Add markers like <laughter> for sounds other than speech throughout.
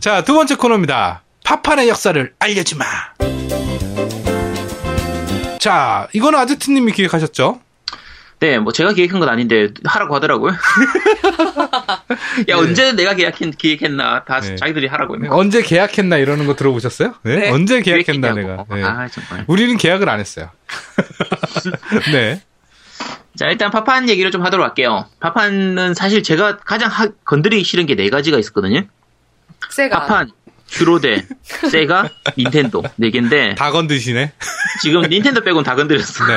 자, 두 번째 코너입니다. 파판의 역사를 알려주마. 자, 이거는 아제트님이 기획하셨죠? 네, 뭐 제가 기획한 건 아닌데 하라고 하더라고요. <laughs> 야 언제 내가 기획했, 기획했나 다 네. 자기들이 하라고 했네. 언제 계약했나 이러는 거 들어보셨어요? 네? 네. 언제 계약했나 기획했냐고. 내가. 네. 아 정말. 우리는 계약을 안 했어요. <laughs> 네. 자 일단 파판 얘기를 좀 하도록 할게요. 파판은 사실 제가 가장 하- 건드리기 싫은 게 네 가지가 있었거든요. 세가. 파판, 슈로데, <laughs> 세가, 닌텐도 네 개인데 다 건드시네. 지금 닌텐도 빼고는 다 건드렸어. 네.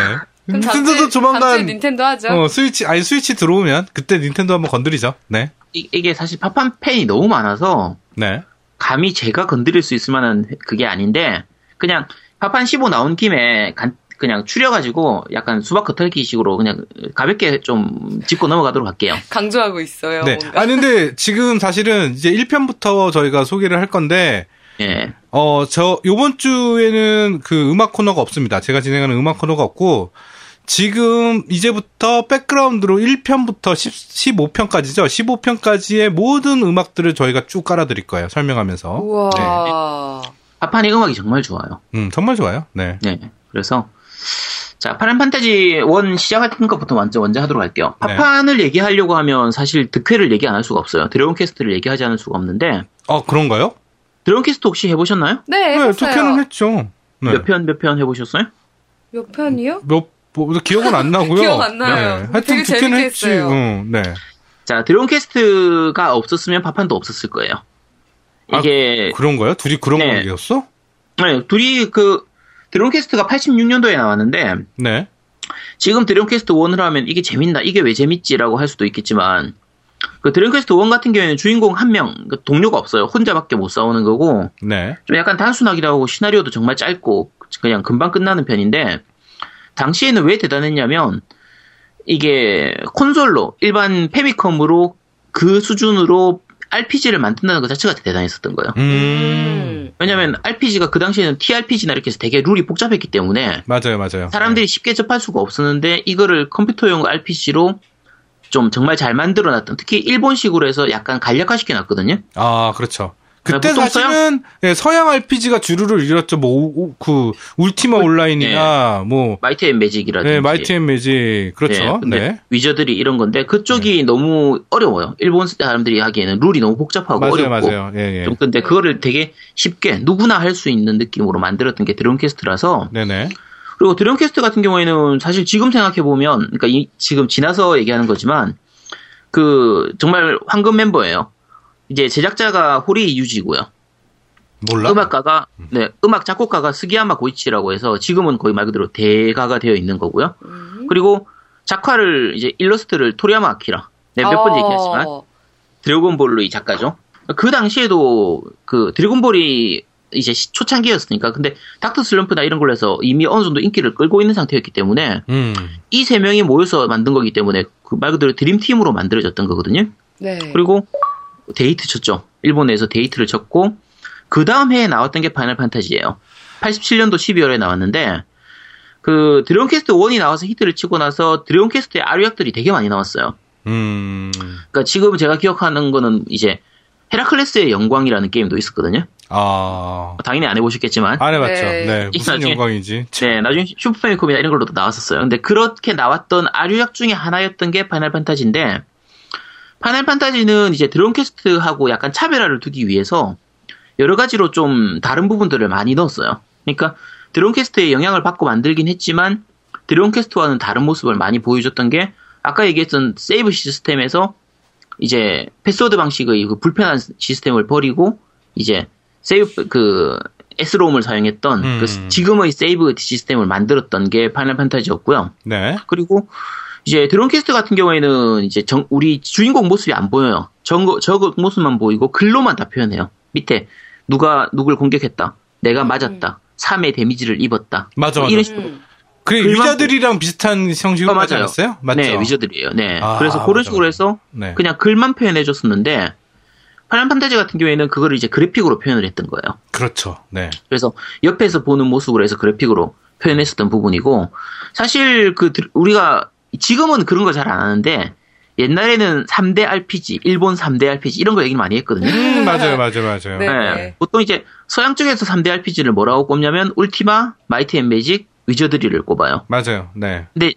그럼 닌텐도도 다음 주에- 다음 주에 조만간 닌텐도 하죠. 어, 스위치 아니 스위치 들어오면 그때 닌텐도 한번 건드리죠. 네. 이, 이게 사실 파판 팬이 너무 많아서 네. 감히 제가 건드릴 수 있을 만한 그게 아닌데 그냥 파판 15 나온 김에 간- 그냥 추려가지고 약간 수박 겉핥기식으로 그냥 가볍게 좀 짚고 넘어가도록 할게요. <laughs> 강조하고 있어요. 네. 뭔가. 아니 근데 지금 사실은 이제 1편부터 저희가 소개를 할 건데 예. 어, 저, 요번 주에는 그 음악 코너가 없습니다. 제가 진행하는 음악 코너가 없고, 지금 이제부터 백그라운드로 1편부터 10, 15편까지죠. 15편까지의 모든 음악들을 저희가 쭉 깔아 드릴 거예요. 설명하면서. 우와. 파판의 음악이 정말 좋아요. 음, 정말 좋아요. 네. 네. 그래서 자, 파이널 판타지 1 시작할 것부터 먼저 먼저 하도록 할게요. 네. 파판을 얘기하려고 하면 사실 드퀘를 얘기 안 할 수가 없어요. 드래곤 퀘스트를 얘기하지 않을 수가 없는데 어, 그런가요? 드래곤 퀘스트 혹시 해보셨나요? 네, 네, 했어요. 드퀘는 했죠. 네. 몇 편 몇 편 해보셨어요? 몇 편이요? 몇, 뭐, 기억은 안 나고요. 기억 안 나요. 네. 하여튼 재밌게 했지. 응, 네. 자, 드래곤 퀘스트가 없었으면 파판도 없었을 거예요. 아, 이게 그런가요? 둘이 그런 네. 관계였어? 네, 둘이 그 드래곤 퀘스트가 86년도에 나왔는데 네. 지금 드래곤 퀘스트 1을 하면 이게 재밌나 이게 왜 재밌지라고 할 수도 있겠지만 그 드래곤 퀘스트 1 같은 경우에는 주인공 한명그 동료가 없어요. 혼자밖에 못 싸우는 거고 네. 좀 약간 단순하기도 하고 시나리오도 정말 짧고 그냥 금방 끝나는 편인데 당시에는 왜 대단했냐면 이게 콘솔로 일반 패미컴으로 그 수준으로 RPG를 만든다는 것 자체가 대단했었던 거예요. 음. 왜냐면 RPG가 그 당시에는 TRPG나 이렇게 해서 되게 룰이 복잡했기 때문에 맞아요, 맞아요. 사람들이 쉽게 접할 수가 없었는데 이거를 컴퓨터용 RPG로 좀 정말 잘 만들어놨던 특히 일본식으로 해서 약간 간략화시켜 놨거든요. 아, 그렇죠. 그때 보통 사실은 예, 서양 RPG가 주류를 이뤘죠. 뭐, 우- 우- 그, 울티마 온라인이나, 뭐, 마이트 앤 매직이라든지. 네, 마이트 앤 매직. 그렇죠. 네, 네. 위저드리 이런 건데 그쪽이 너무 어려워요. 일본 사람들이 하기에는 룰이 너무 복잡하고 맞아요, 어렵고. 맞아요. 예, 예. 좀 근데 그거를 되게 쉽게 누구나 할 수 있는 느낌으로 만들었던 게 드래곤 퀘스트라서 네네. 그리고 드래곤 퀘스트 같은 경우에는 사실 지금 생각해 보면 그러니까 이- 지금 지나서 얘기하는 거지만 그 정말 황금 멤버예요. 이제 제작자가 호리 유지고요. 몰라? 음악가가 네 음악 작곡가가 스기야마 고이치라고 해서 지금은 거의 말 그대로 대가가 되어 있는 거고요. 음. 그리고 작화를 이제 일러스트를 토리야마 아키라 네, 몇번 어. 얘기했지만 드래곤볼의 작가죠. 그 당시에도 그 드래곤볼이 이제 시- 초창기였으니까 근데 닥터 슬럼프나 이런 걸로 해서 이미 어느 정도 인기를 끌고 있는 상태였기 때문에 음. 이세 명이 모여서 만든 거기 때문에 그 말 그대로 드림팀으로 만들어졌던 거거든요. 네. 그리고 대히트 쳤죠. 일본에서 대히트를 쳤고 그 다음 해에 나왔던 게 파이널 판타지예요. 87년도 12월에 나왔는데 그 드래곤 퀘스트 1이 나와서 히트를 치고 나서 드래곤 퀘스트의 아류작들이 되게 많이 나왔어요. 음. 그러니까 지금 제가 기억하는 거는 이제 헤라클레스의 영광이라는 게임도 있었거든요. 아. 당연히 안 해보셨겠지만. 안 해봤죠. 네. 네. 이 무슨 나중에- 영광이지. 네, 나중에 슈퍼패미컴이나 이런 걸로도 나왔었어요. 근데 그렇게 나왔던 아류작 중에 하나였던 게 파이널 판타지인데, 파이널 판타지는 이제 드래곤 퀘스트하고 약간 차별화를 두기 위해서 여러 가지로 좀 다른 부분들을 많이 넣었어요. 그러니까 드래곤 퀘스트의 영향을 받고 만들긴 했지만, 드래곤 퀘스트와는 다른 모습을 많이 보여줬던 게, 아까 얘기했던 세이브 시스템에서 이제 패스워드 방식의 그 불편한 시스템을 버리고, 이제 세이브, 그, S램을 사용했던 음. 그 지금의 세이브 시스템을 만들었던 게 파이널 판타지였고요. 네. 그리고 이제 드래곤 퀘스트 같은 경우에는 이제 정- 우리 주인공 모습이 안 보여요. 적, 적 모습만 보이고 글로만 다 표현해요. 밑에 누가 누굴 공격했다. 내가 맞았다. 3의 데미지를 입었다. 맞아, 뭐 맞아. 이런 식으로. 음. 글만 위저드리랑 비슷한 형식으로 어, 맞아요. 않았어요? 맞죠? 네, 위저드리예요. 네. 아, 그래서 그런 맞아, 식으로 맞아. 해서 네. 그냥 글만 표현해 줬었는데 파이널 판타지 같은 경우에는 그거를 이제 그래픽으로 표현을 했던 거예요. 그렇죠. 네. 그래서 옆에서 보는 모습으로 해서 그래픽으로 표현했었던 부분이고 사실 그 드- 우리가 지금은 그런 거 잘 안 하는데 옛날에는 3대 RPG, 일본 3대 RPG 이런 거 얘기 많이 했거든요. 음, 맞아요, 맞아요, 맞아요. 네. 예, 보통 이제 서양 쪽에서 3대 RPG를 뭐라고 꼽냐면 울티마, 마이트 앤 매직, 위저드리를 꼽아요. 맞아요. 네. 근데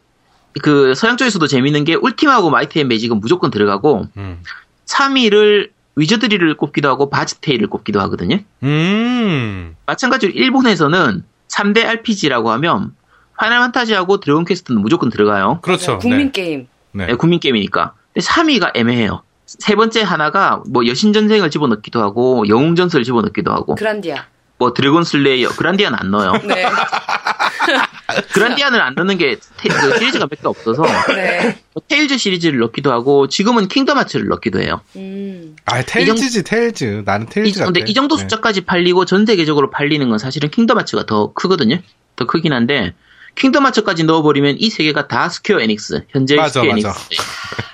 그 서양 쪽에서도 재밌는 게 울티마하고 마이트 앤 매직은 무조건 들어가고 음. 3위를 위저드리를 꼽기도 하고 바즈테일을 꼽기도 하거든요. 음. 마찬가지로 일본에서는 3대 RPG라고 하면 파이널 판타지하고 드래곤 퀘스트는 무조건 들어가요. 그렇죠. 국민 네. 게임. 네. 네, 국민 게임이니까. 근데 3위가 애매해요. 세 번째 하나가 뭐 여신전생을 집어넣기도 하고 영웅전설을 집어넣기도 하고 그란디아. 뭐 드래곤 슬레이어 그란디아는 안 넣어요. <laughs> 네. <laughs> 그란디아는 안 넣는 게 테- 그 시리즈가 몇 개 없어서 네. 뭐 테일즈 시리즈를 넣기도 하고 지금은 킹덤 하츠를 넣기도 해요. 음. 아, 테일즈지, 테일즈. 나는 이, 테일즈 같아. 근데 이 정도 네. 숫자까지 팔리고 전 세계적으로 팔리는 건 사실은 킹덤 하츠가 더 크거든요. 더 크긴 한데 킹덤 하츠까지 넣어버리면 이 세 개가 다 스퀘어 에닉스 현재 맞아, 스퀘어 맞아. 에닉스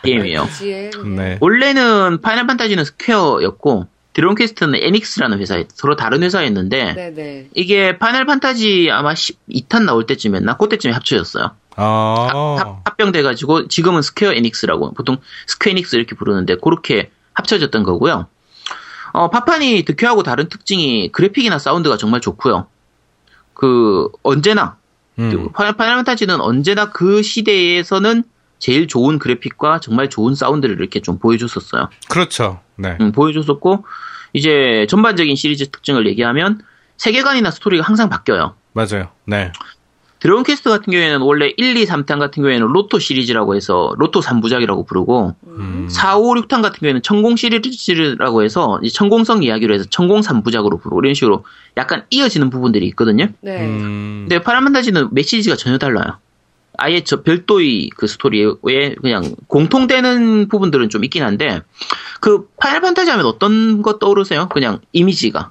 게임이에요. <laughs> 네. 원래는 파이널 판타지는 스퀘어였고 드래곤 퀘스트는 에닉스라는 회사에 서로 다른 회사였는데 네네. 이게 파이널 판타지 아마 12탄 나올 때쯤이었나? 그때쯤에 합쳐졌어요. 아. 합, 합병돼가지고 지금은 스퀘어 에닉스라고 보통 스퀘어 에닉스 이렇게 부르는데 그렇게 합쳐졌던 거고요. 어, 파판이 드퀘하고 다른 특징이 그래픽이나 사운드가 정말 좋고요. 그 언제나 음. 파이널, 판타지는 언제나 그 시대에서는 제일 좋은 그래픽과 정말 좋은 사운드를 이렇게 좀 보여줬었어요. 그렇죠. 네. 음, 보여줬었고 이제 전반적인 시리즈 특징을 얘기하면 세계관이나 스토리가 항상 바뀌어요. 맞아요. 네. 드래곤 퀘스트 같은 경우에는 원래 1, 2, 3탄 같은 경우에는 로토 시리즈라고 해서 로토 3부작이라고 부르고 음. 4, 5, 6탄 같은 경우에는 천공 시리즈라고 해서 이 천공성 이야기로 해서 천공 3부작으로 부르고 이런 식으로 약간 이어지는 부분들이 있거든요. 네. 음. 근데 파이널 판타지는 매 시리즈가 전혀 달라요. 아예 저 별도의 그 스토리에 그냥 공통되는 부분들은 좀 있긴 한데 그 파이널 판타지 하면 어떤 거 떠오르세요? 그냥 이미지가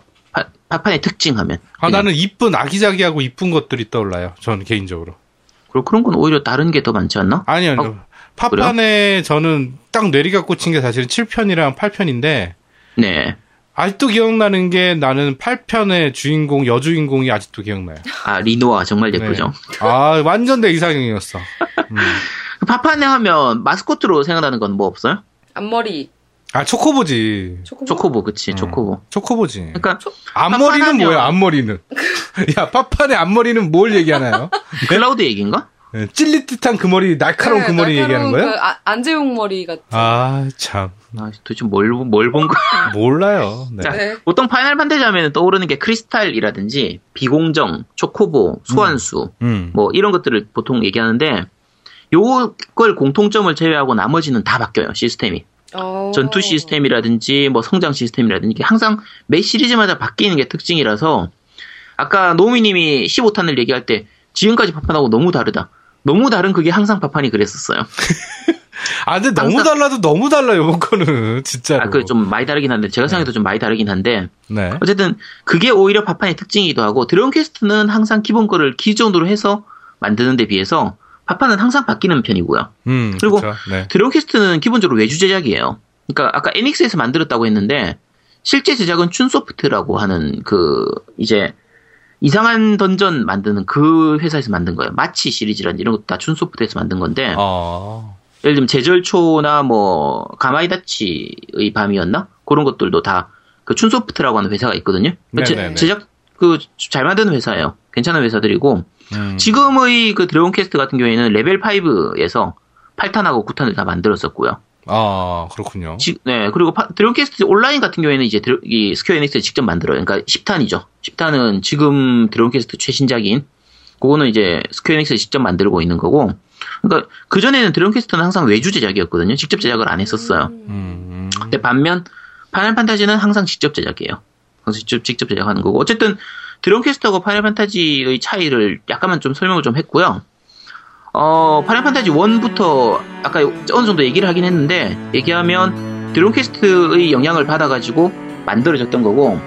파, 파판의 특징하면 아, 그냥. 나는 이쁜 아기자기하고 이쁜 것들이 떠올라요. 전 개인적으로. 그리고 그런 건 오히려 다른 게 더 많지 않나? 아니요. 어, 파판에 저는 딱 뇌리가 꽂힌 게 사실은 7편이랑 8편인데 네. 아직도 기억나는 게 나는 8편의 주인공 여주인공이 아직도 기억나요. 아 리노아 정말 예쁘죠. 아 완전 내 이상형이었어. 음. <laughs> 파판에 하면 마스코트로 생각나는 건 뭐 없어요? 앞머리. 아 초코보지. 초코보. 초코보 그치 음. 초코보. 초코보지. 그러니까 앞머리는 파판하면- 뭐야? 앞머리는. <laughs> 야 파판의 앞머리는 뭘 얘기하나요? <laughs> 클라우드 얘기인가? 네, 찔릴 듯한 그 머리, 날카로운 네, 그 머리 날카로운 얘기하는 거예요? 그 아, 안재용 머리 같은. 아 참. 아, 도대체 뭘 뭘 본 거야? <laughs> 몰라요. 네. 자, 네. 보통 파이널 판타지 하면 떠오르는 게 크리스탈이라든지 비공정, 초코보, 소환수 음. 뭐 이런 것들을 보통 얘기하는데 요걸 공통점을 제외하고 나머지는 다 바뀌어요 시스템이 어. 전투 시스템이라든지 뭐 성장 시스템이라든지 이게 항상 매 시리즈마다 바뀌는 게 특징이라서 아까 노미님이 15탄을 얘기할 때 지금까지 파판하고 너무 다르다 너무 다른 그게 항상 파판이 그랬었어요 <laughs> 아 근데 너무 항상- 달라도 너무 달라요 이번 거는 <laughs> 진짜로. 아 그 좀 많이 다르긴 한데 제가 생각해도 좀 많이 다르긴 한데 네. 어쨌든 그게 오히려 파판의 특징이기도 하고 드래곤 퀘스트는 항상 기본 거를 기존으로 해서 만드는 데 비해서 파판은 항상 바뀌는 편이고요. 음. 그리고. 네. 드래곤 퀘스트는 기본적으로 외주 제작이에요. 그러니까 아까 에닉스에서 만들었다고 했는데 실제 제작은 춘소프트라고 하는 그 이제 이상한 던전 만드는 그 회사에서 만든 거예요. 마치 시리즈란 이런 것도 다 춘소프트에서 만든 건데 어. 예를 들면 제절초나 뭐 카마이타치의 밤이었나 그런 것들도 다 그 춘소프트라고 하는 회사가 있거든요. 제, 네네네. 제작 그 잘 만드는 회사예요. 괜찮은 회사들이고 음. 지금의 그 드래곤 퀘스트 같은 경우에는 레벨 5에서 8탄하고 9탄을 다 만들었었고요. 아 그렇군요. 지- 네, 그리고 파- 드래곤 퀘스트 온라인 같은 경우에는 이제 드래- 이 스퀘어 에닉스에 직접 만들어요. 그러니까 10탄이죠. 10탄은 지금 드래곤 퀘스트 최신작인 그거는 이제 스퀘어 에닉스에 직접 만들고 있는 거고. 그러니까 그 전에는 드래곤 퀘스트는 항상 외주 제작이었거든요. 직접 제작을 안 했었어요. 음. 근데 반면 파이널 판타지는 항상 직접 제작이에요. 그래서 직접, 직접 제작하는 거고. 어쨌든 드래곤 퀘스트하고 파이널 판타지의 차이를 약간만 좀 설명을 좀 했고요. 어, 파이널 판타지 1부터 아까 어느 정도 얘기를 하긴 했는데 얘기하면 드래곤 퀘스트의 영향을 받아가지고 만들어졌던 거고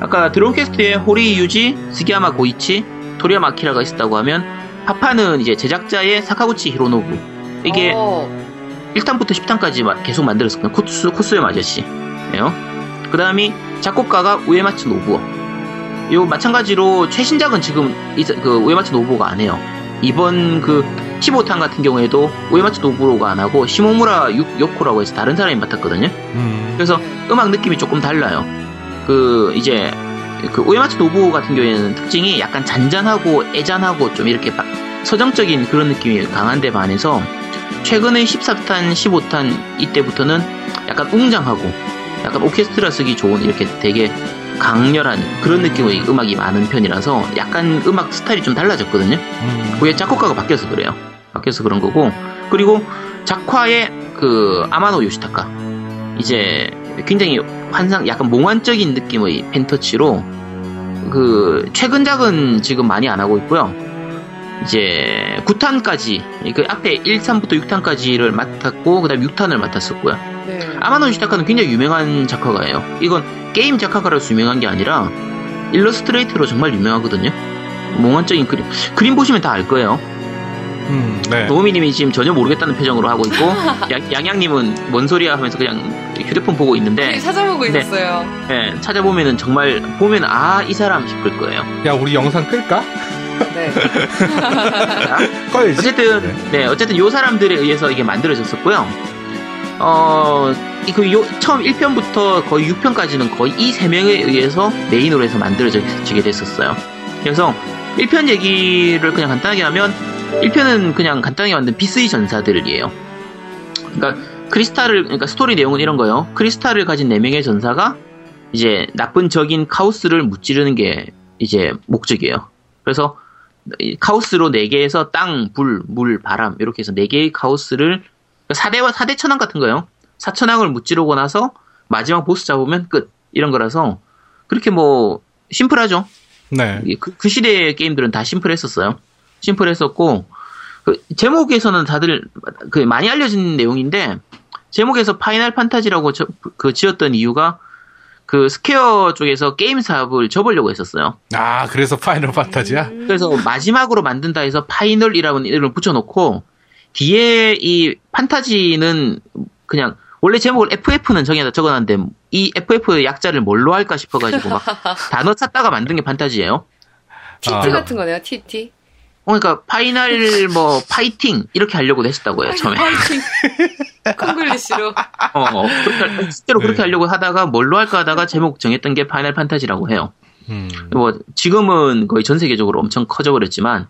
아까 드래곤 퀘스트에 호리 유지, 스기야마 고이치, 토리야마 아키라가 있었다고 하면 파판은 이제 제작자가 사카구치 히로노부 이게 어. 1탄부터 10탄까지 계속 만들었었거든요. 콧수, 콧수염 아저씨예요. 그 다음이 작곡가가 우에마츠 노부오. 요 마찬가지로 최신작은 지금 이- 그 우에마츠 노부오가 안 해요. 이번 그 15탄 같은 경우에도 우에마츠 노부오가 안 하고 시모무라 유, 요코라고 해서 다른 사람이 맡았거든요. 음. 그래서 음악 느낌이 조금 달라요. 그 이제 그 우에마츠 노부 같은 경우에는 특징이 약간 잔잔하고 애잔하고 좀 이렇게 바- 서정적인 그런 느낌이 강한데 반해서 최근에 14탄, 15탄 이때부터는 약간 웅장하고 약간 오케스트라 쓰기 좋은 이렇게 되게 강렬한 그런 느낌의 음악이 많은 편이라서 약간 음악 스타일이 좀 달라졌거든요. 음. 그게 작곡가가 바뀌어서 그래요. 바뀌어서 그런 거고 그리고 작화의 그 아마노 요시타카 이제 굉장히 환상 약간 몽환적인 느낌의 펜터치로 그 최근작은 지금 많이 안 하고 있고요. 이제 9탄까지 그 앞에 1탄부터 6탄까지를 맡았고 그다음 6탄을 맡았었고요. 네. 아마노 요시타카는 굉장히 유명한 작화가예요. 이건 게임 작화가로서 유명한 게 아니라 일러스트레이터로 정말 유명하거든요. 몽환적인 그림 그림 보시면 다 알 거예요. 음. 네. 노우미님이 지금 전혀 모르겠다는 표정으로 하고 있고 <laughs> 양, 양양님은 뭔 소리야 하면서 그냥 휴대폰 보고 있는데 우리 찾아보고 네. 있었어요. 예, 찾아보면은 정말 보면 아 이 사람 싶을 거예요. 야, 우리 영상 끌까? 네. <laughs> 꺼야지. 어쨌든 네. 네 어쨌든 요 사람들에 의해서 이게 만들어졌었고요. 어, 그 요, 처음 1편부터 거의 6편까지는 거의 이 세 명에 의해서 메인으로 해서 만들어지게 됐었어요. 그래서 1편 얘기를 그냥 간단하게 하면 1편은 그냥 간단하게 만든 비스의 전사들이에요. 그러니까 크리스탈을 그러니까 스토리 내용은 이런 거예요. 크리스탈을 가진 4명의 전사가 이제 나쁜 적인 카오스를 무찌르는 게 이제 목적이에요. 그래서 이 카오스로 4개에서 땅, 불, 물, 바람 이렇게 해서 4개의 카오스를 4대와 4대 천왕 같은 거예요. 사천왕을 무찌르고 나서 마지막 보스 잡으면 끝 이런 거라서 그렇게 뭐 심플하죠. 네. 이- 그, 그 시대의 게임들은 다 심플했었어요. 심플했었고 그 제목에서는 다들 그 많이 알려진 내용인데 제목에서 파이널 판타지라고 저- 그 지었던 이유가 그 스퀘어 쪽에서 게임 사업을 접으려고 했었어요. 아, 그래서 파이널 판타지야? 그래서 마지막으로 만든다 해서 파이널이라는 이름을 붙여놓고 뒤에 이 판타지는 그냥 원래 제목을 FF는 정해다 적어놨는데 이 FF 약자를 뭘로 할까 싶어가지고 막 <laughs> 단어 찾다가 만든 게 판타지예요. TT 아. 같은 거네요, TT. 어, 그러니까 파이널 뭐 파이팅 이렇게 하려고 했었다고 해요 처음에. 파이팅. 콩글리시로. 어, 어, 그렇게 할- 실제로 그렇게 네. 하려고 하다가 뭘로 할까 하다가 제목 정했던 게 파이널 판타지라고 해요. 음. 뭐 지금은 거의 전 세계적으로 엄청 커져버렸지만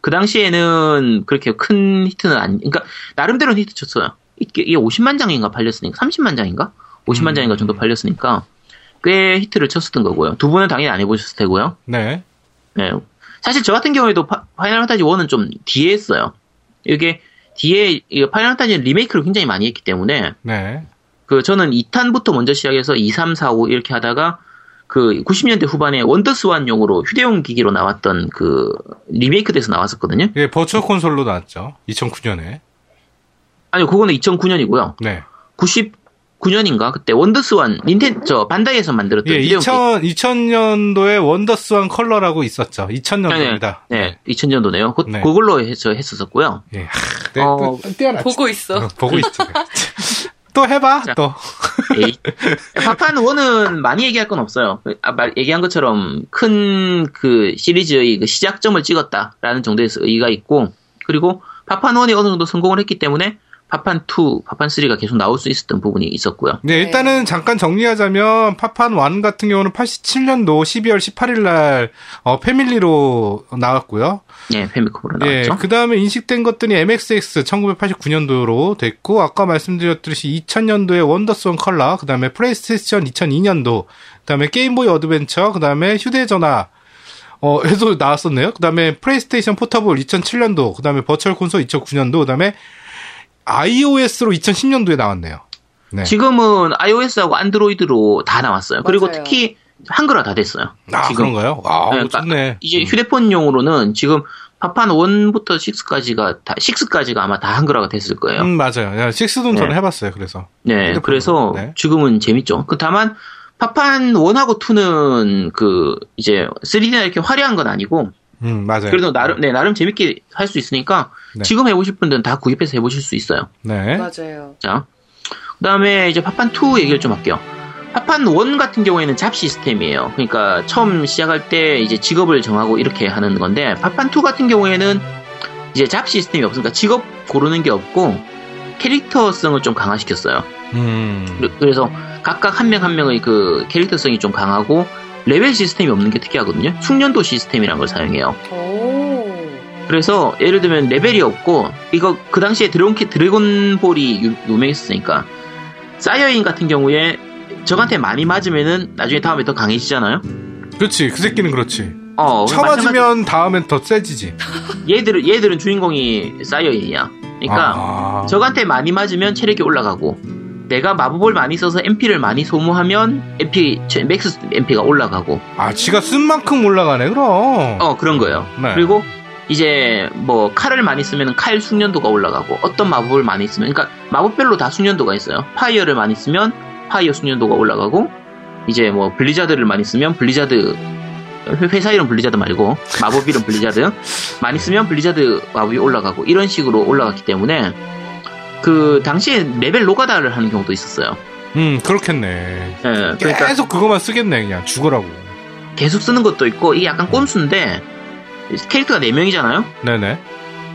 그 당시에는 그렇게 큰 히트는 아니. 그러니까 나름대로는 히트 쳤어요. 이게, 이게 50만 장인가 팔렸으니까 30만 장인가 50만 음. 장인가 정도 팔렸으니까 꽤 히트를 쳤었던 거고요. 두 분은 당연히 안 해보셨을 테고요. 네. 네. 사실 저 같은 경우에도 파, 이널 판타지 1은 좀 뒤에 했어요. 이게 뒤에 이 파이널 판타지는 리메이크를 굉장히 많이 했기 때문에 네. 그 저는 2탄부터 먼저 시작해서 2, 3, 4, 5 이렇게 하다가 그 90년대 후반에 원더스완용으로 휴대용 기기로 나왔던 그 리메이크 돼서 나왔었거든요. 예, Virtual Console로 나왔죠. 2009년에. 아니요, 그거는 2009년이고요. 네. 99년인가 그때 원더스완 닌텐 저 반다이에서 만들었던 예, 휴대용 2000, 2000년도에 원더스완 컬러라고 있었죠. 기기. 2000년도입니다. 네, 2000년도네요. 그, 네. 그걸로 해서 했었었고요. 예. 하, 네, 어, 또. 보고 있어. 어, 보고 있죠. <laughs> 또 해봐, 자. 또. 에이. 파판 1은 많이 얘기할 건 없어요. 아, 말, 얘기한 것처럼 큰 그 시리즈의 그 시작점을 찍었다라는 정도의 의의가 있고, 그리고 파판 1이 어느 정도 성공을 했기 때문에 파판 2, 파판 3가 계속 나올 수 있었던 부분이 있었고요. 네, 일단은 잠깐 정리하자면, 파판 1 같은 경우는 87년도 12월 18일 날, 어, 패밀리로 나왔고요. 예, 패미컴으로 예, 나왔죠. 그 다음에 이식된 것들이 MSX 1989년도로 됐고, 아까 말씀드렸듯이 2000년도에 원더스완 컬러, 그 다음에 플레이스테이션 2002년도, 그 다음에 게임보이 어드벤처, 그 다음에 휴대전화, 어, 에도 나왔었네요. 그 다음에 플레이스테이션 Portable 2007년도, 그 다음에 Virtual Console 2009년도, 그 다음에 iOS로 2010년도에 나왔네요. 네. 지금은 iOS하고 안드로이드로 다 나왔어요. 그리고 맞아요. 특히 한글화 다 됐어요. 아, 지금 그런가요? 아, 네, 좋네. 이제 음. 휴대폰용으로는 지금 파판 1부터 6까지가 다 6까지가 아마 다 한글화가 됐을 거예요. 음, 맞아요. 야, 식스돈 네. 저는 해 봤어요, 그래서. 네, 핸드폰으로. 그래서 네. 지금은 재밌죠. 그 다만 파판 1하고 2는 그 이제 3D나 이렇게 화려한 건 아니고 음, 맞아요. 그래도 나름 네 나름 재밌게 할 수 있으니까 네. 지금 해보실 분들은 다 구입해서 해보실 수 있어요. 네. 맞아요. 자, 그 다음에 이제 파판 2 얘기를 좀 할게요. 파판 1 같은 경우에는 잡 시스템이에요. 그러니까 처음 시작할 때 이제 직업을 정하고 이렇게 하는 건데 파판 2 같은 경우에는 이제 잡 시스템이 없으니까 직업 고르는 게 없고 캐릭터성을 좀 강화시켰어요. 음. 그래- 그래서 각각 한 명 한 명의 그 캐릭터성이 좀 강하고 레벨 시스템이 없는 게 특이하거든요. 숙련도 시스템이라는 걸 사용해요. 오. 그래서 예를 들면 레벨이 없고 이거 그 당시에 드래곤 드래곤볼이 유, 유명했으니까 사이어인 같은 경우에 적한테 많이 맞으면은 나중에 다음에 더 강해지잖아요. 그렇지. 그 새끼는 그렇지. 어, 쳐맞으면 다음엔 더 세지지. 얘들은 얘들은 주인공이 사이어인이야. 그러니까 아. 적한테 많이 맞으면 체력이 올라가고 내가 마법을 많이 써서 MP를 많이 소모하면 MP max MP가 올라가고 아, 지가 쓴 만큼 올라가네, 그럼. 어 그런 거예요. 네. 그리고 이제 뭐 칼을 많이 쓰면 칼 숙련도가 올라가고 어떤 마법을 많이 쓰면 그러니까 마법별로 다 숙련도가 있어요. fire를 많이 쓰면 fire 숙련도가 올라가고 이제 뭐 blizzard를 많이 쓰면 블리자드 회사 이름 블리자드 말고 마법 이름 블리자드 많이 쓰면 블리자드 마법이 올라가고 이런 식으로 올라갔기 때문에 그 당시에 레벨 노가다를 하는 경우도 있었어요. 음, 그렇겠네. 예, 그러니까 계속 그것만 쓰겠네, 그냥. 죽으라고. 계속 쓰는 것도 있고 이게 약간 꼼수인데 캐릭터가 4명이잖아요. 네네.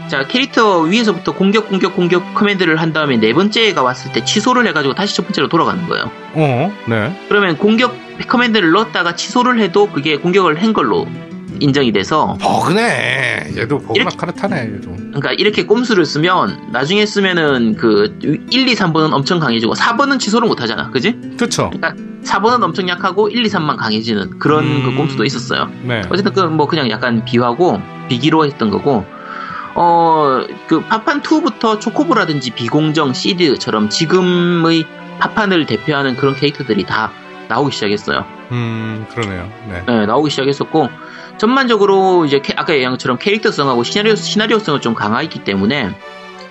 자, 캐릭터 위에서부터 공격, 공격, 공격 command를 한 다음에 네 번째가 왔을 때 취소를 해가지고 다시 첫 번째로 돌아가는 거예요. 어, 네. 그러면 공격 command를 넣었다가 취소를 해도 그게 공격을 한 걸로 인정이 돼서, 버그네. 얘도 버그나 카르타네, 얘도. 그러니까 이렇게 꼼수를 쓰면 나중에 쓰면은 그 1, 2, 3번은 엄청 강해지고 4번은 취소를 못 하잖아. 그지? 그쵸. 그러니까 4번은 엄청 약하고 1, 2, 3만 강해지는 그런 음. 그 꼼수도 있었어요. 네. 어쨌든 그 뭐 그냥 약간 비하고 비기로 했던 거고 어 그 파판 2부터 초코보라든지 비공정 시드처럼 지금의 파판을 대표하는 그런 캐릭터들이 다 나오기 시작했어요. 음, 그러네요. 네. 네, 나오기 시작했었고 전반적으로 이제 캐- 아까 얘기한 것처럼 캐릭터성하고 시나리오 시나리오성을 좀 강화했기 때문에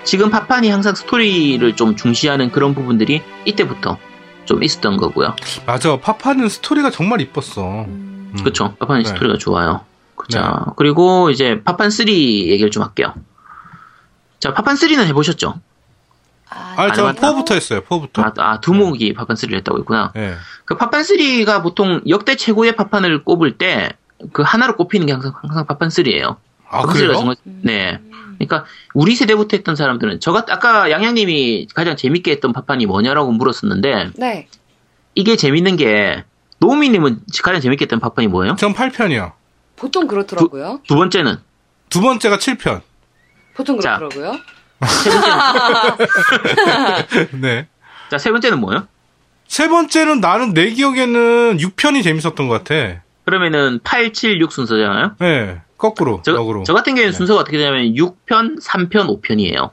지금 파판이 항상 스토리를 좀 중시하는 그런 부분들이 이때부터 좀 있었던 거고요. 맞아. 파판은 스토리가 정말 이뻤어. 음. 음. 그쵸. 파판 네. 스토리가 좋아요. 자, 그리고 이제 파판 3 얘기를 좀 할게요. 자, 파판 3는 해보셨죠? 아, 아, 저 안 해봤다. 4부터 했어요, 4부터. 아, 아, 두목이 파판 3를 했다고 했구나. 네. 그 파판 3가 보통 역대 최고의 파판을 꼽을 때 그 하나로 꼽히는 게 항상, 항상 파판 3예요. 아, 그래요? 정말, 음. 네. 그러니까 우리 세대부터 했던 사람들은 저 같, 아까 양양님이 가장 재밌게 했던 파판이 뭐냐라고 물었었는데 네. 이게 재밌는 게 노우미님은 가장 재밌게 했던 파판이 뭐예요? 전 8편이요. 보통 그렇더라고요. 두 번째는 두 번째가 7편. 보통 자. 그렇더라고요. 세 번째는 <laughs> 네. 자, 세 번째는 뭐예요? 세 번째는 나는 내 기억에는 6편이 재밌었던 것 같아. 그러면은 8, 7, 6 순서잖아요? 네. 거꾸로, 저, 역으로. 저 같은 경우에는 네. 순서가 어떻게 되냐면 6편, 3편, 5편이에요.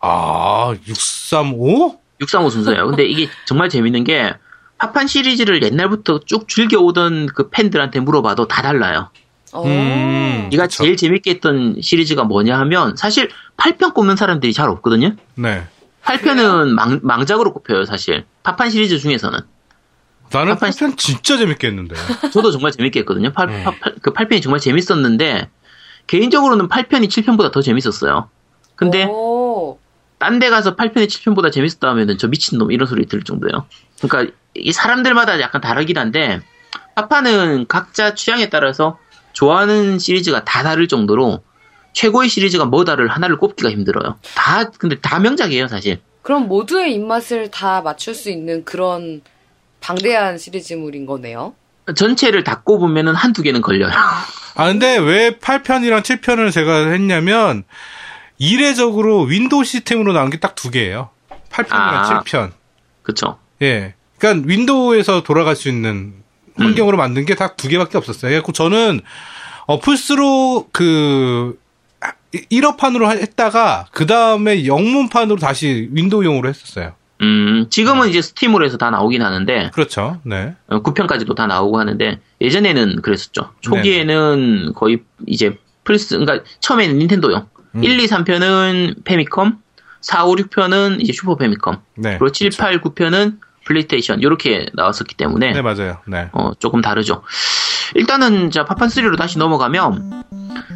아, 635? 635 순서예요. 근데 이게 정말 재밌는 게 파판 시리즈를 옛날부터 쭉 즐겨오던 그 팬들한테 물어봐도 다 달라요. 오. 음. 네가 그쵸. 제일 재밌게 했던 시리즈가 뭐냐 하면 사실 8편 꼽는 사람들이 잘 없거든요. 네. 8편은 망, 망작으로 꼽혀요, 사실. 파판 시리즈 중에서는. 나는 파판 8편 진짜 재밌게 했는데. <laughs> 저도 정말 재밌게 했거든요. 8, 음. 그 8편이 정말 재밌었는데 개인적으로는 8편이 7편보다 더 재밌었어요. 근데 오. 딴데 가서 8편이 7편보다 재밌었다 하면은 저 미친놈 이런 소리 들을 정도예요. 그러니까 이 사람들마다 약간 다르긴 한데 파파는 각자 취향에 따라서 좋아하는 시리즈가 다 다를 정도로 최고의 시리즈가 뭐다를 하나를 꼽기가 힘들어요. 다 근데 다 명작이에요, 사실. 그럼 모두의 입맛을 다 맞출 수 있는 그런 방대한 시리즈물인 거네요. 전체를 다 꼽으면은 한두 개는 걸려요. 아, 근데 왜 8편이랑 7편을 제가 했냐면, 이례적으로 윈도우 시스템으로 나온 게 딱 두 개예요. 8편이랑 아. 7편. 그쵸? 예. 그러니까 윈도우에서 돌아갈 수 있는 환경으로 만든 게 딱 두 개밖에 없었어요. 그래서 저는 어 플스로 그 일어판으로 했다가 그 다음에 영문판으로 다시 윈도우용으로 했었어요. 음, 지금은 이제 스팀으로 해서 다 나오긴 하는데 그렇죠. 네. 어, 9편까지도 다 나오고 하는데 예전에는 그랬었죠. 초기에는 거의 이제 플스 그러니까 처음에는 닌텐도용. 음. 1, 2, 3편은 패미컴, 4, 5, 6편은 이제 슈퍼 패미컴. 네. 그리고 7, 8, 9편은 플레이스테이션 이렇게 나왔었기 때문에 네, 맞아요. 네. 어, 조금 다르죠. 일단은 자 파판 3로 다시 넘어가면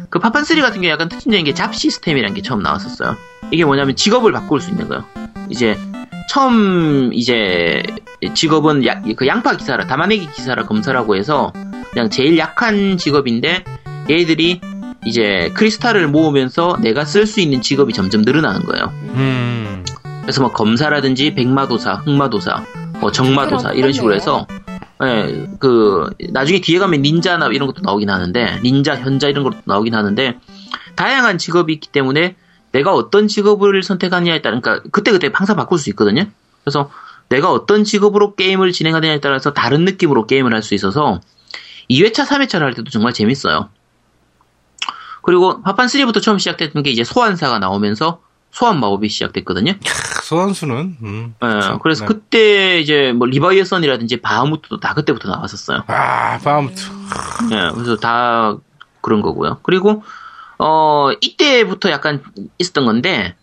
그 파판 3 같은 경우 약간 특징적인 게 job 시스템이라는 게 처음 나왔었어요. 이게 뭐냐면 직업을 바꿀 수 있는 거예요. 이제 처음 이제 직업은 야- 그 양파 기사라 담아내기 기사라 검사라고 해서 그냥 제일 약한 직업인데 얘들이 이제 크리스탈을 모으면서 내가 쓸 수 있는 직업이 점점 늘어나는 거예요. 음. 그래서 뭐 검사라든지 백마도사, 흑마도사, 뭐 정마도사 이런 식으로 해서 예, 그 나중에 뒤에 가면 닌자나 이런 것도 나오긴 하는데 닌자, 현자 이런 것도 나오긴 하는데 다양한 직업이 있기 때문에 내가 어떤 직업을 선택하느냐에 따라 그러니까 그때 그때 항상 바꿀 수 있거든요. 그래서 내가 어떤 직업으로 게임을 진행하느냐에 따라서 다른 느낌으로 게임을 할 수 있어서 2회차, 3회차를 할 때도 정말 재밌어요. 그리고 파판 3부터 처음 시작됐던 게 이제 소환사가 나오면서 소환 마법이 시작됐거든요. 소환수는 음. 예, 그렇죠. 그래서 네. 그때 이제 뭐 리바이어선이라든지 바하무트도 다 그때부터 나왔었어요. 아, 파우트. 예, 그래서 다 그런 거고요. 그리고 어 이때부터 약간 있었던 건데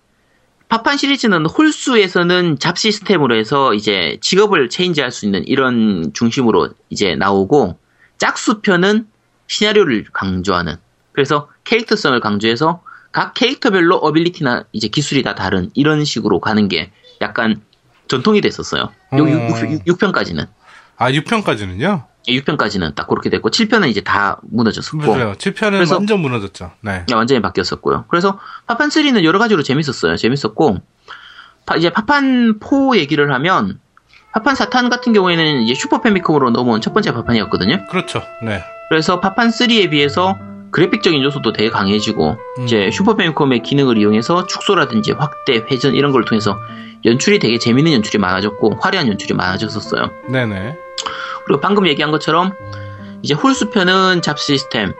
파판 시리즈는 홀수에서는 잡 시스템으로 해서 이제 직업을 체인지할 수 있는 이런 중심으로 이제 나오고 짝수편은 시나리오를 강조하는 그래서 캐릭터성을 강조해서 각 캐릭터별로 어빌리티나 이제 기술이 다 다른 이런 식으로 가는 게 약간 전통이 됐었어요. 요 음. 6, 편까지는 아, 6편까지는요? 6편까지는 딱 그렇게 됐고 7편은 이제 다 무너졌었고 맞아요. 7편은 그래서- 완전 무너졌죠. 네. 야, 완전히 바뀌었었고요. 그래서 파판 3는 여러 가지로 재밌었어요. 재밌었고 파- 이제 파판 4 얘기를 하면 파판 4탄 같은 경우에는 이제 슈퍼 패미컴으로 넘어온 첫 번째 파판이었거든요. 그렇죠. 네. 그래서 파판 3에 비해서 그래픽적인 요소도 되게 강해지고 음. 이제 슈퍼 패미컴의 기능을 이용해서 축소라든지 확대, 회전 이런 걸 통해서 연출이 되게 재밌는 연출이 많아졌고 화려한 연출이 많아졌었어요. 네네. 그리고 방금 얘기한 것처럼 이제 홀수편은 job 시스템,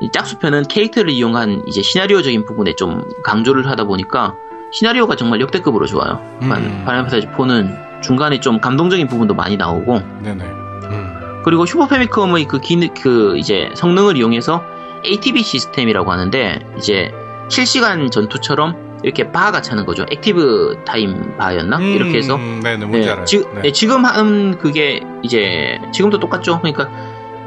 이 짝수편은 캐릭터를 이용한 이제 시나리오적인 부분에 좀 강조를 하다 보니까 시나리오가 정말 역대급으로 좋아요. 음. 파이널 판타지 4는 중간에 좀 감동적인 부분도 많이 나오고 네네. 음. 그리고 슈퍼 패미컴의 그 기능 그 이제 성능을 이용해서 ATB 시스템이라고 하는데 이제 실시간 전투처럼 이렇게 바가 차는 거죠. active time bar였나? 음, 이렇게 해서 네네, 뭔지 알아요. 지, 네. 네, 지금 하는 그게 이제 지금도 똑같죠. 그러니까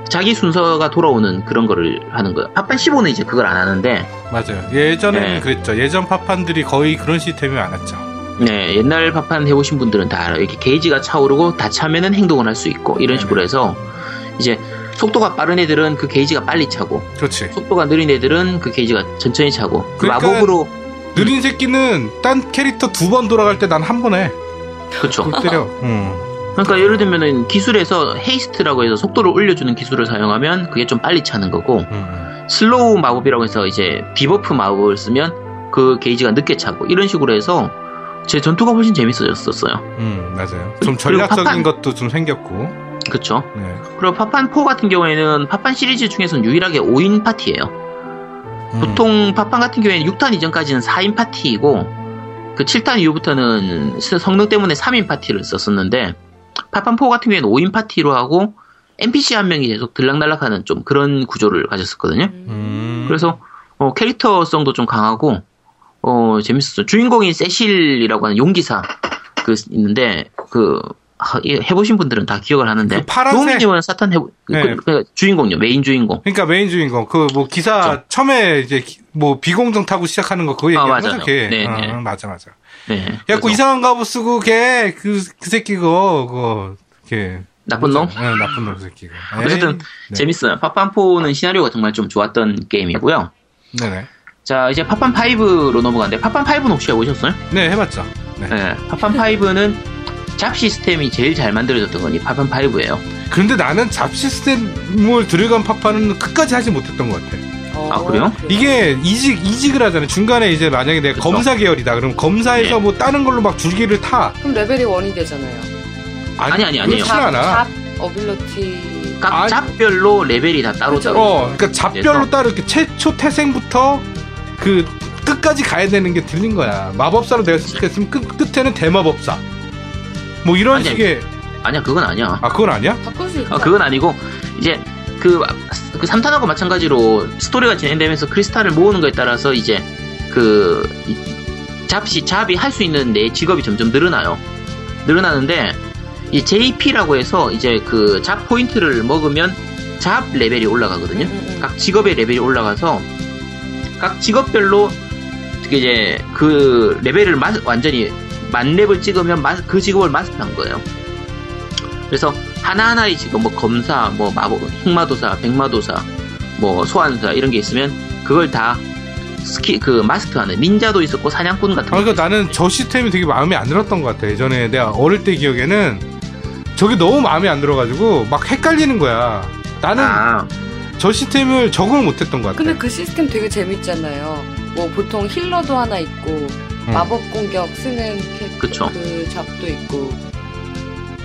자기 순서가 돌아오는 그런 거를 하는 거예요. 파판 15는 이제 그걸 안 하는데 맞아요. 예전에는 네. 그랬죠. 예전 파판들이 거의 그런 시스템이 많았죠. 네, 옛날 파판 해보신 분들은 다 알아요. 이렇게 게이지가 차오르고 다 차면은 행동을 할 수 있고 이런 식으로 해서 이제 속도가 빠른 애들은 그 게이지가 빨리 차고 그렇지. 속도가 느린 애들은 그 게이지가 천천히 차고 그 그러니까 마법으로 느린 새끼는 딴 캐릭터 두 번 돌아갈 때 난 한 번 해. 그렇죠. 골 때려. <laughs> 음. 그러니까 예를 들면은 기술에서 haste라고 해서 속도를 올려주는 기술을 사용하면 그게 좀 빨리 차는 거고 음. slow 마법이라고 해서 이제 debuff 마법을 쓰면 그 게이지가 늦게 차고 이런 식으로 해서 제 전투가 훨씬 재밌어졌었어요. 음, 맞아요. 좀 그리고 전략적인 파판- 것도 좀 생겼고. 그쵸? 네. 그리고 파판 4 같은 경우에는 파판 시리즈 중에서는 유일하게 5인 파티예요. 음. 보통 파판 같은 경우에는 6탄 이전까지는 4인 파티이고 그 7탄 이후부터는 성능 때문에 3인 파티를 썼었는데 파판 4 같은 경우에는 5인 파티로 하고 NPC 한 명이 계속 들락날락하는 좀 그런 구조를 가졌었거든요. 음. 그래서 어, 캐릭터성도 좀 강하고 어, 재밌었어요. 주인공이 세실이라고 하는 용기사 그 있는데 그 해보신 분들은 다 기억을 하는데 그 파란색- 노미님은 4탄 해보 그, 네. 그 주인공요 메인 주인공 그러니까 메인 주인공 그 뭐 기사 그렇죠. 처음에 이제 기- 뭐 비공정 타고 시작하는 거 그거 맞아요. 거죠, 걔. 네, 어, 네. 맞아 맞아. 네, 그래서 이상한 갑옷 쓰고 걔그그 새끼 그거 그거 걔 나쁜 놈 네, 나쁜 놈 새끼가. 어쨌든 에이, 네. 재밌어요. 파판4는 시나리오가 정말 좀 좋았던 게임이고요. 네네. 자, 이제 파판5로 넘어가는데, 파판5는 혹시 해보셨어요? 네 해봤죠. 네. 파판5는 잡 시스템이 제일 잘 만들어졌던 건이 파판 5예요. 그런데 나는 잡 시스템을 들어간 파파는 끝까지 하지 못했던 것 같아. 어, 아, 그래요? 이게 이직 이직을 하잖아요. 중간에 이제 만약에 내가 그쵸. 검사 계열이다. 그럼 검사에서 네. 뭐 다른 걸로 막 줄기를 타. 그럼 레벨이 원이 되잖아요. 아니, 아니, 아니에요. 그렇진 않아. 잡 어빌러티 각 아니- 잡별로 레벨이 다 따로 그쵸. 따로. 어, 그러니까 잡별로 따로 이렇게 최초 태생부터 그 끝까지 가야 되는 게 들린 거야. 마법사로 내가 시작했으면 끝 끝에는 대마법사. 뭐 이런 아니, 식의 아니야, 그건 아니야. 아 그건 아니야? 바꿀 수 있다. 아, 그건 아니고, 이제, 그, 그 3탄하고 마찬가지로 스토리가 진행되면서 크리스탈을 모으는 거에 따라서 이제, 그, 이- 잡시, 잡이 할 수 있는 내 직업이 점점 늘어나요. 늘어나는데, 이 JP라고 해서 이제 그 잡 포인트를 먹으면 잡 레벨이 올라가거든요. 음, 음, 음. 각 직업의 레벨이 올라가서, 각 직업별로 그 이제 그 레벨을 마- 완전히 만렙을 찍으면 마- 그 직업을 마스터한 거예요. 그래서 하나하나의 직업, 뭐 검사, 뭐 마법, 흑마도사, 백마도사, 뭐 소환사 이런 게 있으면 그걸 다 스키 그 마스터하는 닌자도 있었고 사냥꾼 같은 아, 거. 그러니까 나는 저 시스템이 되게 마음에 안 들었던 것 같아. 예전에 내가 어릴 때 기억에는 저게 너무 마음에 안 들어가지고 막 헷갈리는 거야. 나는 아, 저 시스템을 적응을 못했던 것 같아. 근데 그 시스템 되게 재밌잖아요. 뭐 보통 힐러도 하나 있고 마법 공격 쓰는 캐, 음. 그쵸. 그 잡도 있고.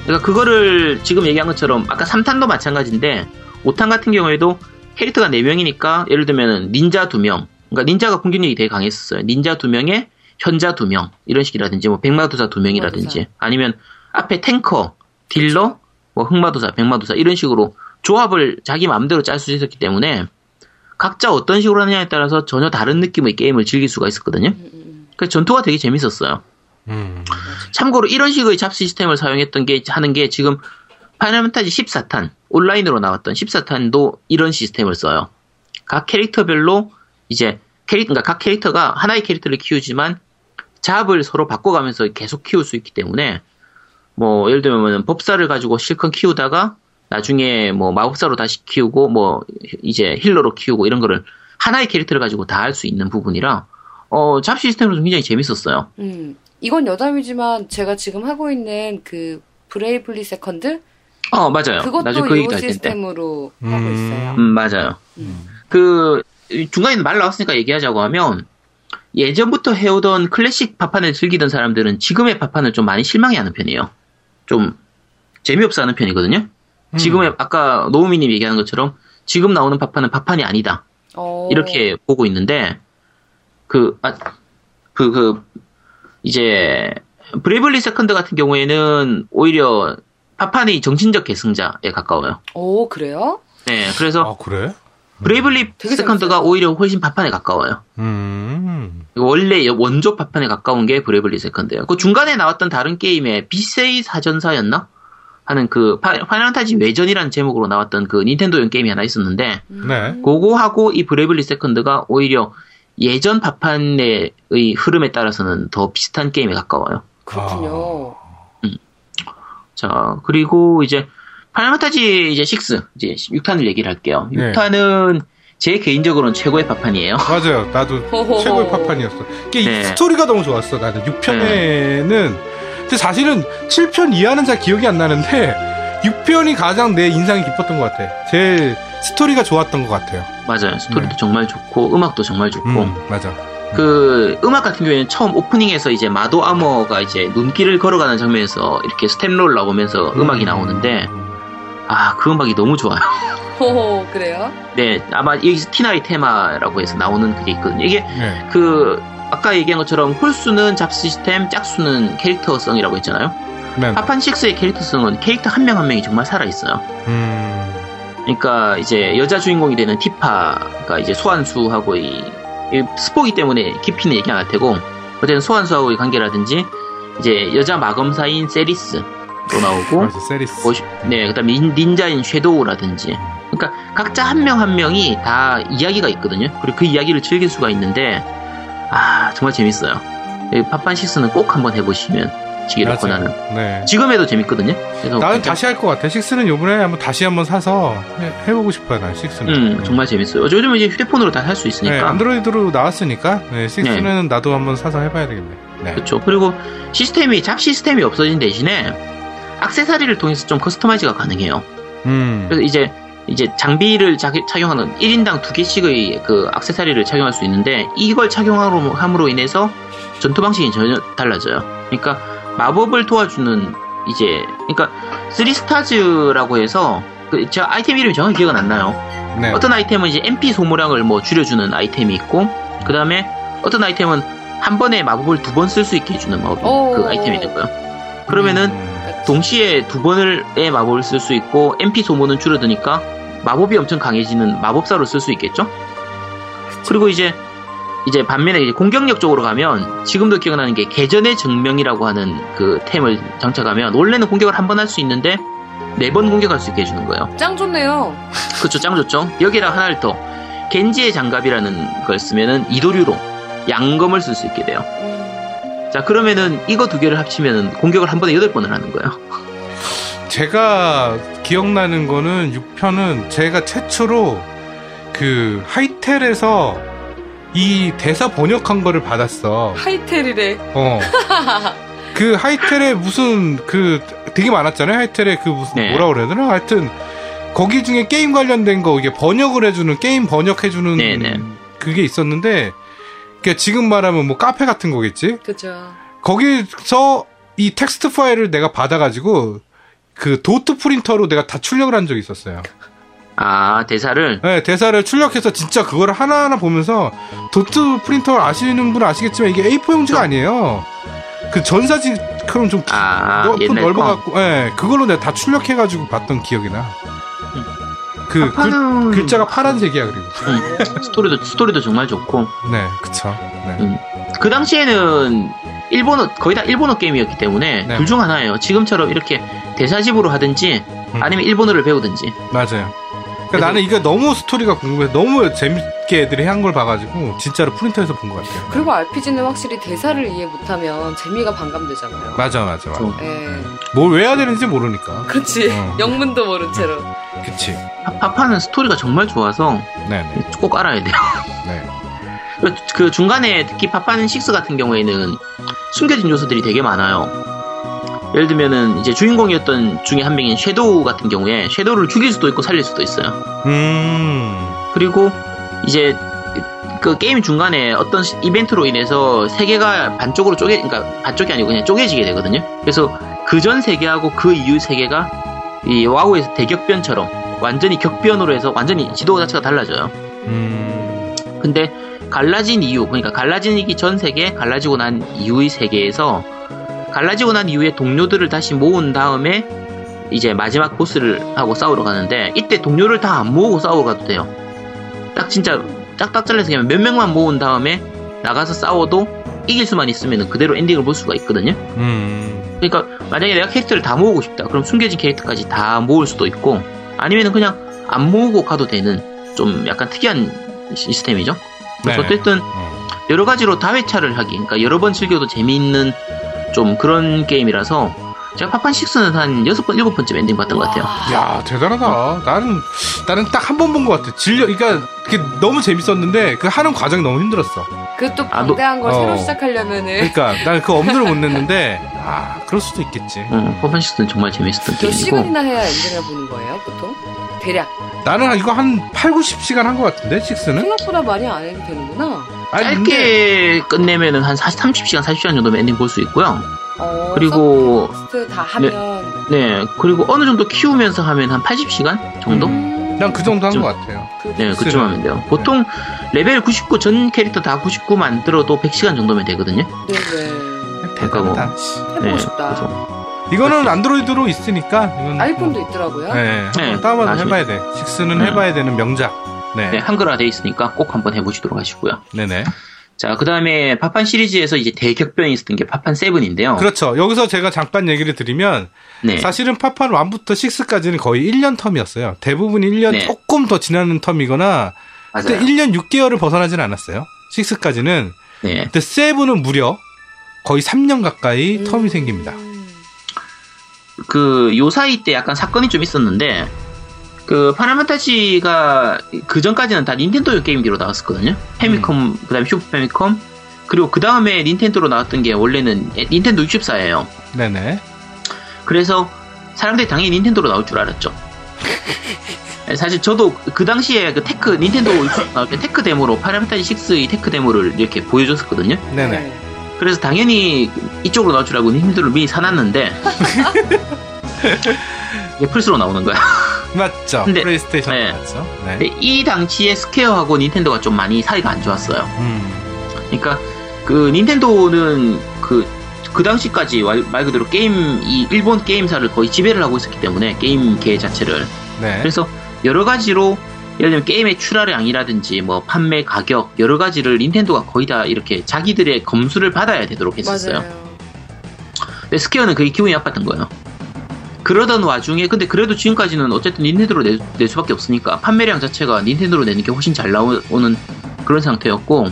그러니까 그거를 지금 얘기한 것처럼 아까 3탄도 마찬가지인데 5탄 같은 경우에도 캐릭터가 4명이니까 예를 들면 닌자 2명 그러니까 닌자가 공격력이 되게 강했었어요. 닌자 2명에 현자 2명 이런 식이라든지 뭐 백마도사 2명이라든지 백마도사. 아니면 앞에 탱커, 딜러, 뭐 흑마도사, 백마도사 이런 식으로 조합을 자기 마음대로 짤 수 있었기 때문에 각자 어떤 식으로 하느냐에 따라서 전혀 다른 느낌의 게임을 즐길 수가 있었거든요. 음, 음, 그래서 전투가 되게 재밌었어요. 음. 참고로 이런 식의 job 시스템을 사용했던 게 하는 게 지금 파이널 판타지 14탄 온라인으로 나왔던 14탄도 이런 시스템을 써요. 각 캐릭터별로 이제 캐릭 그러니까 각 캐릭터가 하나의 캐릭터를 키우지만 job을 서로 바꿔가면서 계속 키울 수 있기 때문에 뭐 예를 들면 법사를 가지고 실컷 키우다가 나중에 뭐 마법사로 다시 키우고 뭐 이제 healer로 키우고 이런 거를 하나의 캐릭터를 가지고 다 할 수 있는 부분이라 어, job 시스템으로 굉장히 재밌었어요. 음. 이건 여담이지만 제가 지금 하고 있는 그 브레이블리 세컨드 어, 맞아요. 그것도 나중에 그. 시스템으로 음. 하고 있어요. 음, 맞아요. 음. 그, 중간에 말 나왔으니까 얘기하자고 하면, 예전부터 해오던 클래식 파판을 즐기던 사람들은 지금의 파판을 좀 많이 실망해하는 편이에요. 좀, 재미없어 하는 편이거든요. 지금의, 아까 노우미님 얘기하는 것처럼, 지금 나오는 파판은 파판이 아니다. 어. 이렇게 보고 있는데, 그, 아, 그, 그, 이제, 브레이블리 세컨드 같은 경우에는 오히려 파판의 정신적 계승자에 가까워요. 오, 그래요? 네, 그래서 아 그래? 브레이블리 되게 세컨드가 재밌어요. 오히려 훨씬 파판에 가까워요. 음. 원래 원조 파판에 가까운 게 브레이블리 세컨드예요. 그 중간에 나왔던 다른 게임에 빛의 4전사였나? 하는 그 파- 파이널 판타지 외전이라는 제목으로 나왔던 그 닌텐도용 게임이 하나 있었는데 네. 그거하고 이 브레이블리 세컨드가 오히려 예전 파판의 흐름에 따라서는 더 비슷한 게임에 가까워요. 그렇군요. 자, 그리고 이제 파이널 판타지 이제 6, 이제 6탄을 얘기를 할게요. 네. 6탄은 제 개인적으로는 최고의 파판이에요. <laughs> 맞아요. 나도 호호호. 최고의 파판이었어. 이게 네. 스토리가 너무 좋았어. 나는 6편에는 근데 사실은 7편 이하는 잘 기억이 안 나는데 6편이 가장 내 인상이 깊었던 것 같아. 제일 스토리가 좋았던 것 같아요. 맞아요. 스토리도 네. 정말 좋고 음악도 정말 좋고 음, 맞아. 그 음악 같은 경우에는 처음 오프닝에서 이제 마도 armor가 이제 눈길을 걸어가는 장면에서 이렇게 staff roll 나오면서 음악이 나오는데 아 그 음악이 너무 좋아요. <laughs> 호호, 그래요? 네 아마 여기서 티나이 테마라고 해서 나오는 그게 있거든요. 이게 네. 그 아까 얘기한 것처럼 홀수는 잡 시스템, 짝수는 캐릭터성이라고 했잖아요. 네. 파판 6의 캐릭터성은 캐릭터 한 명 한 명이 정말 살아 있어요. 음. 그러니까 이제 여자 주인공이 되는 티파가 이제 소환수하고 이, 이 스포기 때문에 깊이는 얘기 안 할 테고 어쨌든 소환수하고의 관계라든지 이제 여자 마검사인 세리스 도 나오고 맞아, 세리스. 뭐, 네 그다음에 닌- 닌자인 섀도우라든지 그러니까 각자 한명한 명이 다 이야기가 있거든요. 그리고 그 이야기를 즐길 수가 있는데 아 정말 재밌어요. 이 파판 6는 꼭 한번 해보시면 지기를 맞아요. 권하는. 네. 지금 해도 재밌거든요. 그래서 나는 다시 할 것 같아. 6는 요번에 한번 다시 한번 사서 해, 보고 싶어요. 난 6는. 음 정말 재밌어요. 요즘은 이제 휴대폰으로 다 할수 네, 있으니까. 안드로이드로 나왔으니까 네, 6는 나도 한번 사서 해봐야 되겠네. 네. 그렇죠. 그리고 시스템이 잡 시스템이 없어진 대신에 액세서리를 통해서 좀 커스터마이즈가 가능해요. 음. 그래서 이제 이제 장비를 자- 착용하는 1인당 두 개씩의 그 액세서리를 착용할 수 있는데 이걸 착용함으로 인해서 전투 방식이 전혀 달라져요. 그러니까 마법을 도와주는 이제 그러니까 3스타즈라고 해서 그 제가 아이템 이름이 정확히 기억은 안 나요. 네. 어떤 아이템은 이제 MP 소모량을 뭐 줄여주는 아이템이 있고, 그 다음에 어떤 아이템은 한 번에 마법을 두 번 쓸 수 있게 해주는 마법, 오. 그 아이템이 있는 거예요. 그러면은 음. 동시에 두 번의 마법을 쓸 수 있고, MP 소모는 줄어드니까 마법이 엄청 강해지는 마법사로 쓸 수 있겠죠? 그리고 이제, 이제 반면에 이제 공격력 쪽으로 가면 지금도 기억나는 게 개전의 증명이라고 하는 그 템을 장착하면 원래는 공격을 한 번 할 수 있는데 네 번 공격할 수 있게 해주는 거예요. 짱 좋네요. 그쵸, 짱 좋죠? 여기랑 하나를 더. 겐지의 장갑이라는 걸 쓰면은 이도류로 양검을 쓸 수 있게 돼요. 음, 자, 그러면은 이거 두 개를 합치면은 공격을 한 번에 여덟 번을 하는 거예요. 제가 기억나는 거는 6편은 제가 최초로 그 하이텔에서 이 대사 번역한 거를 받았어. 하이텔이래. 어. 그 하이텔에 무슨 그 되게 많았잖아요. 하이텔에 그 무슨 네. 뭐라 그래야 되나? 하여튼 거기 중에 게임 관련된 거 이게 번역을 해주는 게임 번역해주는 네, 네. 그게 있었는데 그러니까 지금 말하면 뭐 카페 같은 거겠지. 그죠. 거기서 이 텍스트 파일을 내가 받아가지고 그 도트 프린터로 내가 다 출력을 한 적이 있었어요. 아 대사를 네, 대사를 출력해서 진짜 그거를 하나하나 보면서 도트 프린터 아시는 분은 아시겠지만 이게 A4 용지가 아니에요. 그 전사지처럼 좀 아 넓, 옛날 거. 넓어갖고, 예, 그걸로 내가 다 출력해가지고 봤던 기억이 나. 그 글, 파파는 글 자가 파란색이야 그리고. 음, 스토리도 스토리도 정말 좋고 네, 그쵸. 네. 음. 그 당시에는 일본어 거의 다 일본어 게임이었기 때문에 네. 둘중 하나예요. 지금처럼 이렇게 대사집으로 하든지 음. 아니면 일본어를 배우든지. 맞아요. 그러니까 나는 이게 너무 스토리가 궁금해. 너무 재밌게 애들이 한 걸 봐가지고 진짜로 프린터에서 본 것 같아요. 그리고 RPG는 확실히 대사를 이해 못하면 재미가 반감되잖아요. 맞아, 맞아, 맞아. 어. 예. 뭘왜 해야 되는지 모르니까. 그렇지. 어. 영문도 모른 채로. 그치. 파- 파파는 스토리가 정말 좋아서 네네. 꼭 알아야 돼요. 네. 그, 그 중간에 특히 파파는 6 같은 경우에는 숨겨진 요소들이 되게 많아요. 예를 들면은 이제 주인공이었던 중에 한 명인 섀도우 같은 경우에 섀도우를 죽일 수도 있고 살릴 수도 있어요. 음. 그리고 이제 그 게임 중간에 어떤 시- 이벤트로 인해서 세계가 반쪽으로 쪼개, 그러니까 반쪽이 아니고 그냥 쪼개지게 되거든요. 그래서 그 전 세계하고 그 이후 세계가 이 와우에서 대격변처럼 완전히 격변으로 해서 완전히 지도 자체가 달라져요. 음. 근데 갈라진 이유, 그러니까 갈라지기 전 세계, 갈라지고 난 이후의 세계에서 갈라지고 난 이후에 동료들을 다시 모은 다음에 이제 마지막 보스를 하고 싸우러 가는데 이때 동료를 다 안 모으고 싸우러 가도 돼요. 딱 진짜 딱딱 잘라서 그냥 몇 명만 모은 다음에 나가서 싸워도 이길 수만 있으면 그대로 엔딩을 볼 수가 있거든요. 음. 그러니까 만약에 내가 캐릭터를 다 모으고 싶다. 그럼 숨겨진 캐릭터까지 다 모을 수도 있고 아니면은 그냥 안 모으고 가도 되는 좀 약간 특이한 시스템이죠. 그래서 네. 어쨌든 어. 여러 가지로 다회차를 하기, 그러니까 여러 번 즐겨도 재미있는 좀 그런 게임이라서 제가 파판 6는 한 6번, 7번쯤 엔딩 봤던 것 같아요. 야 대단하다. 나는 나는 딱 한 번 본 것 같아. 질려. 그러니까 그게 너무 재밌었는데 그 하는 과정이 너무 힘들었어. 그또 아, 너- 방대한 걸 어. 새로 시작하려면은 그러니까 나는 그 엄두를 못 냈는데 <laughs> 아 그럴 수도 있겠지. 어, 파판 6는 정말 재밌었던 몇 게임이고 시간이나 해야 엔딩을 보는 거예요, 보통? 대략. 나는 이거 한 8, 90시간 한 것 같은데 6는? 생각보다 많이 안 해도 되는구나. 아니, 근데 짧게 끝내면은 한 40, 30시간, 40시간 정도면 엔딩 볼 수 있고요. 어, 그리고 다 하면 네, 그리고 어느 정도 키우면서 하면 한 80시간 정도? 음, 난그 정도 한 좀- 것 같아요. 그- 네, 그쯤 하면 돼요. 보통 레벨 99 전 캐릭터 다 99 만들어도 100시간 정도면 되거든요. 네 네. 그러니까 뭐- 대단하다. 해보고 네, 싶다. 그래서 이거는 안드로이드로 있으니까 이건 아이폰도 있더라고요. 네, 네, 나중에- 해봐야 돼. 6는 네. 해봐야 되는 명작. 네, 네, 한글화 돼 있으니까 꼭 한번 해보시도록 하시고요. 네네. 자, 그 다음에 파판 시리즈에서 이제 대격변이 있었던 게 파판 7인데요. 그렇죠. 여기서 제가 잠깐 얘기를 드리면 네. 사실은 파판 1부터 6까지는 거의 1년 텀이었어요. 대부분 1년 네. 조금 더 지나는 텀이거나 그때 맞아요. 1년 6개월을 벗어나진 않았어요. 6까지는. 네. 근데 7은 무려 거의 3년 가까이 음. 텀이 생깁니다. 그, 요 사이 때 약간 사건이 좀 있었는데, 그, 파널 판타지가 그 전까지는 다 닌텐도 게임기로 나왔었거든요. 페미컴, 음. 그 다음에 슈퍼 페미컴, 그리고 그 다음에 닌텐도로 나왔던 게 원래는 닌텐도 64예요. 네네. 그래서 사람들이 당연히 닌텐도로 나올 줄 알았죠. <laughs> 사실 저도 그 당시에 그 tech 닌텐도 나올 때 tech demo로 파이널 판타지 6의 tech demo를 이렇게 보여줬었거든요. 네네. 그래서 당연히 이쪽으로 나올 줄 알고 닌텐도를 미리 사놨는데 <laughs> 이게 플스로 나오는 거야. 맞죠. 근데- 플레이스테이션 네. 맞죠. 네. 근데 이 당시에 스퀘어하고 닌텐도가 좀 많이 사이가 안 좋았어요. 음. 그러니까 그 닌텐도는 그, 그 당시까지 말, 말 그대로 게임, 이 일본 게임사를 거의 지배를 하고 있었기 때문에 게임계 자체를. 네. 그래서 여러 가지로 예를 들면 게임의 출하량이라든지 뭐 판매 가격 여러 가지를 닌텐도가 거의 다 이렇게 자기들의 검수를 받아야 되도록 했었어요. 맞아요. 근데 스퀘어는 그게 기분이 나빴던 거예요. 그러던 와중에 근데 그래도 지금까지는 어쨌든 닌텐도로 낼, 낼 수밖에 없으니까 판매량 자체가 닌텐도로 내는 게 훨씬 잘 나오는 그런 상태였고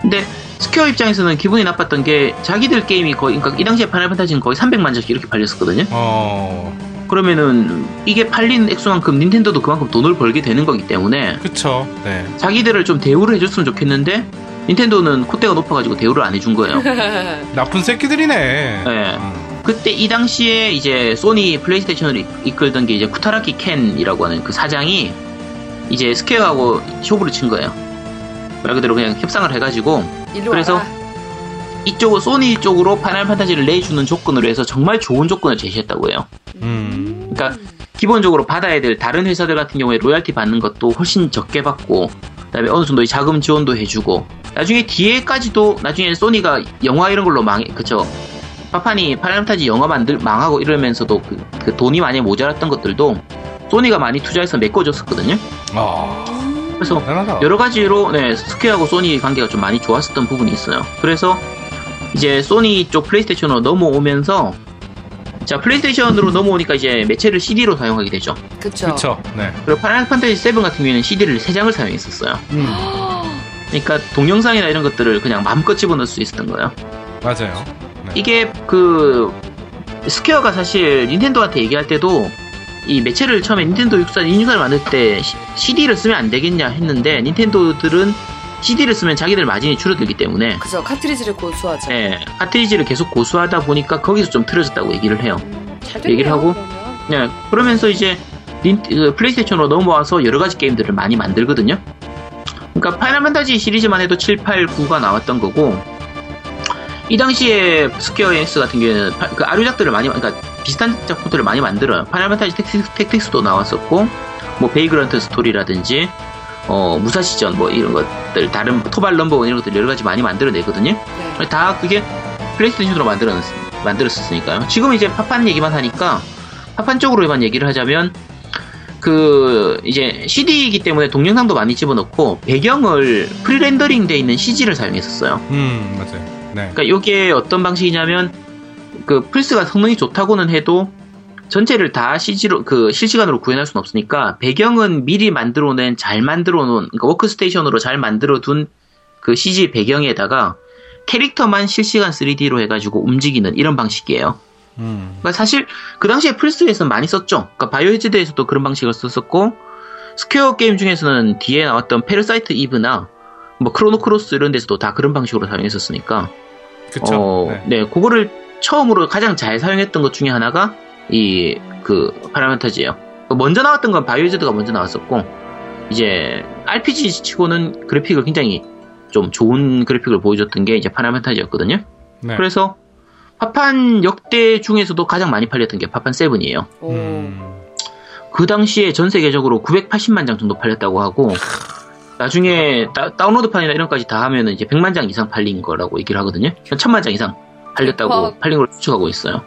근데 스퀘어 입장에서는 기분이 나빴던 게 자기들 게임이 거의 그러니까 이 당시에 파이널 판타지는 거의 300만 장씩 이렇게 팔렸었거든요. 어. 그러면은 이게 팔린 액수만큼 닌텐도도 그만큼 돈을 벌게 되는 거기 때문에 그쵸. 네. 자기들을 좀 대우를 해줬으면 좋겠는데 닌텐도는 콧대가 높아가지고 대우를 안 해준 거예요. <laughs> 나쁜 새끼들이네. 네. 음. 그때 이 당시에 이제 소니 플레이스테이션을 이- 이끌던 게 이제 쿠타라키 켄이라고 하는 그 사장이 이제 스퀘어하고 쇼부를 친 거예요. 말 그대로 그냥 협상을 해가지고 그래서 와라. 이쪽으로 소니 쪽으로 파이널 판타지를 내주는 조건으로 해서 정말 좋은 조건을 제시했다고 해요. 음. 그러니까 기본적으로 받아야 될 다른 회사들 같은 경우에 로얄티 받는 것도 훨씬 적게 받고 그다음에 어느 정도의 자금 지원도 해주고 나중에 뒤에까지도 나중에 소니가 영화 이런 걸로 망해 그쵸 파판이 파이널 판타지 영화 만들 망하고 이러면서도 그, 그 돈이 많이 모자랐던 것들도 소니가 많이 투자해서 메꿔줬었거든요. 아, 그래서 대단하다. 여러 가지로 네, 스퀘어하고 소니 관계가 좀 많이 좋았었던 부분이 있어요. 그래서 이제 소니 쪽 플레이스테이션으로 넘어오면서 자 플레이스테이션으로 넘어오니까 이제 매체를 CD로 사용하게 되죠. 그쵸. 그쵸. 네. 그리고 파이널 판타지 7 같은 경우에는 CD를 3 장을 사용했었어요. 음, 그러니까 동영상이나 이런 것들을 그냥 마음껏 집어넣을 수 있었던 거예요. 맞아요. 네. 이게 그 스퀘어가 사실 닌텐도한테 얘기할 때도 이 매체를 처음에 닌텐도 64, 인유사를 만들 때 CD를 쓰면 안 되겠냐 했는데 닌텐도들은 CD를 쓰면 자기들 마진이 줄어들기 때문에 그죠. 카트리지를 고수하죠. 네, 카트리지를 계속 고수하다 보니까 거기서 좀 틀어졌다고 얘기를 해요. 음, 됐네요, 얘기를 하고. 그러면. 네, 그러면서 이제 닌- 그 플레이스테이션으로 넘어와서 여러 가지 게임들을 많이 만들거든요. 그러니까 파이널 판타지 시리즈만 해도 7, 8, 9가 나왔던 거고 이 당시에 스퀘어 엔스 같은 경우에는 파- 그 아류작들을 많이 그러니까 비슷한 작품들을 많이 만들어요. 파이널 판타지 Tactics, Tactics 도 나왔었고 뭐 Vagrant Story라든지 어 무사시전 뭐 이런 것들 다른 Tobal No. 1 이런 것들 여러 가지 많이 만들어내거든요. 네. 다 그게 플레이스테이션으로 만들었, 만들었었으니까요. 지금 이제 파판 얘기만 하니까 파판 쪽으로만 얘기를 하자면 그 이제 CD이기 때문에 동영상도 많이 집어넣고 배경을 pre-rendering 돼 있는 CG를 사용했었어요. 음, 맞아요. 네. 그러니까 이게 어떤 방식이냐면 그 플스가 성능이 좋다고는 해도 전체를 다 CG로 그 실시간으로 구현할 수는 없으니까 배경은 미리 만들어낸 잘 만들어놓은 그러니까 워크스테이션으로 잘 만들어둔 그 CG 배경에다가 캐릭터만 실시간 3D로 해가지고 움직이는 이런 방식이에요. 음. 그러니까 사실 그 당시에 플스에서는 많이 썼죠. 그러니까 Biohazard에서도 그런 방식을 썼었고 스퀘어 게임 중에서는 뒤에 나왔던 Parasite Eve나 뭐 Chrono Cross 이런 데서도 다 그런 방식으로 사용했었으니까 그쵸. 어, 네. 네. 그거를 처음으로 가장 잘 사용했던 것 중에 하나가 이 그 파이널 판타지예요. 먼저 나왔던 건 Biohazard가 먼저 나왔었고 이제 RPG 치고는 그래픽을 굉장히 좀 좋은 그래픽을 보여줬던 게 이제 파라멘타지였거든요. 네. 그래서 파판 역대 중에서도 가장 많이 팔렸던 게 파판 7이에요. 오. 음. 그 당시에 전 세계적으로 980만 장 정도 팔렸다고 하고 나중에 다, 운로드판이나 이런 것까지 다 하면은 이제 100만 장 이상 팔린 거라고 얘기를 하거든요. 1000만 장 이상 팔렸다고 와. 팔린 걸 추측하고 있어요.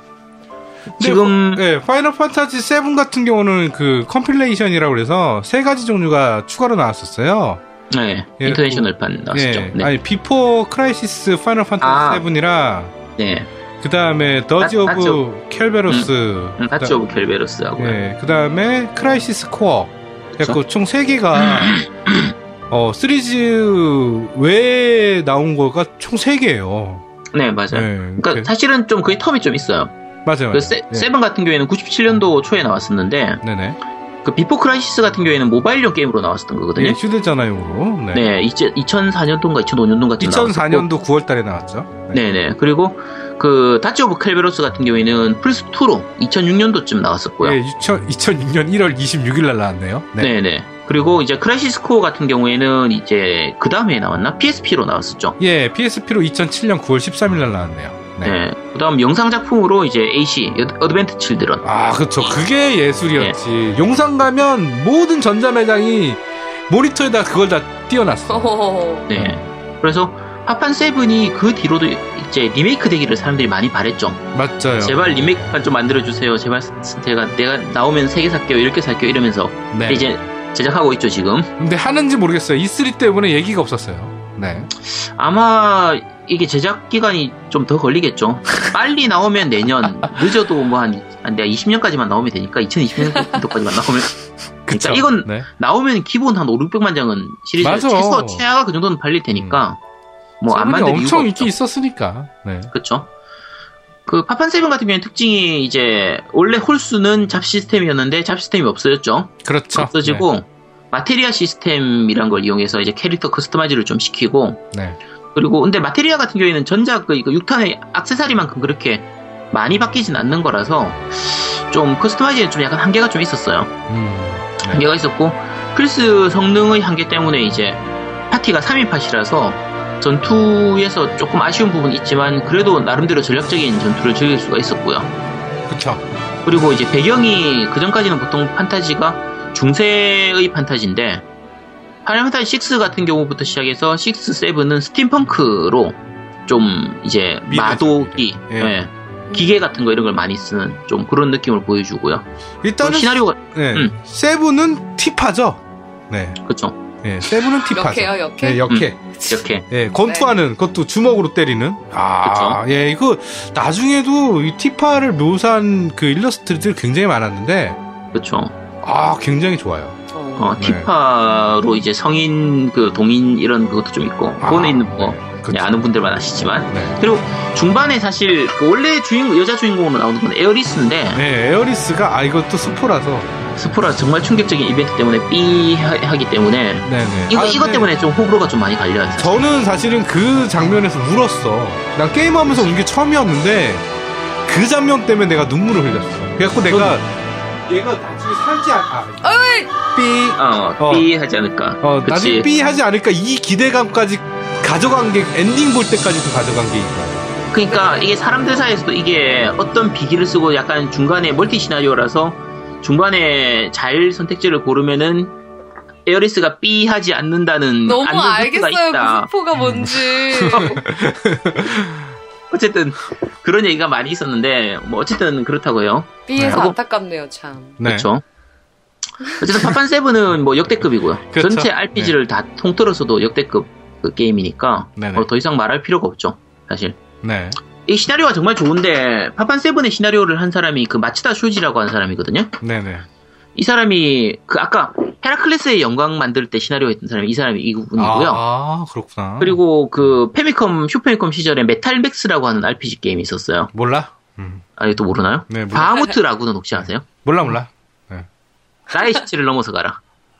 지금 네, 파이널 판타지 7 같은 경우는 그 compilation이라고 그래서 세 가지 종류가 추가로 나왔었어요. 네, 예, 인터내셔널판 나왔었죠. 네. 네. 아니 Before Crisis 파이널 판타지 아. 7이라 네. 그 다음에 Dirge 다- of. Cerberus 음, Dirge of Cerberus하고 네, 그 다음에 Crisis Core. 그래서 총 세 개가 <clears throat> 어 시리즈 외에 나온 거가 총 세 개예요. 네, 맞아요. 네, 그러니까 그- 사실은 좀 그게 term이 좀 있어요. 맞아요. 그 세, 네. seven 같은 경우에는 97년도 초에 나왔었는데 네네. 그 Before Crisis 같은 경우에는 모바일용 게임으로 나왔었던 거거든요. 네, 휴대전화용으로. 네. 네, 2004년도인가 2005년도인가 2004년도 9월 달에 나왔죠. 네. 네네. 그리고 그 Dirge of Cerberus 같은 경우에는 플스 2로 2006년도쯤 나왔었고요. 네, 2000, 2006년 1월 26일 날 나왔네요. 네. 네. 네 그리고 이제 Crisis Core 같은 경우에는 이제 그 다음에 나왔나? PSP로 나왔었죠. 예, PSP로 2007년 9월 13일 날 나왔네요. 네. 네. 그다음 영상 작품으로 이제 AC Advent Children. 아, 그쵸. 그게 예술이었지. 용산 가면 모든 전자 매장이 모니터에다 그걸 다 띄워놨어. 네. 그래서 파판 seven이 그 뒤로도 이제 리메이크 되기를 사람들이 많이 바랬죠. 맞아요. 제발 리메이크판 좀 만들어 주세요. 제발 제가 내가 나오면 세 개 살게요. 이렇게 살게요. 이러면서 네. 이제 제작하고 있죠 지금. 근데 하는지 모르겠어요. E3 때문에 얘기가 없었어요. 네. 아마 이게 제작 기간이 좀 더 걸리겠죠. <laughs> 빨리 나오면 내년, 늦어도 뭐 한, 한 내가 20년까지만 나오면 되니까 2020년도까지만 나오면. <laughs> 그쵸. 그러니까 이건 네. 나오면 기본 한 5, 600만 장은 시리즈. 최소 최하가 그 정도는 팔릴 테니까 뭐 안 seven이 만들 이유가 엄청. 인기 있었으니까. 네. 그렇죠. 그 파판 seven 같은 경우에는 특징이 이제 원래 홀수는 job 시스템이었는데 job 시스템이 없어졌죠. 그렇죠. 없어지고 마테리아 시스템이란 걸 이용해서 이제 캐릭터 customize를 좀 시키고 네. 그리고 근데 마테리아 같은 경우에는 전작 그 6탄의 악세사리만큼 그렇게 많이 바뀌진 않는 거라서 좀 customize에 좀 약간 한계가 좀 있었어요. 음. 네. 한계가 있었고 플스 성능의 한계 때문에 이제 파티가 3인 팟이라서 전투에서 조금 아쉬운 부분이 있지만 그래도 나름대로 전략적인 전투를 즐길 수가 있었고요. 그쵸. 그리고 이제 배경이 그 전까지는 보통 판타지가 중세의 판타지인데 파이널 판타지 6 같은 경우부터 시작해서 6, 7은 steampunk로 좀 이제 마도기. 예. 예, 기계 같은 거 이런 걸 많이 쓰는 좀 그런 느낌을 보여주고요. 또 일단은 시나리오가 네. 음. seven은 티파죠. 네. 그렇죠. 네. 세븐은 티파죠. 역해요, 역해? 네, 역해. 이렇게 예, 권투하는 것도 주먹으로 때리는. 아, 예, 이거 나중에도 이 티파를 묘사한 그 일러스트들 굉장히 많았는데, 그렇죠. 아, 굉장히 좋아요. 어. 어, 네. 티파로 이제 성인 그 동인 이런 것도 좀 있고 아, 그거는 있는 뭐 그냥 아는 분들만 아시지만 네. 그리고 중반에 사실 그 원래 주인 여자 주인공으로 나오는 건 에어리스인데 네, 에어리스가, 아, 이것도 스포라서. 스포라 정말 충격적인 이벤트 때문에 삐 하- 하기 때문에 네네. 이거 아, 이것 네. 때문에 좀 호불호가 좀 많이 갈려요. 사실. 저는 사실은 그 장면에서 울었어. 난 게임하면서 운 게 처음이었는데, 그 장면 때문에 내가 눈물을 흘렸어. 그래갖고 내가, 얘가 나중에 살지 않, 아, 어이! 삐, 어, 어. 삐 하지 않을까. 어, 나중에. 삐 하지 않을까 이 기대감까지 가져간 게 엔딩 볼 때까지도 가져간 게 있어요. 그러니까 이게 사람들 사이에서도 이게 어떤 비기를 쓰고 약간 중간에 멀티 시나리오라서 중간에 잘 선택지를 고르면은 에어리스가 삐 하지 않는다는 너무 알겠어요, 있다. 그 스포가 뭔지. <laughs> 어쨌든 그런 얘기가 많이 있었는데 뭐 어쨌든 그렇다고요. B에서 하고- 안타깝네요, 참. 네. 그렇죠. 어쨌든 파판 세븐은 뭐 역대급이고요. 그렇죠. 전체 RPG를 다 통틀어서도 역대급 그 게임이니까. 어, 더 이상 말할 필요가 없죠. 사실 네. 이 시나리오가 정말 좋은데 파판 세븐의 시나리오를 한 사람이 그 마치다 쇼지라고 하는 사람이거든요. 네네. 이 사람이 그 아까 헤라클레스의 영광 만들 때 시나리오 했던 사람이 이 사람이 이분이고요. 아, 그렇구나. 그리고 그 패미컴 슈퍼패미컴 시절에 메탈맥스라고 하는 RPG 게임이 있었어요. 몰라? 음. 아, 또 모르나요? 네, 몰라. 바하무트라고는 혹시 아세요? 몰라, 몰라. 네. 나의 시체를 넘어서 가라.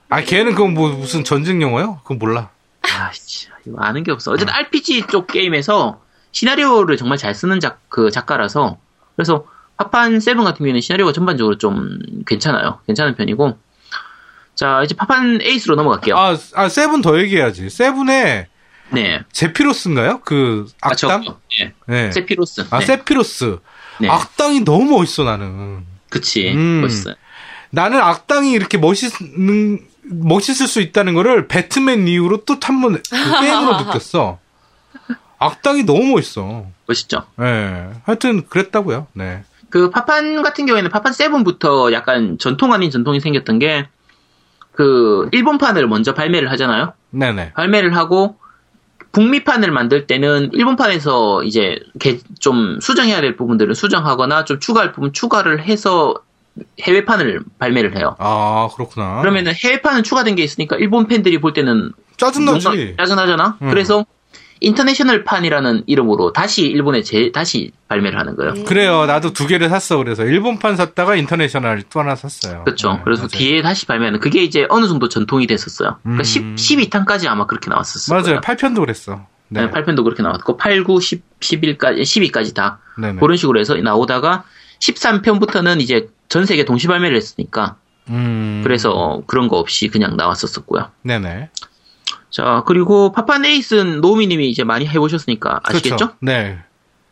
아, 걔는 그건 뭐 무슨 전쟁 영화요? 그건 몰라. 아, 씨, 이거 아는 게 없어. 어쨌든 RPG 쪽 게임에서 시나리오를 정말 잘 쓰는 작, 그 작가라서, 그래서 파판 seven 같은 경우에는 시나리오가 전반적으로 좀 괜찮아요. 괜찮은 편이고. 자, 이제 파판 eight으로 넘어갈게요. 아, 아, seven 더 얘기해야지. seven에 네. 세피로스인가요? 그 아, 저, 악당? 네. 네. 세피로스. 아, 네. 세피로스. 네. 악당이 너무 멋있어, 나는. 그치. 음. 멋있어요. 나는 악당이 이렇게 멋있는, 멋있을 수 있다는 거를 배트맨 이후로 또 한 번 게임으로 느꼈어. 악당이 너무 멋있어. 멋있죠. 예. 하여튼 그랬다고요. 네. 그 파판 같은 경우에는 파판 세븐부터 약간 전통 아닌 전통이 생겼던 게, 그, 일본판을 먼저 발매를 하잖아요? 네네. 발매를 하고 북미판을 만들 때는 일본판에서 이제 개- 좀 수정해야 될 부분들을 수정하거나 좀 추가할 부분 추가를 해서 해외판을 발매를 해요. 아, 그렇구나. 그러면은 해외판은 추가된 게 있으니까 일본 팬들이 볼 때는 짜증나지. 뭔가 짜증나잖아. 음. 그래서 international판이라는 이름으로 다시 일본에 재, 다시 발매를 하는 거예요. 그래요. 나도 두 개를 샀어. 그래서 일본판 샀다가 international 또 하나 샀어요. 그렇죠. 네, 그래서 맞아요. 뒤에 다시 발매하는 그게 이제 어느 정도 전통이 됐었어요. 그러니까 음. 10, 12탄까지 아마 그렇게 나왔었어요. 맞아요. 8편도 그랬어. 네. 네, 8편도 그렇게 나왔고 8, 9, 10, 11까지 12까지 다 네네. 그런 식으로 해서 나오다가 13편부터는 이제 전 세계 동시 발매를 했으니까 음. 그래서 그런 거 없이 그냥 나왔었었고요. 네네. 자 그리고 파판 에이스는 노미님이 이제 많이 해보셨으니까 아시겠죠? 그렇죠. 네.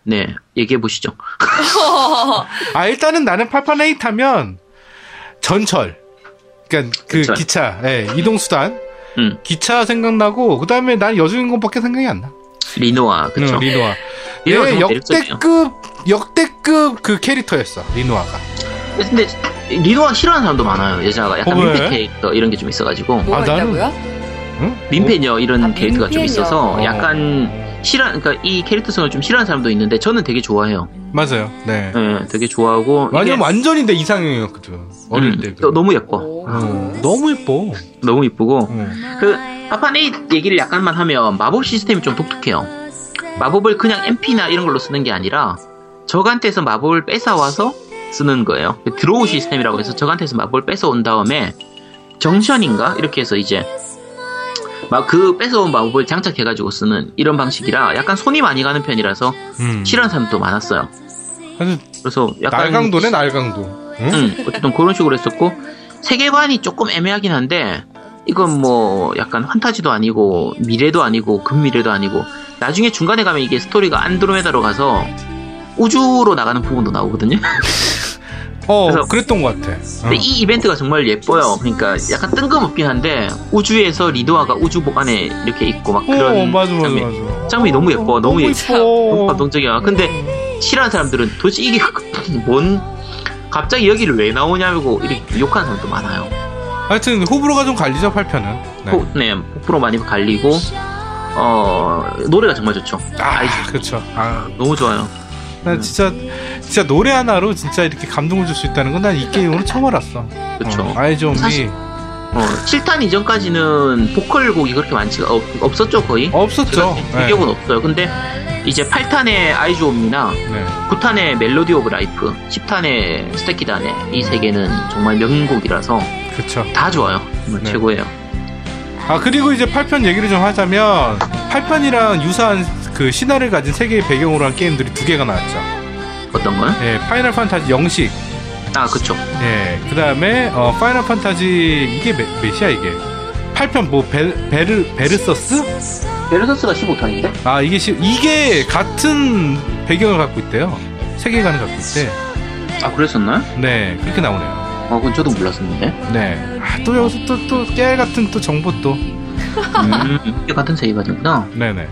네 얘기해 보시죠. <laughs> 아, 일단은 나는 팔판에잇 하면 전철. 그러니까 그 그쵸. 기차, 예, 이동수단. 음 기차 생각나고, 그 다음에 난 여주인공밖에 생각이 안 나. 리노아 그쵸? 응, 리노아. 매력적이에요. 역대급, 역대급 그 캐릭터였어, 리노아가. 근데 리노아 싫어하는 사람도 많아요. 여자가 약간 어, 왜? 민폐 캐릭터 이런 게 좀 있어가지고 뭐가 아, 나는- 있다고요? 응? 민폐녀 이런 아, 캐릭터가 좀 민폐녀. 있어서 어. 약간 싫어 그러니까 이 캐릭터성을 좀 싫어하는 사람도 있는데 저는 되게 좋아해요. 맞아요. 네. 네, 되게 좋아하고 완전 이게- 완전히 내 이상형이었거든. 어릴 음, 때. 너- 너무 예뻐. 오. 어, 너무 예뻐. 너무 이쁘고 어. 그 파파네이 얘기를 약간만 하면 마법 시스템이 좀 독특해요. 마법을 그냥 MP나 이런 걸로 쓰는 게 아니라 적한테서 마법을 뺏어와서 쓰는 거예요. 그 드로우 시스템이라고 해서 적한테서 마법을 뺏어온 다음에 정션인가 이렇게 해서 이제 막 그 뺏어온 마법을 장착해가지고 쓰는 이런 방식이라 약간 손이 많이 가는 편이라서 음. 싫어하는 사람도 많았어요. 그래서 약간 날강도네 날강도. 응? 응, 어쨌든 그런 식으로 했었고 세계관이 조금 애매하긴 한데 이건 뭐 약간 환타지도 아니고 미래도 아니고 근미래도 아니고 나중에 중간에 가면 이게 스토리가 안드로메다로 가서 우주로 나가는 부분도 나오거든요. 어, <laughs> 그래서- 그랬던 것 같아. 어. 이 이벤트가 정말 예뻐요. 그러니까 약간 뜬금없긴 한데 우주에서 리도아가 우주복 안에 이렇게 있고 막 그런 어, 맞아, 맞아, 장면. 맞아. 장면이 너무 예뻐. 너무, 예- 너무 예뻐. 감동적이야. 근데 싫어하는 사람들은 도대체 이게 <laughs> 뭔 갑자기 여기를 왜 나오냐고 이렇게 욕하는 사람도 많아요. 하여튼 호불호가 좀 갈리죠 8편은. 네. 네, 네 폭프로 많이 갈리고 어 노래가 정말 좋죠. 아, 그렇죠. 아, 너무 좋아요. 난 진짜 진짜 노래 하나로 진짜 이렇게 감동을 줄 수 있다는 건 난 이 게임으로 처음 알았어. 그쵸. 어, Eyes On Me 사실- 어 7탄 이전까지는 보컬 곡이 그렇게 많지가 없, 없었죠 거의. 없었죠. 제가 기억은 없어요. 근데 이제 8탄의 Eyes On Me나 네. 9탄의 Melody of Life, 10탄의 素敵だね 이 세 개는 정말 명곡이라서 그렇죠. 다 좋아요. 정말 네. 최고예요. 아 그리고 이제 8편 얘기를 좀 하자면 8편이랑 유사한 그 신화를 가진 세계의 배경으로 한 게임들이 두 개가 나왔죠. 어떤 거요? 예, 파이널 판타지 영식. 아 그쵸. 예, 그 다음에 어, 파이널 판타지 이게 몇, 몇이야 이게? 8편 뭐 베, 베르 Versus? Versus가 15탄인데? 아 이게 시, 이게 같은 배경을 갖고 있대요. 세계관을 갖고 있대. 아 그랬었나요? 네, 그렇게 나오네요. 어 그건 저도 몰랐었는데. 네. 아, 또 여기서 또 또 깨알 같은 또 정보 또. 음, 이게 같은 세계관이구나. 네네.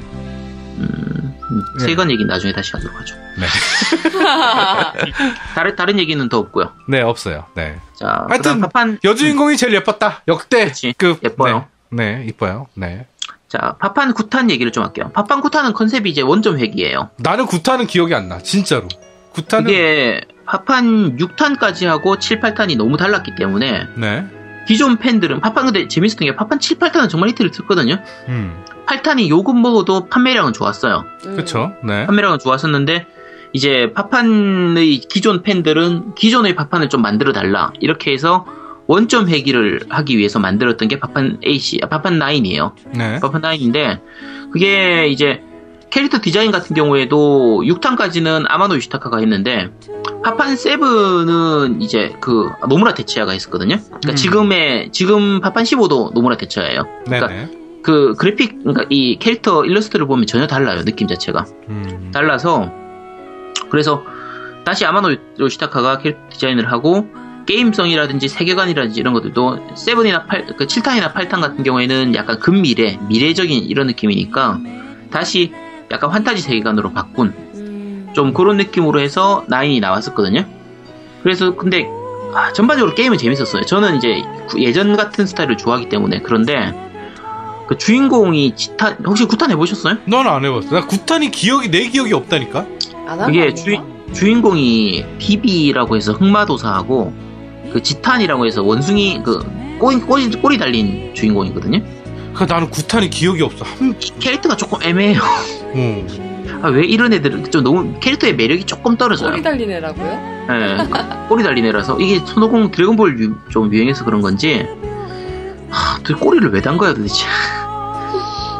음, 음, 네. 세계관 얘기는 나중에 다시 하도록 하죠. 네. <laughs> 다른 다른 얘기는 더 없고요. 네 없어요. 네. 자, 하여튼 파판 여주인공이 제일 예뻤다. 역대 그치. 급. 예뻐요. 네, 네 이뻐요. 네. 자 파판 9탄 얘기를 좀 할게요. 파판 9탄은 컨셉이 이제 원점 회기예요. 나는 구타는 기억이 안 나. 진짜로. 구타는 이게 파판 6탄까지 하고 7, 8탄이 너무 달랐기 때문에 네. 기존 팬들은 파판 근데 재밌었던 게 파판 7, 8탄은 정말 히트를 쳤거든요. 음. 8탄이 요금 먹어도 판매량은 좋았어요. 그렇죠. 네. 판매량은 좋았었는데 이제 파판의 기존 팬들은 기존의 파판을 좀 만들어 달라 이렇게 해서 원점 회기를 하기 위해서 만들었던 게 파판 AC, 아, 파판 9이에요. 네. 파판 9인데 그게 이제 캐릭터 디자인 같은 경우에도 6탄까지는 아마노 요시타카가 했는데 파판 7은 이제 그 노무라 테츠야가 했었거든요. 그러니까 음. 지금의 지금 파판 15도 노무라 테츠야예요. 그러니까. 그 그래픽 그러니까 이 캐릭터 일러스트를 보면 전혀 달라요 느낌 자체가. 음. 달라서 그래서 다시 아마노 요시타카가 캐릭터 디자인을 하고 게임성이라든지 세계관이라든지 이런 것들도 7이나 8, 그 7탄이나 8탄 같은 경우에는 약간 근미래, 미래적인 이런 느낌이니까 다시 약간 환타지 세계관으로 바꾼 음. 좀 그런 느낌으로 해서 9이 나왔었거든요. 그래서 근데 아, 전반적으로 게임은 재밌었어요. 저는 이제 예전 같은 스타일을 좋아하기 때문에 그런데 그 주인공이 지탄 혹시 구탄 해보셨어요? 넌 안 해봤어. 나 구탄이 기억이 내 기억이 없다니까. 안한 그게? 주인, 주인공이 비비라고 해서 흑마도사하고 그 지탄이라고 해서 원숭이 그 꼬리, 꼬리, 꼬리 달린 주인공이거든요. 그 나는 구탄이 기억이 없어. 한. 이 캐릭터가 조금 애매해요. 어. <laughs> 아, 왜 이런 애들은 좀 너무 캐릭터의 매력이 조금 떨어져요. 꼬리 달린 애라고요? 예, 꼬리 달린 애라서 이게 손오공 드래곤볼 유- 좀 유행해서 그런 건지 하, 도 꼬리를 왜 단 거야 도대체.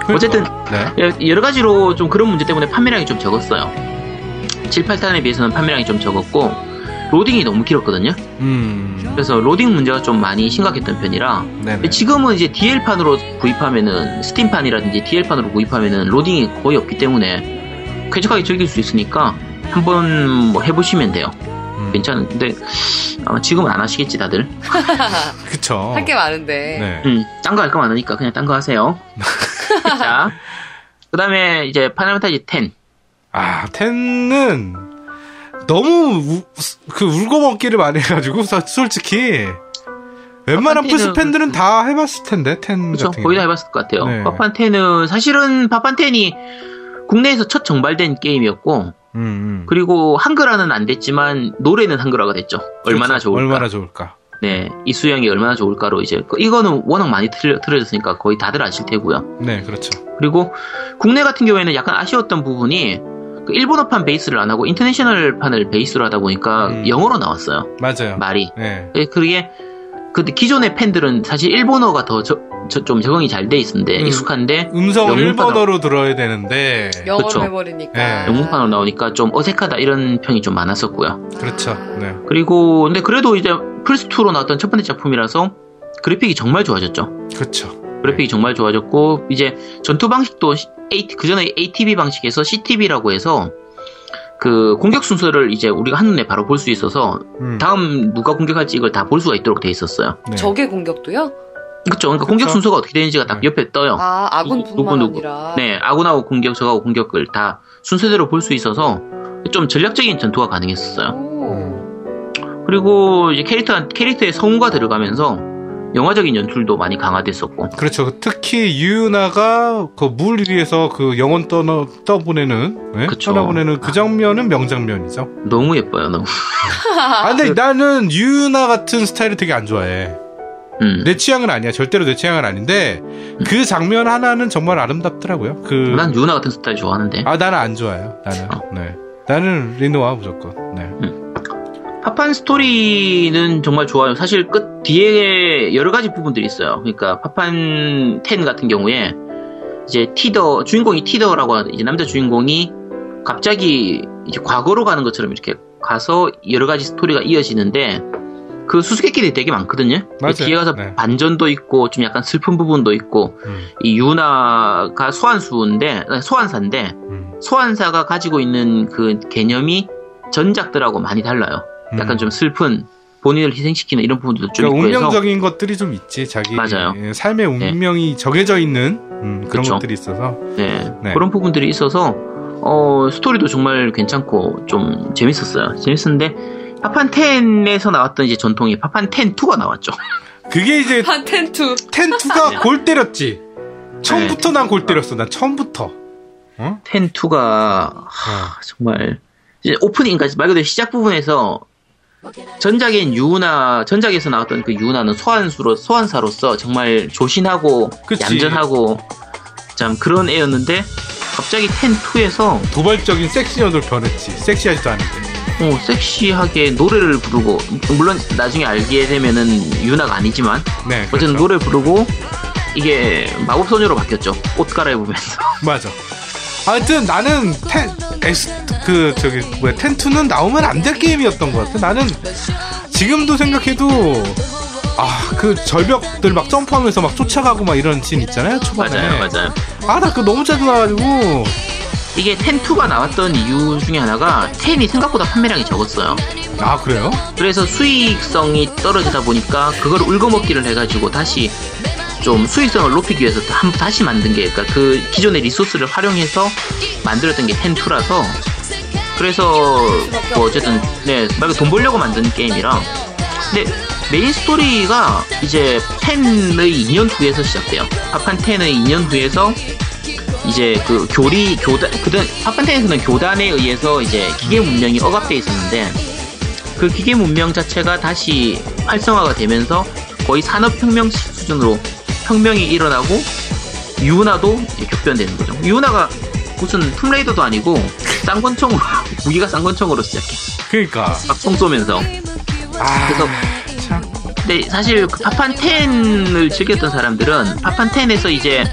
어쨌든 네. 예, 여러 가지로 좀 그런 문제 때문에 판매량이 좀 적었어요. 7, 8탄에 비해서는 판매량이 좀 적었고 로딩이 너무 길었거든요. 음. 그래서 로딩 문제가 좀 많이 심각했던 편이라 네네. 지금은 이제 DL판으로 구입하면은 스팀판이라든지 DL판으로 구입하면은 로딩이 거의 없기 때문에 쾌적하게 즐길 수 있으니까 한번 뭐 해보시면 돼요. 음. 괜찮은데 아마 지금은 안 하시겠지 다들. <laughs> 그쵸. 할 게 많은데. 네. 음, 딴거 할 거 많으니까 그냥 딴 거 하세요. <laughs> 자, 그 다음에 이제 파이널 판타지 10. 아, ten은 너무 우, 그 울고 먹기를 많이 해가지고 서- 솔직히 웬만한 플스 팬들은 다 해봤을 텐데 텐 그렇죠. 같은 거의 다. 해봤을 것 같아요. 네. 파판텐은 사실은 파판텐이 국내에서 첫 정발된 게임이었고 음, 음. 그리고 한글화는 안 됐지만 노래는 한글화가 됐죠. 얼마나 그렇죠. 좋을까. 얼마나 좋을까. 네, 이수영이 얼마나 좋을까로 이제 그- 이거는 워낙 많이 틀려, 틀어졌으니까 거의 다들 아실 테고요. 네, 그렇죠. 그리고 국내 같은 경우에는 약간 아쉬웠던 부분이 그 일본어판 베이스를 안 하고 인터내셔널판을 베이스로 하다 보니까 음. 영어로 나왔어요. 맞아요. 말이. 네. 예, 그게 근데 기존의 팬들은 사실 일본어가 더 좀 적응이 잘 돼 있는데 음. 익숙한데 음성을 일본어로 들어야 되는데 영어로 그쵸. 해버리니까. 네. 영문판으로 나오니까 좀 어색하다 이런 평이 좀 많았었고요. 그렇죠. 네. 그리고 근데 그래도 이제 플스 2로 나왔던 첫 번째 작품이라서 그래픽이 정말 좋아졌죠. 그렇죠. 그래픽이 정말 좋아졌고 이제 전투 방식도 그 전에 ATB 방식에서 CTB라고 해서 그 공격 순서를 이제 우리가 한눈에 바로 볼 수 있어서 음. 다음 누가 공격할지 이걸 다 볼 수가 있도록 돼 있었어요. 네. 적의 공격도요? 그렇죠. 그러니까 공격. 순서가 어떻게 되는지가 딱 네. 옆에 떠요. 아, 누구, 아군뿐만 누구. 아니라. 네, 아군하고 공격, 적하고 공격을 다 순서대로 볼 수 있어서 좀 전략적인 전투가 가능했었어요. 오. 그리고 이제 캐릭터 캐릭터의 성우가 들어가면서 영화적인 연출도 많이 강화됐었고. 그렇죠. 특히 유나가 그 물 위에서 그 영혼 떠 떠보내는, 네? 떠나보내는 그 장면은 명장면이죠. 너무 예뻐요, 너무. 아, 근데 나는 유나 같은 스타일을 되게 안 좋아해. 음. 내 취향은 아니야. 절대로 내 취향은 아닌데 그 장면 하나는 정말 아름답더라고요. 그 난 유나 같은 스타일 좋아하는데. 아, 나는 안 좋아요. 나는. 어. 네. 나는 리노아 무조건. 네. 파판 스토리는 정말 좋아요. 사실 끝 뒤에 여러 가지 부분들이 있어요. 그러니까 파판 10 같은 경우에 이제 티더 주인공이 티더라고 하는 이제 남자 주인공이 갑자기 이제 과거로 가는 것처럼 이렇게 가서 여러 가지 스토리가 이어지는데 그 수수께끼들이 되게 많거든요. 맞아요. 뒤에 가서 네. 반전도 있고 좀 약간 슬픈 부분도 있고 음, 이 유나가 소환수인데 소환사인데 음, 소환사가 가지고 있는 그 개념이 전작들하고 많이 달라요. 약간 음. 좀 슬픈 본인을 희생시키는 이런 부분도 좀 그러니까 있고 해서 운명적인 것들이 좀 있지. 자기 맞아요. 예, 삶의 운명이 정해져 있는 음, 그런 그쵸. 것들이 있어서. 네, 네. 그런 부분들이 있어서 어, 스토리도 정말 괜찮고 좀 재밌었어요. 재밌었는데 파판 10에서 나왔던 이제 전통이 파판 10 2가 나왔죠. <laughs> 그게 이제 판텐투. 텐투가 골 때렸지. 처음부터 난 골 때렸어. 난 처음부터. 어? 10 2가 정말 이제 오프닝, 그러니까 말 그대로 시작 부분에서 전작엔 유나 전작에서 나왔던 그 유나는 소환수로 소환사로서 정말 조신하고 그치. 얌전하고 참 그런 애였는데 갑자기 10 2에서 도발적인 섹시녀로 변했지. 섹시하지도 않은데. 어, 섹시하게 노래를 부르고 물론 나중에 알게 되면은 유나가 아니지만 네. 어쨌든 그렇죠. 노래 부르고 이게 마법 소녀로 바뀌었죠. 옷 갈아입으면서. 맞아. 하여튼 나는 ten X 그 저기 뭐야 ten two는 나오면 안 될 게임이었던 것 같아. 나는 지금도 생각해도 아 그 절벽들 막 점프하면서 막 쫓아가고 막 이런 씬 있잖아요 초반에. 맞아요, 맞아요. 아 나 그거 너무 짜증 나가지고 이게 10-2가 나왔던 이유 중에 하나가 10이 생각보다 판매량이 적었어요. 아 그래요? 그래서 수익성이 떨어지다 보니까 그걸 울궈먹기를 해가지고 다시 좀 수익성을 높이기 위해서 한, 다시 만든 게 그러니까 그 기존의 리소스를 활용해서 만들었던 게 10-2라서 그래서 뭐 어쨌든 네 말 그대로 돈 벌려고 만든 게임이라 근데 메인 스토리가 이제 10의 2년 후에서 시작돼요. 파판 10의 2년 후에서 이제 그 교리 교단 그든 파판 ten에서는 교단에 의해서 이제 기계 문명이 억압돼 있었는데 그 기계 문명 자체가 다시 활성화가 되면서 거의 산업혁명 수준으로 혁명이 일어나고 유나도 격변되는 거죠. 유나가 무슨 툼레이더도 아니고 쌍권총으로 <laughs> 무기가 쌍권총으로 시작해. 그러니까 막총 쏘면서. 아 그래서 참 근데 사실 그 파판 10을 즐겼던 사람들은 파판 10에서 이제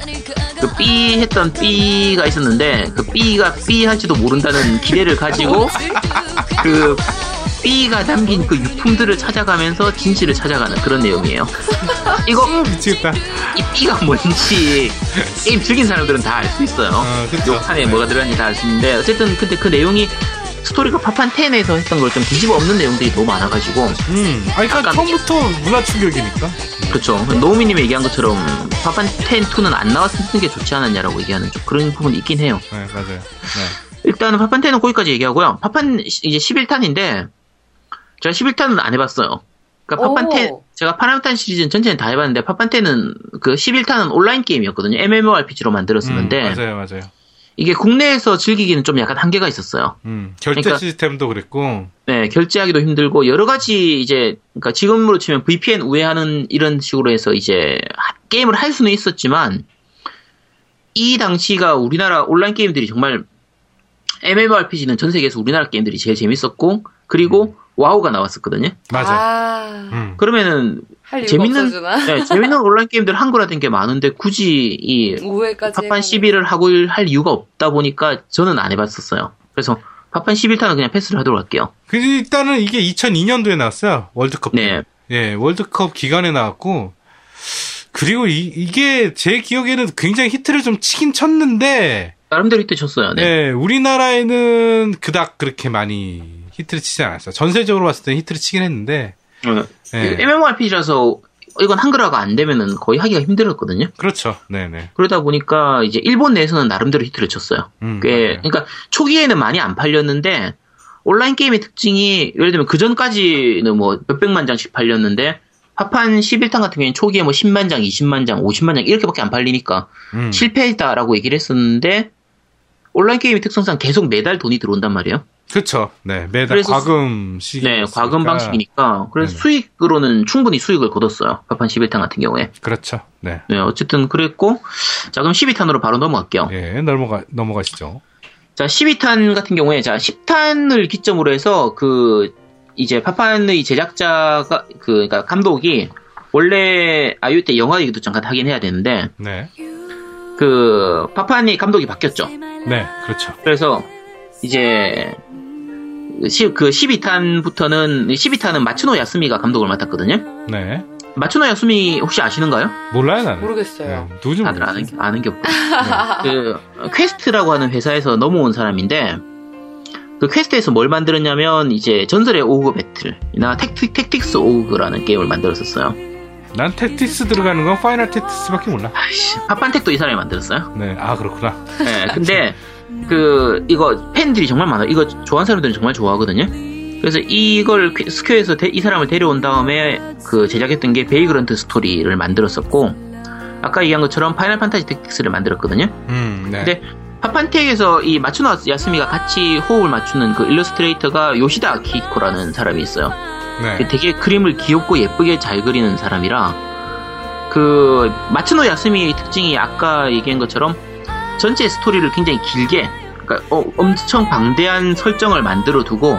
그 B 했던 B가 있었는데 그 B가 B 할지도 모른다는 기대를 가지고 <laughs> 그 B가 남긴 그 유품들을 찾아가면서 진실을 찾아가는 그런 내용이에요. 이거 미치겠다. 이 B가 뭔지 게임 즐긴 사람들은 다 알 수 있어요. 어, 그쵸. 요 판에 뭐가 들어갔는지 다 알 수 있는데 어쨌든 근데 그 내용이 스토리가 파판 10에서 했던 걸 좀 뒤집어 엎는 내용들이 너무 많아가지고 음, 아니 그러니까 처음부터 문화 충격이니까. 그렇죠. 노우미님이 얘기한 것처럼 파판 10 2는 안 나왔으면 게 좋지 않았냐라고 얘기하는 좀 그런 부분이 있긴 해요. 네 맞아요. 네. 일단은 파판 10은 거기까지 얘기하고요. 파판 시- 이제 11탄인데 제가 11탄은 안 해봤어요. 그러니까. 10 제가 파나탄 시리즈는 전체는 다 해봤는데 10은 그 11탄은 온라인 게임이었거든요. MMORPG로 만들었었는데 음, 맞아요 맞아요. 이게 국내에서 즐기기는 좀 약간 한계가 있었어요. 음, 결제 그러니까- 시스템도 그랬고. 네, 결제하기도 힘들고 여러 가지 이제 그러니까 지금으로 치면 VPN 우회하는 이런 식으로 해서 이제 하- 게임을 할 수는 있었지만 이 당시가 우리나라 온라인 게임들이 정말 MMORPG는 전 세계에서 우리나라 게임들이 제일 재밌었고 그리고 와우가 나왔었거든요. 맞아. 아. 음. 그러면은 재밌는? 네, 재밌는 <laughs> 온라인 게임들 한글화된 게 많은데 굳이 이 5회까지 파판 11을 하고 할 이유가 없다 보니까 저는 안 해봤었어요. 그래서 파판 11탄은 그냥 패스를 하도록 할게요. 그 일단은 이게 2002년도에 나왔어요. 월드컵. 때. 네. 예, 월드컵 기간에 나왔고 그리고 이, 제 기억에는 굉장히 히트를 좀 치긴 쳤는데 나름대로 히트 쳤어요. 네. 네, 우리나라에는 그닥 그렇게 많이 히트를 치지 않았어요. 전 세계적으로 봤을 때는 히트를 치긴 했는데 네. MMORPG라서 이건 한글화가 안 되면은 거의 하기가 힘들었거든요. 그렇죠. 네, 네. 그러다 보니까 이제 일본 내에서는 나름대로 히트를 쳤어요. 음, 꽤 맞아요. 그러니까 초기에는 많이 안 팔렸는데 온라인 게임의 특징이 예를 들면 그 전까지는 뭐 몇백만 장씩 팔렸는데 파판 11탄 같은 경우에는 초기에 뭐 10만 장, 20만 장, 50만 장 이렇게밖에 안 팔리니까 음. 실패했다라고 얘기를 했었는데 온라인 게임의 특성상 계속 매달 돈이 들어온단 말이에요. 그렇죠. 네, 매달 과금식. 네, 과금 방식이니까 그래서 네네. 수익으로는 충분히 수익을 거뒀어요. 파판 11탄 같은 경우에. 그렇죠. 네. 네, 어쨌든 그랬고 자 그럼 12탄으로 바로 넘어갈게요. 예, 넘어가 넘어가시죠. 자, 12탄 같은 경우에, 자, 10탄을 기점으로 해서, 그, 이제, 파판의 제작자가, 그, 그니까, 감독이, 원래, 아유 때 영화 얘기도 잠깐 하긴 해야 되는데, 네. 그, 파판이 감독이 바뀌었죠. 네, 그렇죠. 그래서, 이제, 시- 그 12탄부터는, 12탄은 마츠노 야스미가 감독을 맡았거든요. 네. 마츠노 야스미 혹시 아시는가요? 몰라요, 나는. 모르겠어요. 네, 누군지 다들. 아는, 게- 아는 게 없고. 그, 퀘스트라고 하는 회사에서 넘어온 사람인데, 그 퀘스트에서 뭘 만들었냐면, 이제 전설의 오거 배틀이나 택틱, 택틱스 오거라는 게임을 만들었었어요. 난 택티스 들어가는 건 파이널 택티스밖에 몰라. 아이씨, 파판텍도 이 사람이 만들었어요. 네, 아 그렇구나. 네, 근데, 그, 이거 팬들이 정말 많아요. 이거 좋아하는 사람들은 정말 좋아하거든요. 그래서 이걸 퀘- 스퀘어에서 데- 이 사람을 데려온 다음에 그 제작했던 게 베이그런트 스토리를 만들었었고, 아까 얘기한 것처럼 파이널 판타지 택틱스를 만들었거든요. 음, 네. 근데 파판텍에서 이 마츠노 야스미가 같이 호흡을 맞추는 그 일러스트레이터가 요시다 아키코라는 사람이 있어요. 네. 되게 그림을 귀엽고 예쁘게 잘 그리는 사람이라 그 마츠노 야스미의 특징이 아까 얘기한 것처럼 전체 스토리를 굉장히 길게 그러니까 어, 엄청 방대한 설정을 만들어 두고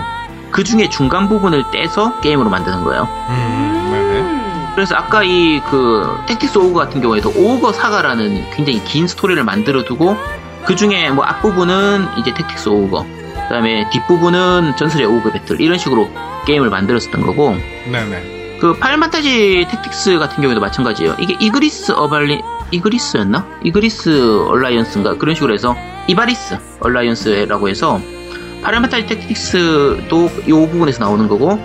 그 중에 중간 부분을 떼서 게임으로 만드는 거예요. 음, 네네. 음. 그래서 아까 이 그 택틱스 오거 같은 경우에도 오거 사가라는 굉장히 긴 스토리를 만들어 두고 그 중에 뭐 앞부분은 이제 택틱스 오거 그 다음에 뒷부분은 전설의 오거 배틀 이런 식으로 게임을 만들었었던 거고 네네. 그 파이널 판타지 택틱스 같은 경우에도 마찬가지예요. 이게 이그리스 어발리 이그리스였나? 이그리스 얼라이언스인가 그런 식으로 해서 이바리스 얼라이언스라고 해서 판타지 택틱스도 이 부분에서 나오는 거고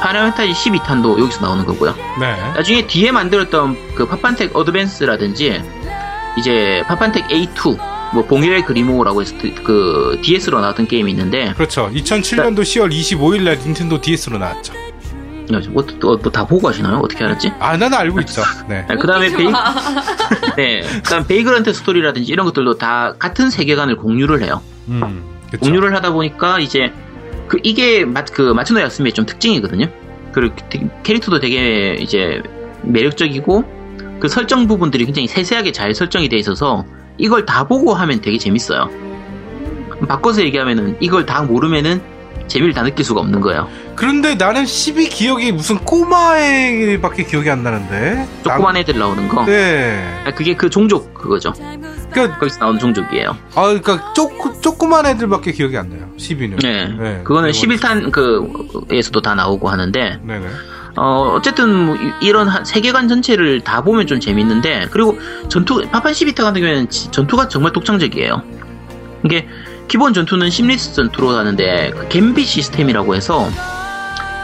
판타지 12탄도 여기서 나오는 거고요. 네. 나중에 뒤에 만들었던 그 파판텍 어드밴스라든지 이제 파판텍 A2 뭐 봉혈의 그리모어라고 해서 그- 그 DS로 나왔던 게임이 있는데 그렇죠. 2007년도 10월 25일 날 닌텐도 DS로 나왔죠. 뭐 다 보고 하시나요? 어떻게 알았지? 아, 나는 알고 있죠. 네. 그 다음에 베이, <laughs> 네, 그 다음 베이그런트 스토리라든지 이런 것들도 다 같은 세계관을 공유를 해요. 음. 그쵸. 공유를 하다 보니까 이제 그 이게 마, 그 마츠노 야스미의 좀 특징이거든요. 그 캐릭터도 되게 이제 매력적이고 그 설정 부분들이 굉장히 세세하게 잘 설정이 돼 있어서 이걸 다 보고 하면 되게 재밌어요. 바꿔서 얘기하면은 이걸 다 모르면은 재미를 다 느낄 수가 없는 거예요. 그런데 나는 12 기억이 무슨 꼬마애밖에 기억이 안 나는데. 조그만 애들 나오는 거. 네. 아, 그게 그 종족 그거죠. 그러니까, 거기서 나오는 종족이에요. 아, 그러니까 쪼, 조그만 애들밖에 기억이 안 나요. 12는. 네. 네. 그거는 그리고- 11탄 그에서도 다 나오고 하는데 네네. 어, 어쨌든 뭐 이- 이런 한- 세계관 전체를 다 보면 좀 재밌는데 그리고 전투 파판 12타 같은 경우에는 지- 전투가 정말 독창적이에요. 이게 기본 전투는 심리스 전투로 하는데 그 갬빗 시스템이라고 해서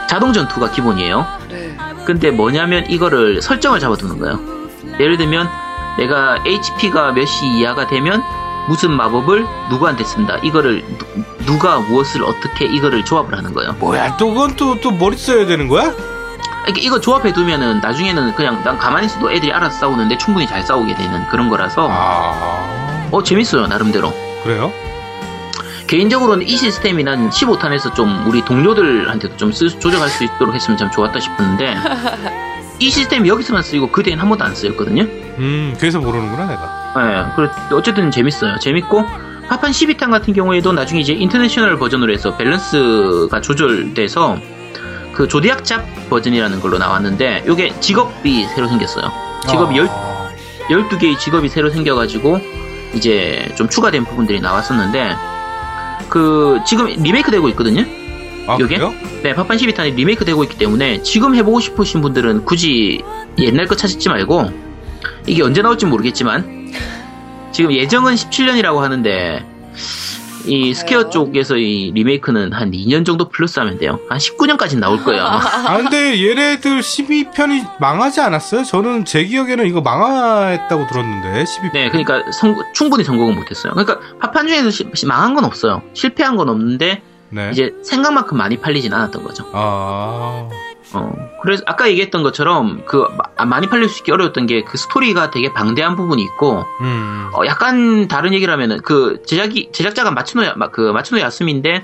자동 전투가 기본이에요. 네. 근데 뭐냐면 이거를 설정을 잡아두는 거예요. 예를 들면 내가 HP가 몇이 이하가 되면 무슨 마법을 누구한테 쓴다. 이거를 누, 가 무엇을 어떻게 이거를 조합을 하는 거예요. 뭐야, 또 그건 또, 또 머리 써야 되는 거야? 이게 이거 조합해 두면은 나중에는 그냥 난 가만히 있어도 애들이 알아서 싸우는데 충분히 잘 싸우게 되는 그런 거라서 아. 어 재밌어요 나름대로 그래요? 개인적으로는 이 시스템이 난 15탄에서 좀 우리 동료들한테도 좀 쓰- 조정할 수 있도록 했으면 참 좋았다 싶었는데 <laughs> 이 시스템이 여기서만 쓰이고 그 뒤엔 한 번도 안 쓰였거든요 음, 그래서 모르는구나, 내가. 네, 그래 어쨌든 재밌어요 재밌고 파판 12탄 같은 경우에도 나중에 이제 인터내셔널 버전으로 해서 밸런스가 조절돼서 그 조디악 잡 버전이라는 걸로 나왔는데 이게 직업이 새로 생겼어요. 직업이 열, 아, 12개의 직업이 새로 생겨가지고 이제 좀 추가된 부분들이 나왔었는데 그 지금 리메이크 되고 있거든요. 아, 요게? 그래요? 네, 파판 12탄이 리메이크 되고 있기 때문에 지금 해보고 싶으신 분들은 굳이 옛날 거 찾지 말고 이게 언제 나올지 모르겠지만 지금 예정은 17년이라고 하는데 이 스퀘어? 쪽에서 이 리메이크는 한 2년 정도 플러스 하면 돼요. 한 19년까지 나올 거예요. 아마. <laughs> 아, 근데 얘네들 12편이 망하지 않았어요? 저는 제 기억에는 이거 망했다고 들었는데, 12편. 네, 그러니까 성- 충분히 성공은 못했어요. 그러니까 파판 중에서 시- 시- 망한 건 없어요. 실패한 건 없는데 네. 이제 생각만큼 많이 팔리진 않았던 거죠. 아, 어, 그래서 아까 얘기했던 것처럼 그 마- 많이 팔릴 수 있기 어려웠던 게 그 스토리가 되게 방대한 부분이 있고 음. 어, 약간 다른 얘기를 하면은 그 제작이 제작자가 마츠노 야, 마- 그 마츠노 야스미인데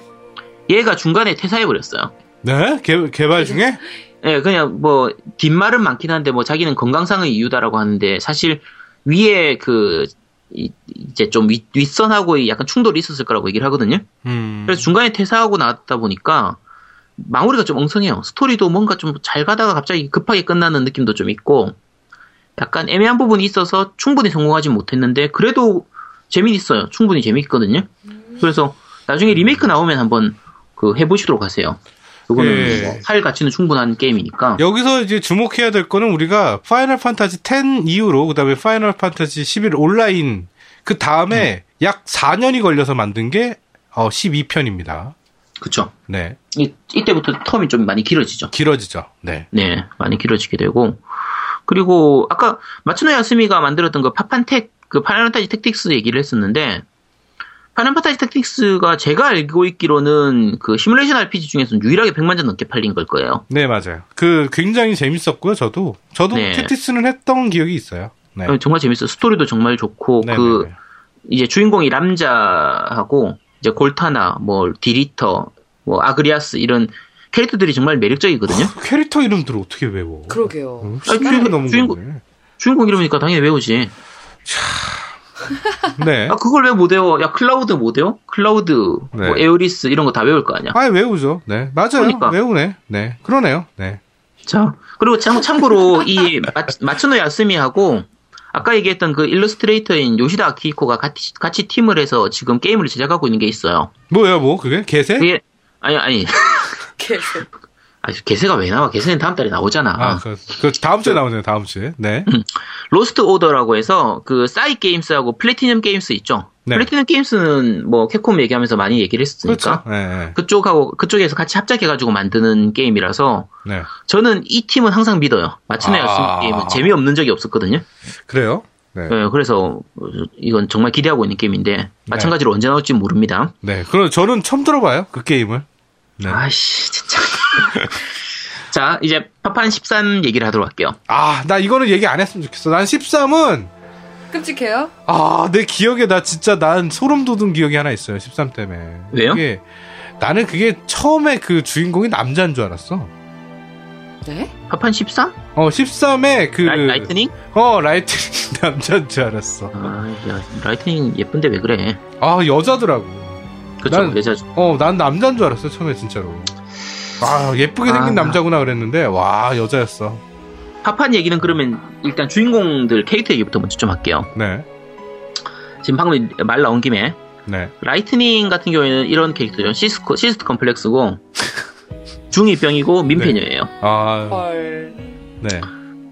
얘가 중간에 퇴사해 버렸어요. 네? 개, 개발 중에? 예, 그냥 뭐 뒷말은 많긴 한데 뭐 자기는 건강상의 이유다라고 하는데 사실 위에 그 이- 이제 좀 윗, 윗선하고 약간 충돌이 있었을 거라고 얘기를 하거든요. 음. 그래서 중간에 퇴사하고 나왔다 보니까 마무리가 좀 엉성해요. 스토리도 뭔가 좀 잘 가다가 갑자기 급하게 끝나는 느낌도 좀 있고 약간 애매한 부분이 있어서 충분히 성공하지 못했는데 그래도 재미있어요. 충분히 재미있거든요. 그래서 나중에 리메이크 나오면 한번 그 해보시도록 하세요. 이거는 예. 뭐할 가치는 충분한 게임이니까. 여기서 이제 주목해야 될 거는 우리가 파이널 판타지 10 이후로 그다음에 파이널 판타지 11 온라인 그 다음에 약 4년이 걸려서 만든 게 어, 12편입니다. 그쵸. 네. 이, 이때부터 term이 좀 많이 길어지죠. 길어지죠. 네. 네, 많이 길어지게 되고. 그리고 아까 마츠노 야스미가 만들었던 그 파판텍, 그 파이널 판타지 택틱스 얘기를 했었는데, 파이널 판타지 택틱스가 제가 알고 있기로는 그 시뮬레이션 RPG 중에서는 유일하게 100만 장 넘게 팔린 걸 거예요. 네, 맞아요. 그 굉장히 재밌었고요, 저도. 저도 네. 택틱스는 했던 기억이 있어요. 네. 어, 정말 재밌어요. 스토리도 정말 좋고, 네, 그, 네, 네. 이제 주인공이 람자하고, 이제 골타나, 뭐, 딜리타, 뭐, 아그리아스, 이런 캐릭터들이 정말 매력적이거든요. 그 캐릭터 이름들을 어떻게 외워? 그러게요. 어, 아니, 주인공- 주인공-. 주인공 이름이니까 당연히 외우지. 네. 아, 그걸 왜 못 외워? 야, 클라우드 못 외워? 클라우드, 네. 뭐, 에어리스, 이런 거 다 외울 거 아니야? 아, 외우죠. 네. 맞아요. 그러니까. 외우네. 네. 그러네요. 네. 자, 그리고 참, 참고로, 이, 마, 마츠노 야스미하고, 아까 얘기했던 그 일러스트레이터인 요시다 아키히코가 같이, 같이 팀을 해서 지금 게임을 제작하고 있는 게 있어요. 뭐야, 뭐, 그게? 개새? 그게, 아니, 아니, 계속. 아니, 개세가 왜 나와? 개세는 다음 달에 나오잖아. 아, 그, 그 다음 주에 나오네요, 다음 주에. 네. 로스트 오더라고 해서, 그, 싸이 게임스하고 플래티넘 게임스 있죠? 네. 플래티넘 게임스는 뭐, 캡콤 얘기하면서 많이 얘기를 했으니까. 그렇죠. 네, 네. 그쪽하고, 그쪽에서 같이 합작해가지고 만드는 게임이라서, 네. 저는 이 팀은 항상 믿어요. 마츠노 아. 게임은 재미없는 적이 없었거든요. 그래요? 네. 네, 그래서 어, 이건 정말 기대하고 있는 게임인데 마찬가지로 언제 나올지 모릅니다. 네. 그럼 저는 처음 들어봐요, 그 게임을. 네. 아씨 진짜. <laughs> 자 이제 파판 13 얘기를 하도록 할게요. 아, 나 이거는 얘기 안 했으면 좋겠어. 난 13은, 끔찍해요? 아, 내 기억에 나 진짜 난 소름 돋은 기억이 하나 있어요, 13 때문에. 왜요? 그게, 나는 그게 처음에 그 주인공이 남자인 줄 알았어. 네? 파판 13? 어, 13에 그, 라이, 라이트닝? 어, 라이트닝 <laughs> 남자인 줄 알았어. 아, 야, 라이트닝 예쁜데 왜 그래? 아, 여자더라고. 그쵸 난- 여자죠. 어, 난 남자인 줄 알았어, 처음에 진짜로. 아, 예쁘게 생긴 아. 남자구나 그랬는데, 와, 여자였어. 파판 얘기는 그러면 일단 주인공들 캐릭터 얘기부터 먼저 좀 할게요. 네, 지금 방금 말 나온 김에 네. 라이트닝 같은 경우에는 이런 캐릭터죠. 시스코, sister complex고 중2병이고 민폐녀예요. 아, 헐. 네.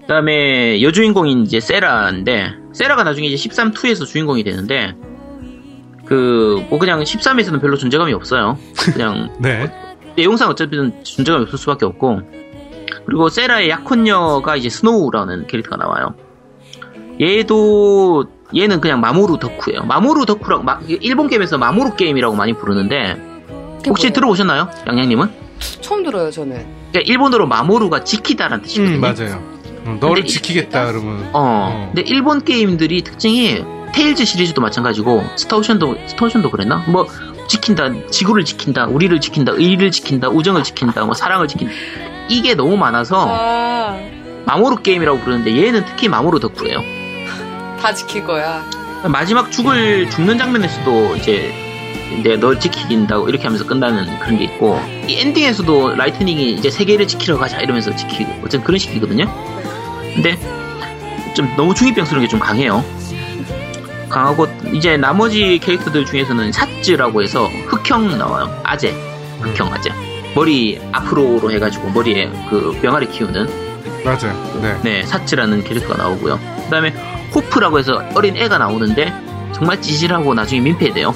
그다음에 여주인공인 이제 세라인데 세라가 나중에 이제 13-2에서 주인공이 되는데 그 뭐 그냥 13에서는 별로 존재감이 없어요. 그냥 <laughs> 네. 내용상 어차피는 존재감이 없을 수밖에 없고 그리고 세라의 약혼녀가 이제 스노우라는 캐릭터가 나와요. 얘도 얘는 그냥 守る 덕후예요. 守る 덕후라고 마- 일본 게임에서 守る 게임이라고 많이 부르는데 혹시 뭐예요? 들어보셨나요, 양양님은? 처음 들어요, 저는. 그러니까 일본어로 마모루가 지키다라는 뜻이거든요. 음, 맞아요. 어, 너를 근데 이- 지키겠다, 그러면. 어. 어. 근데 일본 게임들이 특징이 테일즈 시리즈도 마찬가지고 스타오션도 스타오션도 그랬나? 뭐 지킨다, 지구를 지킨다, 우리를 지킨다, 의리를 지킨다, 우정을 지킨다, 뭐 사랑을 지킨다. 이게 너무 많아서 아, 마모루 게임이라고 부르는데 얘는 특히 마모루 덕후예요. 다 지킬 거야. 마지막 죽을 죽는 장면에서도 이제 내가 널 지키긴다고 이렇게 하면서 끝나는 그런 게 있고 이 엔딩에서도 라이트닝이 이제 세계를 지키러 가자 이러면서 지키고 어쨌든 그런 식이거든요. 근데 좀 너무 중이병스러운 게 좀 강해요. 강하고 이제 나머지 캐릭터들 중에서는 샷즈라고 해서 흑형 나와요. 아재, 흑형 아재. 머리 앞으로로 해가지고 머리에 그 병아리 키우는 맞아요. 네. 네 샷즈라는 캐릭터가 나오고요. 그다음에 호프라고 해서 어린 애가 나오는데 정말 찌질하고 나중에 민폐돼요.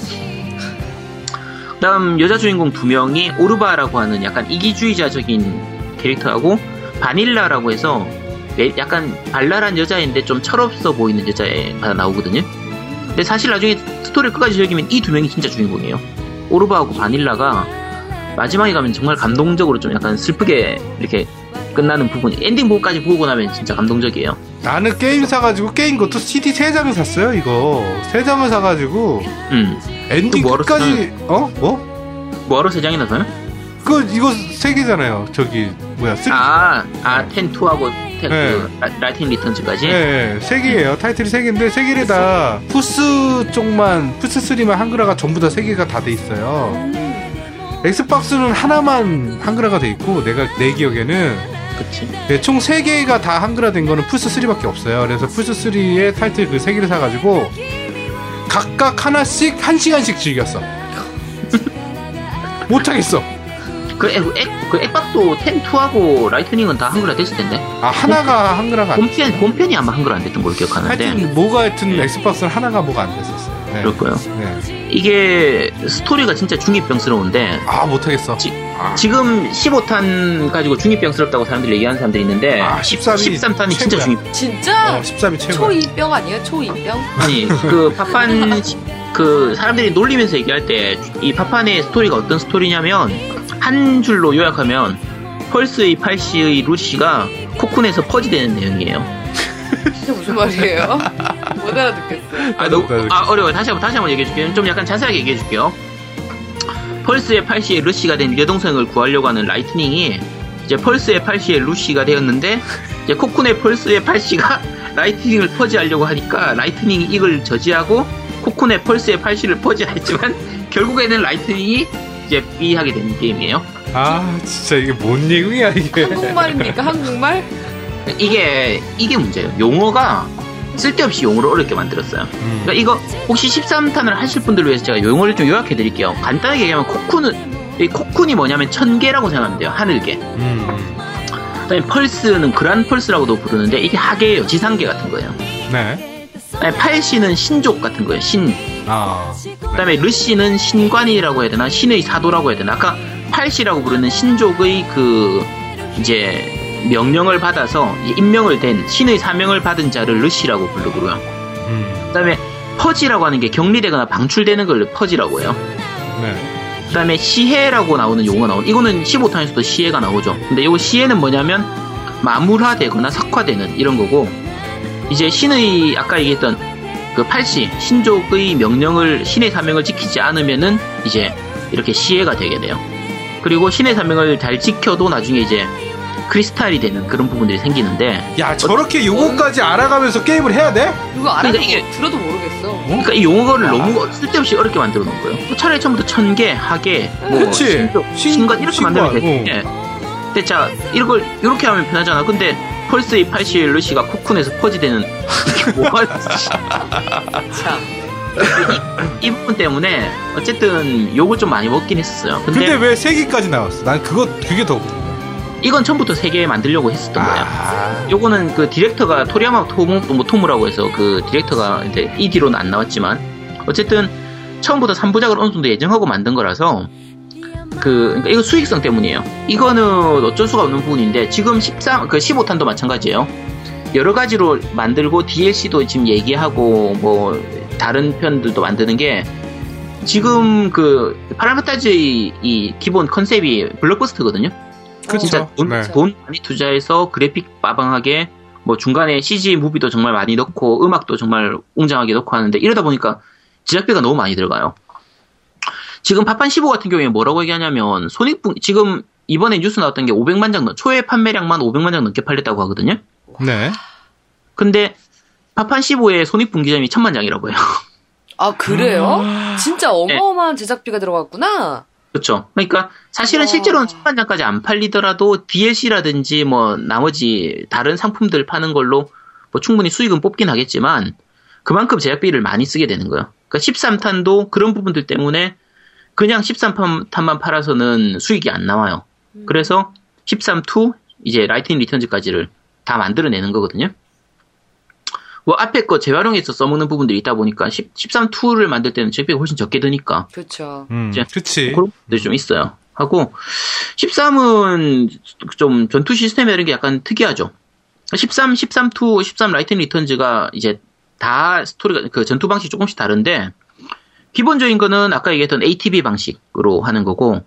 그다음 여자 주인공 두 명이 오르바라고 하는 약간 이기주의자적인 캐릭터하고 바닐라라고 해서 매- 약간 발랄한 여자인데 좀 철없어 보이는 여자애가 나오거든요. 근데 사실 나중에 스토리를 끝까지 즐기면 이 두 명이 진짜 주인공이에요. 오르바하고 바닐라가 마지막에 가면 정말 감동적으로 좀 약간 슬프게 이렇게 끝나는 부분이 엔딩 부분까지 보고 나면 진짜 감동적이에요. 나는 게임 사가지고 게임 것도 CD 세 장을 샀어요. 이거 세 장을 사가지고 음. 엔딩 또 뭐하러 끝까지 어 뭐? 뭐하러 세 장이나 사요? 그 이거 세 개잖아요. 저기 뭐야? three 아, 아, ten 2하고 ten, 네. 그, 라- 라이트닝 리턴즈까지? 네, 세 개예요. 타이틀이 세 개인데 세 개를 다 플스 쪽만 플스 3만 한글화가 전부 다 세 개가 다 돼 있어요. 엑스박스는 하나만 한글화가 돼 있고 내가 내 기억에는 그치. 네, 총 3개가 다 한글화 된 거는 플스3밖에 없어요. 그래서 플스3의 타이틀 그 3개를 사가지고 각각 하나씩 1시간씩 즐겼어. <laughs> 못하겠어. 그, 액, 액, 그 액박도 ten 2하고 라이트닝은 다 한글화 됐을 텐데. 아, 하나가 한글화가 안 본편, 본편이 아마 한글화 안 됐던 걸로 기억하는데. 하여튼 뭐가 하여튼 엑스박스는 하나가 뭐가 안 됐었어요. 네. 그럴 거예요. 네. 이게 스토리가 진짜 중2병스러운데, 아, 못하겠어. 지- 아, 지금 15탄 가지고 중이병스럽다고 사람들이 얘기하는 사람들이 있는데, 아, 13이 13탄이 진짜 최고야. 중이, 진짜 어, 13이 최고야. 초이병 아니에요? 초이병? 아니, 그 파판, 그 사람들이 놀리면서 얘기할 때, 이 파판의 스토리가 어떤 스토리냐면, 한 줄로 요약하면, 펄스의 팔씨의 루시가 코쿤에서 퍼지되는 내용이에요. <laughs> 진짜 무슨 말이에요? 못 알아듣겠어요. 아, 너무, 나도 아, 어려워요. 다시 한번, 다시 한번 얘기해줄게요. 좀 약간 자세하게 얘기해줄게요. 펄스의 팔씨의 르씨가 된 여동생을 구하려고 하는 라이트닝이, 이제 펄스의 팔씨의 르씨가 되었는데, 이제 코쿤의 펄스의 팔씨가 <laughs> 라이트닝을 purge하려고 하니까, 라이트닝이 이걸 저지하고, 코쿤의 펄스의 팔씨를 purge했지만, <laughs> 결국에는 라이트닝이 이제 삐하게 되는 게임이에요. 아, 진짜 이게 뭔 얘기야, 이게. 한국말입니까? 한국말? 이게, 이게 문제예요. 용어가 쓸데없이 용어를 어렵게 만들었어요. 음. 그러니까 이거 혹시 13탄을 하실 분들을 위해서 제가 용어를 좀 요약해 드릴게요. 간단하게 얘기하면 코쿤은 이 코쿤이 뭐냐면 천개라고 생각하면 돼요. 하늘개. 음. 그다음에 펄스는 그란 펄스라고도 부르는데 이게 하계예요. 지상계 같은 거예요. 네. 팔씨는 신족 같은 거예요. 신. 아. 그다음에 르씨는 신관이라고 해야 되나? 신의 사도라고 해야 되나? 아까 팔씨라고 부르는 신족의 그 이제 명령을 받아서 임명을 된 신의 사명을 받은 자를 르씨라고 부르고요. 음. 그다음에 퍼지라고 하는 게 격리되거나 방출되는 걸 퍼지라고 해요. 네. 그 다음에 시해라고 나오는 용어가 나오는 이거는 15탄에서도 시해가 나오죠. 근데 이거 시해는 뭐냐면 마물화되거나 석화되는 이런 거고 이제 신의 아까 얘기했던 그 팔시 신족의 명령을 신의 사명을 지키지 않으면은 이제 이렇게 시해가 되게 돼요. 그리고 신의 사명을 잘 지켜도 나중에 이제 크리스탈이 되는 그런 부분들이 생기는데 야, 저렇게 요거까지 알아가면서 게임을 해야 돼? 이거 알아도 그러니까 이게- 들어도 모르겠어. 그러니까 이 용어를 너무 쓸데없이 어렵게 만들어 놓은 거예요. 뭐 차라리 처음부터 천개, 하계, 뭐 그치. 신- 신관 이렇게 신관, 만들면 어. 되지. 근데 자 이걸 이렇게 하면 편하잖아. 근데 펄스의 팔시의 루시가 코쿤에서 퍼지되는 이게 뭐가 참. 이, 이 부분 때문에 어쨌든 욕을 좀 많이 먹긴 했었어요. 근데, 근데 왜세 개까지 나왔어? 난 그거 그게 더. 이건 처음부터 세 개 만들려고 했었던 거예요. 아. 요거는 그 디렉터가 토리야마 토모, 뭐 토무라고 해서 그 디렉터가 이제 이 뒤로는 안 나왔지만 어쨌든 처음부터 3부작을 어느 정도 예정하고 만든 거라서 그 그러니까 이거 수익성 때문이에요. 이거는 어쩔 수가 없는 부분인데 지금 13, 그 15탄도 마찬가지예요. 여러 가지로 만들고 DLC도 지금 얘기하고 뭐 다른 편들도 만드는 게 지금 그 파라메타즈의 이 기본 컨셉이 블록버스터거든요. 진짜 그쵸. 돈, 네. 돈 많이 투자해서 그래픽 빠방하게 뭐 중간에 CG 무비도 정말 많이 넣고 음악도 정말 웅장하게 넣고 하는데 이러다 보니까 제작비가 너무 많이 들어가요. 지금 파판 15 같은 경우에 뭐라고 얘기하냐면 손익분 지금 이번에 뉴스 나왔던 게 500만 장 넘- 초회 판매량만 500만 장 넘게 팔렸다고 하거든요. 네. 근데 파판 15의 손익분기점이 1000만 장이라고 해요. 아, 그래요? 진짜 어마어마한 제작비가 들어갔구나. 그렇죠. 그러니까 사실은 와. 실제로는 천만 장까지 안 팔리더라도 DLC라든지 뭐 나머지 다른 상품들 파는 걸로 뭐 충분히 수익은 뽑긴 하겠지만 그만큼 제작비를 많이 쓰게 되는 거예요. 그러니까 13탄도 그런 부분들 때문에 그냥 13탄만 팔아서는 수익이 안 나와요. 그래서 13, 2 이제 라이트닝 리턴즈까지를 다 만들어내는 거거든요. 뭐 앞에 거 재활용해서 써먹는 부분들이 있다 보니까 10, 13, 2를 만들 때는 제작비가 훨씬 적게 드니까 그렇죠. 음, 이제 그치. 그런 것들이 좀 있어요. 하고 13은 좀 전투 시스템 이런 게 약간 특이하죠. 13, 13 2, 13 라이트닝 리턴즈가 이제 다 스토리가 그 전투 방식이 조금씩 다른데 기본적인 거는 아까 얘기했던 ATB 방식으로 하는 거고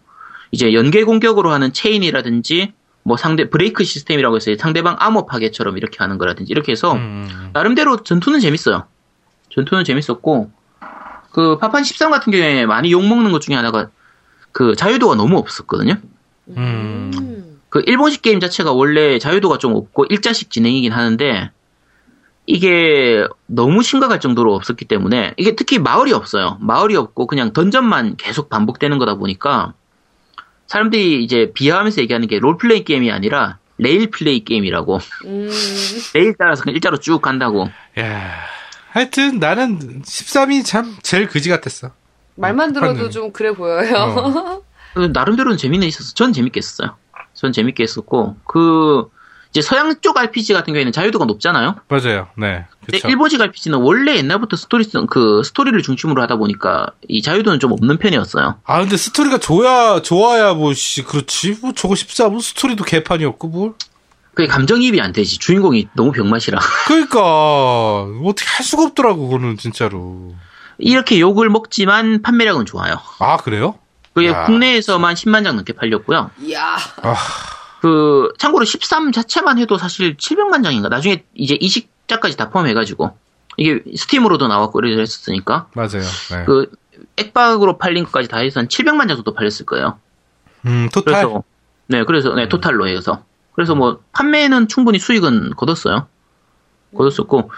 이제 연계 공격으로 하는 체인이라든지 뭐 상대 브레이크 시스템이라고 해서 상대방 암호 파괴처럼 이렇게 하는 거라든지 이렇게 해서 음, 나름대로 전투는 재밌어요. 전투는 재밌었고, 그, 파판 13 같은 경우에 많이 욕 먹는 것 중에 하나가, 그, 자유도가 너무 없었거든요. 음. 음. 그, 일본식 게임 자체가 원래 자유도가 좀 없고, 일자식 진행이긴 하는데, 이게 너무 심각할 정도로 없었기 때문에, 이게 특히 마을이 없어요. 마을이 없고, 그냥 던전만 계속 반복되는 거다 보니까, 사람들이 이제 비하하면서 얘기하는 게 role play 게임이 아니라, rail play 게임이라고. 음. <laughs> 레일 따라서 그냥 일자로 쭉 간다고. 야. 하여튼 나는 13이 참 제일 그지 같았어. 말만 들어도 판은. 좀 그래 보여요. 어. 그 <laughs> 나름대로는 재미는 있었어. 전 재밌게 했었어요. 전 재밌게 했었고, 그, 이제 서양 쪽 RPG 같은 경우에는 자유도가 높잖아요. 맞아요. 네. 근데. 일본식 RPG는 원래 옛날부터 스토리, 그, 스토리를 중심으로 하다 보니까 이 자유도는 좀 없는 편이었어요. 아, 근데 스토리가 좋아야, 좋아야, 뭐, 씨, 그렇지. 뭐, 저거 14분 스토리도 개판이었고, 뭘. 그게 감정이입이 안 되지. 주인공이 너무 병맛이라. <laughs> 그러니까, 어떻게 할 수가 없더라고, 그거는, 진짜로. 이렇게 욕을 먹지만 판매량은 좋아요. 아, 그래요? 그게 야. 국내에서만 10만 장 넘게 팔렸고요. 이야. 그, 참고로 13 자체만 해도 사실 700만 장인가? 나중에 이제 이식자까지 다 포함해가지고. 이게 스팀으로도 나왔고 이래서 했었으니까. 맞아요. 네. 그 액박으로 팔린 것까지 다 해서 한 700만 장 정도 팔렸을 거예요. 음, 토탈. 그래서 네, 그래서 네, 토탈로 해서 그래서 뭐 판매는 충분히 수익은 거뒀어요. 거뒀었고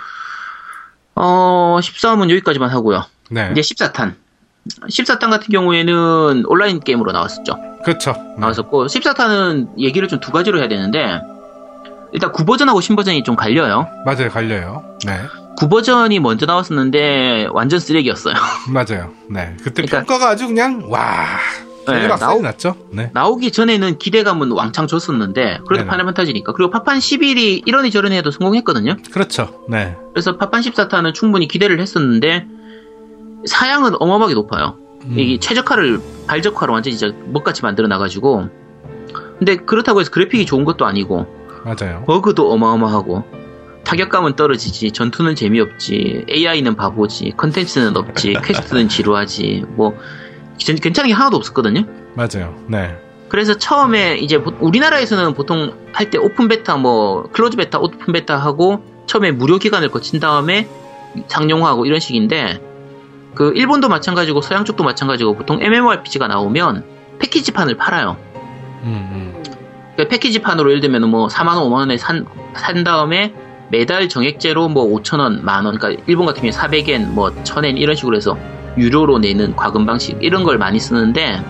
어 13은 여기까지만 하고요. 네. 이제 14탄 14탄 같은 경우에는 온라인 게임으로 나왔었죠. 그쵸. 나왔었고 14탄은 얘기를 좀 두 가지로 해야 되는데 일단 9버전하고 신버전이 좀 갈려요. 맞아요, 갈려요. 네. 9버전이 먼저 나왔었는데 완전 쓰레기였어요. <laughs> 맞아요. 네. 그때 그러니까- 평가가 아주 그냥, 와. 네, 나오- 났죠? 네. 나오기 전에는 기대감은 왕창 줬었는데 그래도 네네. 파이널 판타지니까 그리고 파판 11이 이러니 저러니 해도 성공했거든요. 그렇죠. 네. 그래서 파판 14탄은 충분히 기대를 했었는데 사양은 어마어마하게 높아요. 음. 이게 최적화를 발적화로 완전히 진짜 뭣같이 만들어 놔가지고 근데 그렇다고 해서 그래픽이 좋은 것도 아니고 맞아요. 버그도 어마어마하고 타격감은 떨어지지 전투는 재미없지 AI는 바보지 컨텐츠는 없지 <laughs> 퀘스트는 지루하지 뭐 괜- 괜찮은 게 하나도 없었거든요. 맞아요. 네. 그래서 처음에 이제 보- 우리나라에서는 보통 할 때 open beta 뭐 closed beta open beta 하고 처음에 무료 기간을 거친 다음에 상용화하고 이런 식인데 그 일본도 마찬가지고 서양 쪽도 마찬가지고 보통 MMORPG가 나오면 패키지판을 팔아요. 음, 그 패키지판으로 예를 들면 뭐 4만 원, 5만 원에 산, 산 다음에 매달 정액제로 뭐 5천 원, 만 원, 그러니까 일본 같은 경우에 400엔, 뭐 1000엔 이런 식으로 해서 유료로 내는 과금 방식 이런 걸 많이 쓰는데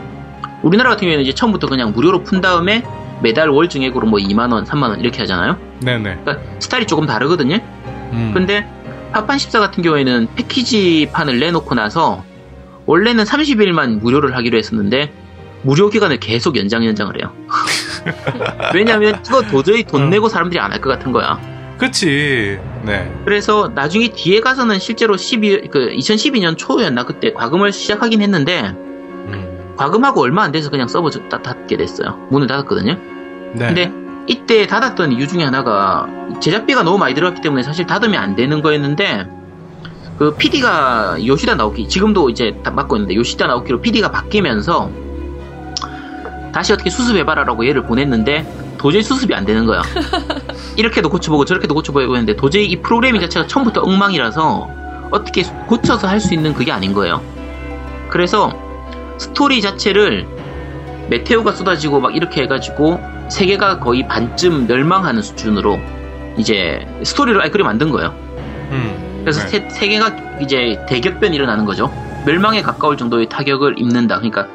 우리나라 같은 경우에는 이제 처음부터 그냥 무료로 푼 다음에 매달 월 증액으로 뭐 2만 원, 3만 원 이렇게 하잖아요. 음. 네네. 그러니까 스타일이 조금 다르거든요. 음. 근데 파판 14 같은 경우에는 패키지판을 내놓고 나서 원래는 30일만 무료를 하기로 했었는데 무료 기간을 계속 연장 연장을 해요. <laughs> 왜냐하면 이거 도저히 돈 어. 내고 사람들이 안 할 것 같은 거야. 그치. 네. 그래서 나중에 뒤에 가서는 실제로 12, 그 2012년 초였나 그때 과금을 시작하긴 했는데 음. 과금하고 얼마 안 돼서 그냥 서버 닫- 닫게 됐어요. 문을 닫았거든요. 네. 근데 이때 닫았던 이유 중에 하나가 제작비가 너무 많이 들어갔기 때문에 사실 닫으면 안 되는 거였는데 그 PD가 요시다 나오키 지금도 이제 다 맡고 있는데 요시다 나오키로 PD가 바뀌면서 다시 어떻게 수습해봐라라고 얘를 보냈는데 도저히 수습이 안 되는 거야. <laughs> 이렇게도 고쳐보고 저렇게도 고쳐보고 했는데 도저히 이 프로그래밍 자체가 처음부터 엉망이라서 어떻게 고쳐서 할 수 있는 그게 아닌 거예요. 그래서 스토리 자체를 메테오가 쏟아지고 막 이렇게 해가지고 세계가 거의 반쯤 멸망하는 수준으로 이제 스토리를 아예 그리 만든 거예요. 음. 그래서 네. 세, 세계가 이제 대격변이 일어나는 거죠. 멸망에 가까울 정도의 타격을 입는다. 그러니까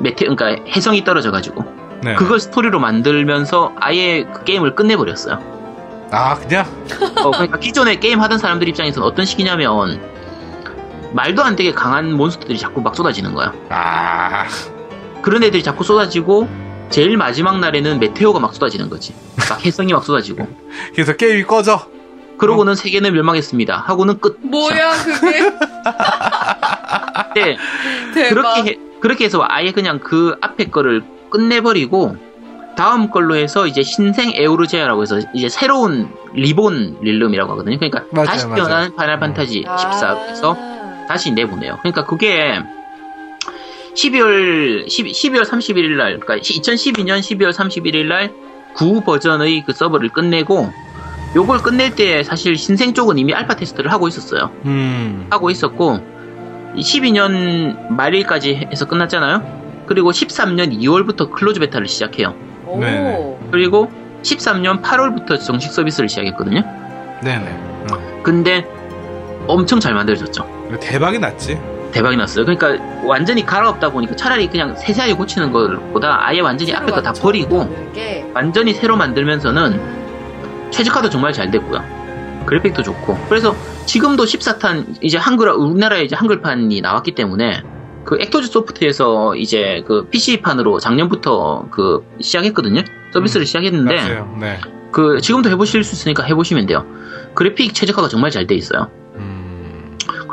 메테, 그러니까 혜성이 떨어져 가지고 네. 그걸 스토리로 만들면서 아예 그 게임을 끝내버렸어요. 아 그냥 어, 그러니까 기존에 게임 하던 사람들 입장에서는 어떤 식이냐면 말도 안 되게 강한 몬스터들이 자꾸 막 쏟아지는 거야. 아 그런 애들이 자꾸 쏟아지고 제일 마지막 날에는 메테오가 막 쏟아지는 거지. 막 해성이 막 쏟아지고. <laughs> 그래서 게임이 꺼져. 그러고는 세계는 멸망했습니다. 하고는 끝. 뭐야 그게 네, <laughs> 대박. 그렇게 해, 그렇게 해서 아예 그냥 그 앞에 거를 끝내버리고 다음 걸로 해서 이제 신생 에오르제아라고 해서 이제 새로운 Reborn Realm이라고 하거든요. 그러니까 맞아요, 다시 맞아요. 태어난 파이널 판타지 14에서 아. 다시 내보내요. 그러니까 그게 12월 10, 12월 31일 날, 그러니까 2012년 12월 31일 날 구 버전의 그 서버를 끝내고 요걸 끝낼 때 사실 신생 쪽은 이미 알파 테스트를 하고 있었어요. 음. 하고 있었고 12년 말일까지 해서 끝났잖아요. 그리고 13년 2월부터 클로즈 베타를 시작해요. 오. 네네. 그리고 13년 8월부터 정식 서비스를 시작했거든요. 네네. 어. 근데 엄청 잘 만들어졌죠. 대박이 났지. 대박이 났어요. 그러니까 완전히 갈아엎다 보니까 차라리 그냥 세세하게 고치는 것보다 아예 완전히 앞에 거 다 버리고 게 완전히 새로 만들면서는 최적화도 정말 잘 됐고요. 그래픽도 좋고. 그래서 지금도 14탄 이제 한글 우리나라에 이제 한글판이 나왔기 때문에 그 액토즈 소프트에서 이제 그 PC판으로 작년부터 그 시작했거든요. 서비스를 시작했는데 맞아요. 네. 그 지금도 해보실 수 있으니까 해보시면 돼요. 그래픽 최적화가 정말 잘 돼 있어요.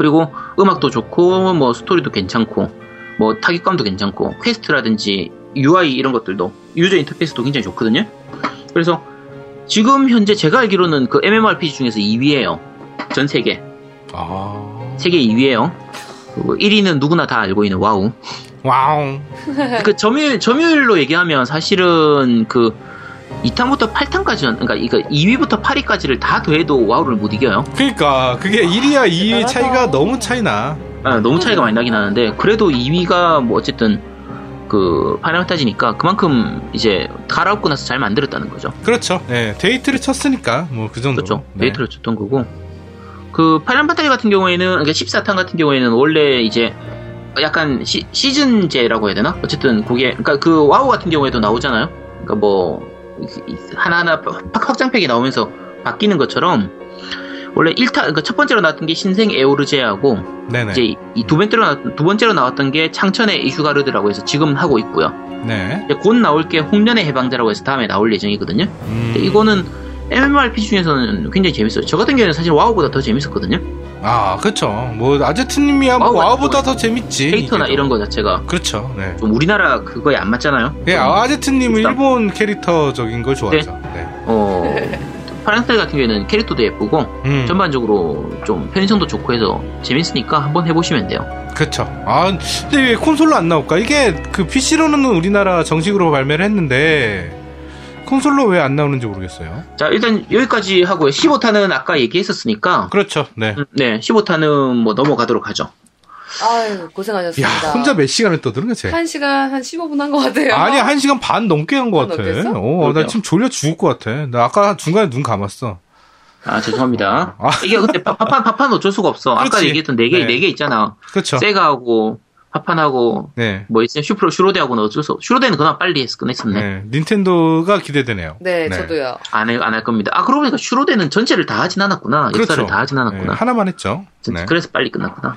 음. 그리고 음악도 좋고 뭐 스토리도 괜찮고 뭐 타격감도 괜찮고 퀘스트라든지 UI 이런 것들도 유저 인터페이스도 굉장히 좋거든요. 그래서 지금 현재 제가 알기로는 그 MMORPG 중에서 2위예요. 전 세계 아. 세계 2위예요. 1위는 누구나 다 알고 있는 와우. 와우. 그 점유율 점유율로 얘기하면 사실은 그 2탄부터 8탄까지는 그러니까 이거 2위부터 8위까지를 다 더해도 와우를 못 이겨요. 그러니까 그게 1위와 2위 차이가 너무 차이나. 아, 너무 차이가 많이 나긴 하는데 그래도 2위가 뭐 어쨌든 그 파이널 판타지니까 그만큼 이제 갈아엎고 나서 잘 만들었다는 거죠. 그렇죠. 네. 데이트를 쳤으니까 뭐 그 정도. 그렇죠. 데이트를 줬던 거고 그 파이널 판타지 같은 경우에는 그러니까 14탄 같은 경우에는 원래 이제 약간 시, 시즌제라고 해야 되나? 어쨌든 그게 그러니까 그 와우 같은 경우에도 나오잖아요. 그러니까 뭐 하나하나 확- 확장팩이 나오면서 바뀌는 것처럼 원래 1탄 그러니까 첫 번째로 나왔던 게 신생 에오르제아고 네네. 이제 이 두 번째로 나, 두 번째로 나왔던 게 창천의 이슈가르드라고 해서 지금 하고 있고요. 네. 곧 나올 게 홍련의 해방자라고 해서 다음에 나올 예정이거든요. 음. 이거는 MMORPG 중에서는 굉장히 재밌어요. 저 같은 경우에는 사실 와우보다 더 재밌었거든요. 아, 그렇죠. 뭐 아제트님이야 뭐 와우가 와우보다 더 재밌지. 캐릭터나. 이런 거 자체가 그렇죠. 네. 좀 우리나라 그거에 안 맞잖아요. 예, 좀, 아제트님은 일본 캐릭터적인 걸 좋아하죠. 네. 어, 파란색 같은 경우에는 캐릭터도 예쁘고 음, 전반적으로 좀 편의성도 좋고 해서 재밌으니까 한번 해보시면 돼요. 그렇죠. 아, 근데 왜 콘솔로 안 나올까? 이게 그 PC로는 우리나라 정식으로 발매를 했는데 콘솔로 왜 안 나오는지 모르겠어요. 자 일단 여기까지 하고요. 15탄은 아까 얘기했었으니까 그렇죠. 네. 음, 네 15탄은 뭐 넘어가도록 하죠. 아유 야, 고생하셨습니다. 혼자 몇 시간을 떠드는 거지? 한 시간 한 15분 한 것 같아요. 아니, 한 시간 반 넘게 한것반 같아. 넘게 했어? 어, 나 그러게요. 지금 졸려 죽을 것 같아. 나 아까 중간에 눈 감았어. 아 죄송합니다. 아. 이게 근데 파- 파판 파판 어쩔 수가 없어. 아까 그렇지. 얘기했던 네개 네. 네개 있잖아. 그렇죠. 세가하고 파판하고 네. 뭐 있어요? 슈프로 슈로데하고는 어쩔 수 없. 슈로데는 그나마 빨리 했, 끝냈었네. 네. 닌텐도가 기대되네요. 네, 저도요. 안해안할 겁니다. 아 그러고 보니까 슈로데는 전체를 다 하진 않았구나. 역사를 그렇죠. 다 하진 네, 않았구나. 하나만 했죠. 전- 네. 그래서 빨리 끝났구나.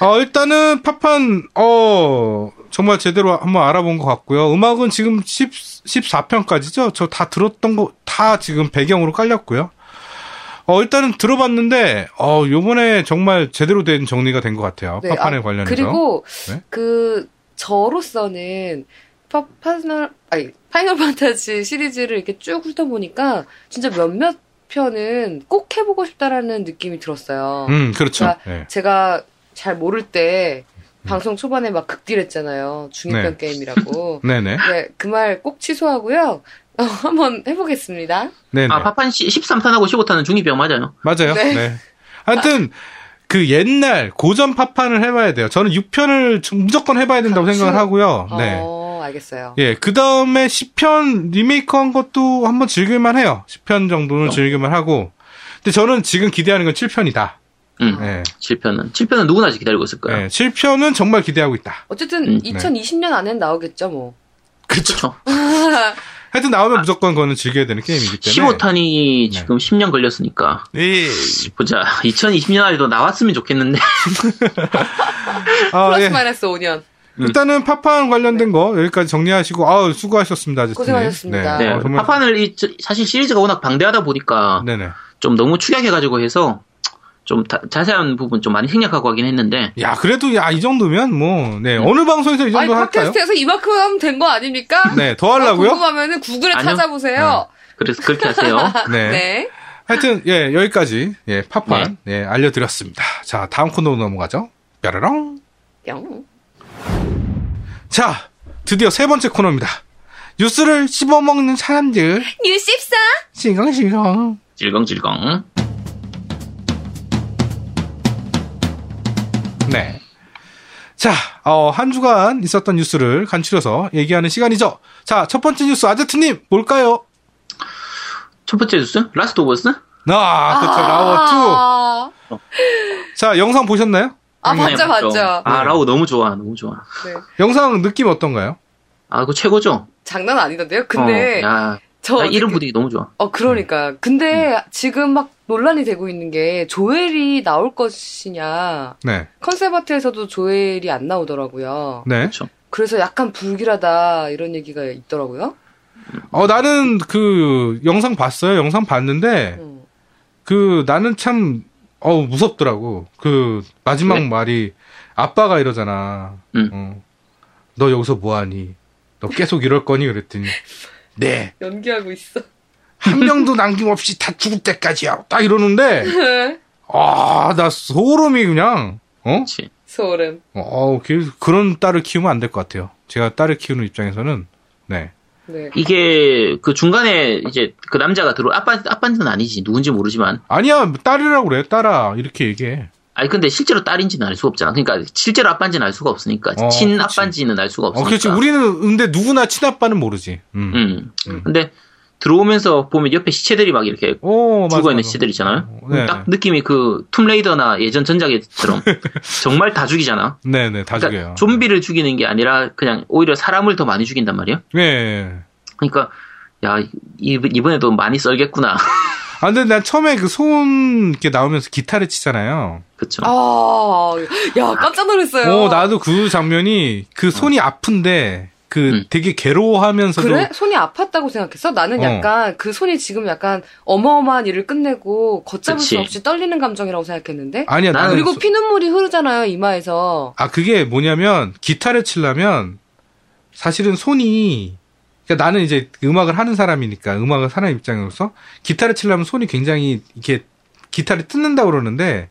어, 일단은 파판, 어, 정말 제대로 한번 알아본 것 같고요. 음악은 지금 10, 14편까지죠? 저 다 들었던 거, 다 지금 배경으로 깔렸고요. 어, 일단은 들어봤는데, 어, 요번에 정말 제대로 된 정리가 된 것 같아요. 네, 파판에 아, 관련해서. 그리고 네? 그 저로서는 파, 파이널 아니 파이널 판타지 시리즈를 이렇게 쭉 훑어보니까 진짜 몇몇 편은 꼭 해보고 싶다라는 느낌이 들었어요. 음, 그렇죠. 그러니까 네. 제가 잘 모를 때 방송 초반에 막 극딜했잖아요. 중이병 음. 네. 게임이라고. <laughs> 네네. 네, 그 말 꼭 취소하고요. 어, 한번 해보겠습니다. 네네. 아 파판 13탄하고 15탄은 중이병 맞아요. 맞아요. 네. 네. 하여튼, 그 옛날 고전 파판을 해봐야 돼요. 저는 6편을 무조건 해봐야 된다고 강추. 생각을 하고요. 네. 어, 알겠어요. 예, 그 다음에 10편 리메이크 한 것도 한번 즐길만 해요. 10편 정도는 그렇죠. 즐길만 하고. 근데 저는 지금 기대하는 건 7편이다. 음. 네. 7편은 7편은 누구나 기다리고 있을 거야. 네. 7편은 정말 기대하고 있다. 어쨌든 음, 2020년 안엔 나오겠죠, 뭐. 그쵸. 그렇죠. <laughs> 하여튼 나오면 무조건 그거는 즐겨야 되는 게임이기 때문에. 15탄이 지금 10년 걸렸으니까 예. 보자. 2020년 안에도 나왔으면 좋겠는데. <laughs> 아, 플러스 예. 마이너스 5년. 일단은 파판 관련된 거 여기까지 정리하시고 아우 수고하셨습니다. 아저씨님. 고생하셨습니다. 네. 어, 정말- 파판을 이, 저- 사실 시리즈가 워낙 방대하다 보니까 네네. 좀 너무 축약해가지고 해서 좀 다- 자세한 부분 좀 많이 생략하고 하긴 했는데 야 그래도 야 이 정도면 뭐네 음. 어느 방송에서 이 아니, 정도 할까요? 팟캐스트에서 이만큼 하면 된 거 아닙니까? <laughs> 네 더 하려고요? 궁금하면은 구글에 아니요. 찾아보세요. 그래서 그렇게 하세요. <laughs> 네. 네. 하여튼 예 여기까지 예 파판 예 알려드렸습니다. 자 다음 코너로 넘어가죠. 뾰로롱. 뿅. 자 드디어 세 번째 코너입니다. 뉴스를 씹어먹는 사람들 뉴십사. 싱강싱강. 질겅질겅. 네. 자, 어, 한 주간 있었던 뉴스를 간추려서 얘기하는 시간이죠. 자, 첫 번째 뉴스 아제트님 뭘까요? 첫 번째 뉴스? 라스트 오브 어스? 아, 그렇죠. 라워 2. 아, 자, 영상 보셨나요? 아 네, 봤죠, 봤죠. 아 네. 라오 너무 좋아, 너무 좋아. 네. 영상 느낌 어떤가요? 아 그거 최고죠. 장난 아니던데요? 근데 어, 야, 저나 이름 어떻게- 분위기 너무 좋아. 어 그러니까 근데 지금 막 논란이 되고 있는 게 조엘이 나올 것이냐 네. 컨셉 아트에서도 조엘이 안 나오더라고요. 네. 그렇죠. 그래서 약간 불길하다 이런 얘기가 있더라고요. 어, 나는 그 영상 봤어요. 영상 봤는데 음. 그 나는 참 어, 무섭더라고. 그 마지막 왜? 말이 아빠가 이러잖아. 응. 어, 너 여기서 뭐 하니? 너 계속 이럴 거니? 그랬더니 <laughs> 네. 연기하고 있어. 한 명도 남김없이 다 죽을 때까지요. 딱 이러는데, 아, 나 소름이 그냥, 어? 그렇지. 소름. 어, 그- 그런 딸을 키우면 안 될 것 같아요. 제가 딸을 키우는 입장에서는, 네. 네. 이게 그 중간에 이제 그 남자가 들어 아빠 아빠는 아니지 누군지 모르지만 아니야, 딸이라고 그래, 딸아. 이렇게 얘기해. 아니 근데 실제로 딸인지는 알 수가 없잖아. 그러니까 실제로 아빠인지는 알 수가 없으니까 어, 친 그치. 아빠인지는 알 수가 어, 없으니까. 그렇지. 우리는, 근데 누구나 친아빠는 모르지. 음. 음. 음. 근데 들어오면서 보면 옆에 시체들이 막 이렇게 오, 맞아. 죽어 있는 맞아. 시체들 있잖아요. 어, 네. 딱 느낌이 그 툼레이더나 예전 전작처럼 <laughs> 정말 다 죽이잖아. 네네, 다 그러니까 죽여요. 좀비를 죽이는 게 아니라 그냥 오히려 사람을 더 많이 죽인단 말이야. 네. 그러니까 야 이- 이번에도 많이 썰겠구나. <laughs> 아, 근데 난 처음에 그 손, 이렇게 나오면서 기타를 치잖아요. 그쵸. 아, 야 깜짝 놀랐어요. 어, 나도 그 장면이, 그 손이 아픈데, 그 음. 되게 괴로워하면서도. 그래? 손이 아팠다고 생각했어? 나는 어. 약간 그 손이 지금 약간 어마어마한 일을 끝내고 걷잡을 수 그치. 없이 떨리는 감정이라고 생각했는데. 아니야, 나는. 그리고 소- 피눈물이 흐르잖아요, 이마에서. 아, 그게 뭐냐면, 기타를 치려면, 사실은 손이, 그러니까 나는 이제 음악을 하는 사람이니까, 음악을 하는 입장으로서, 기타를 치려면 손이 굉장히, 이렇게, 기타를 뜯는다고 그러는데,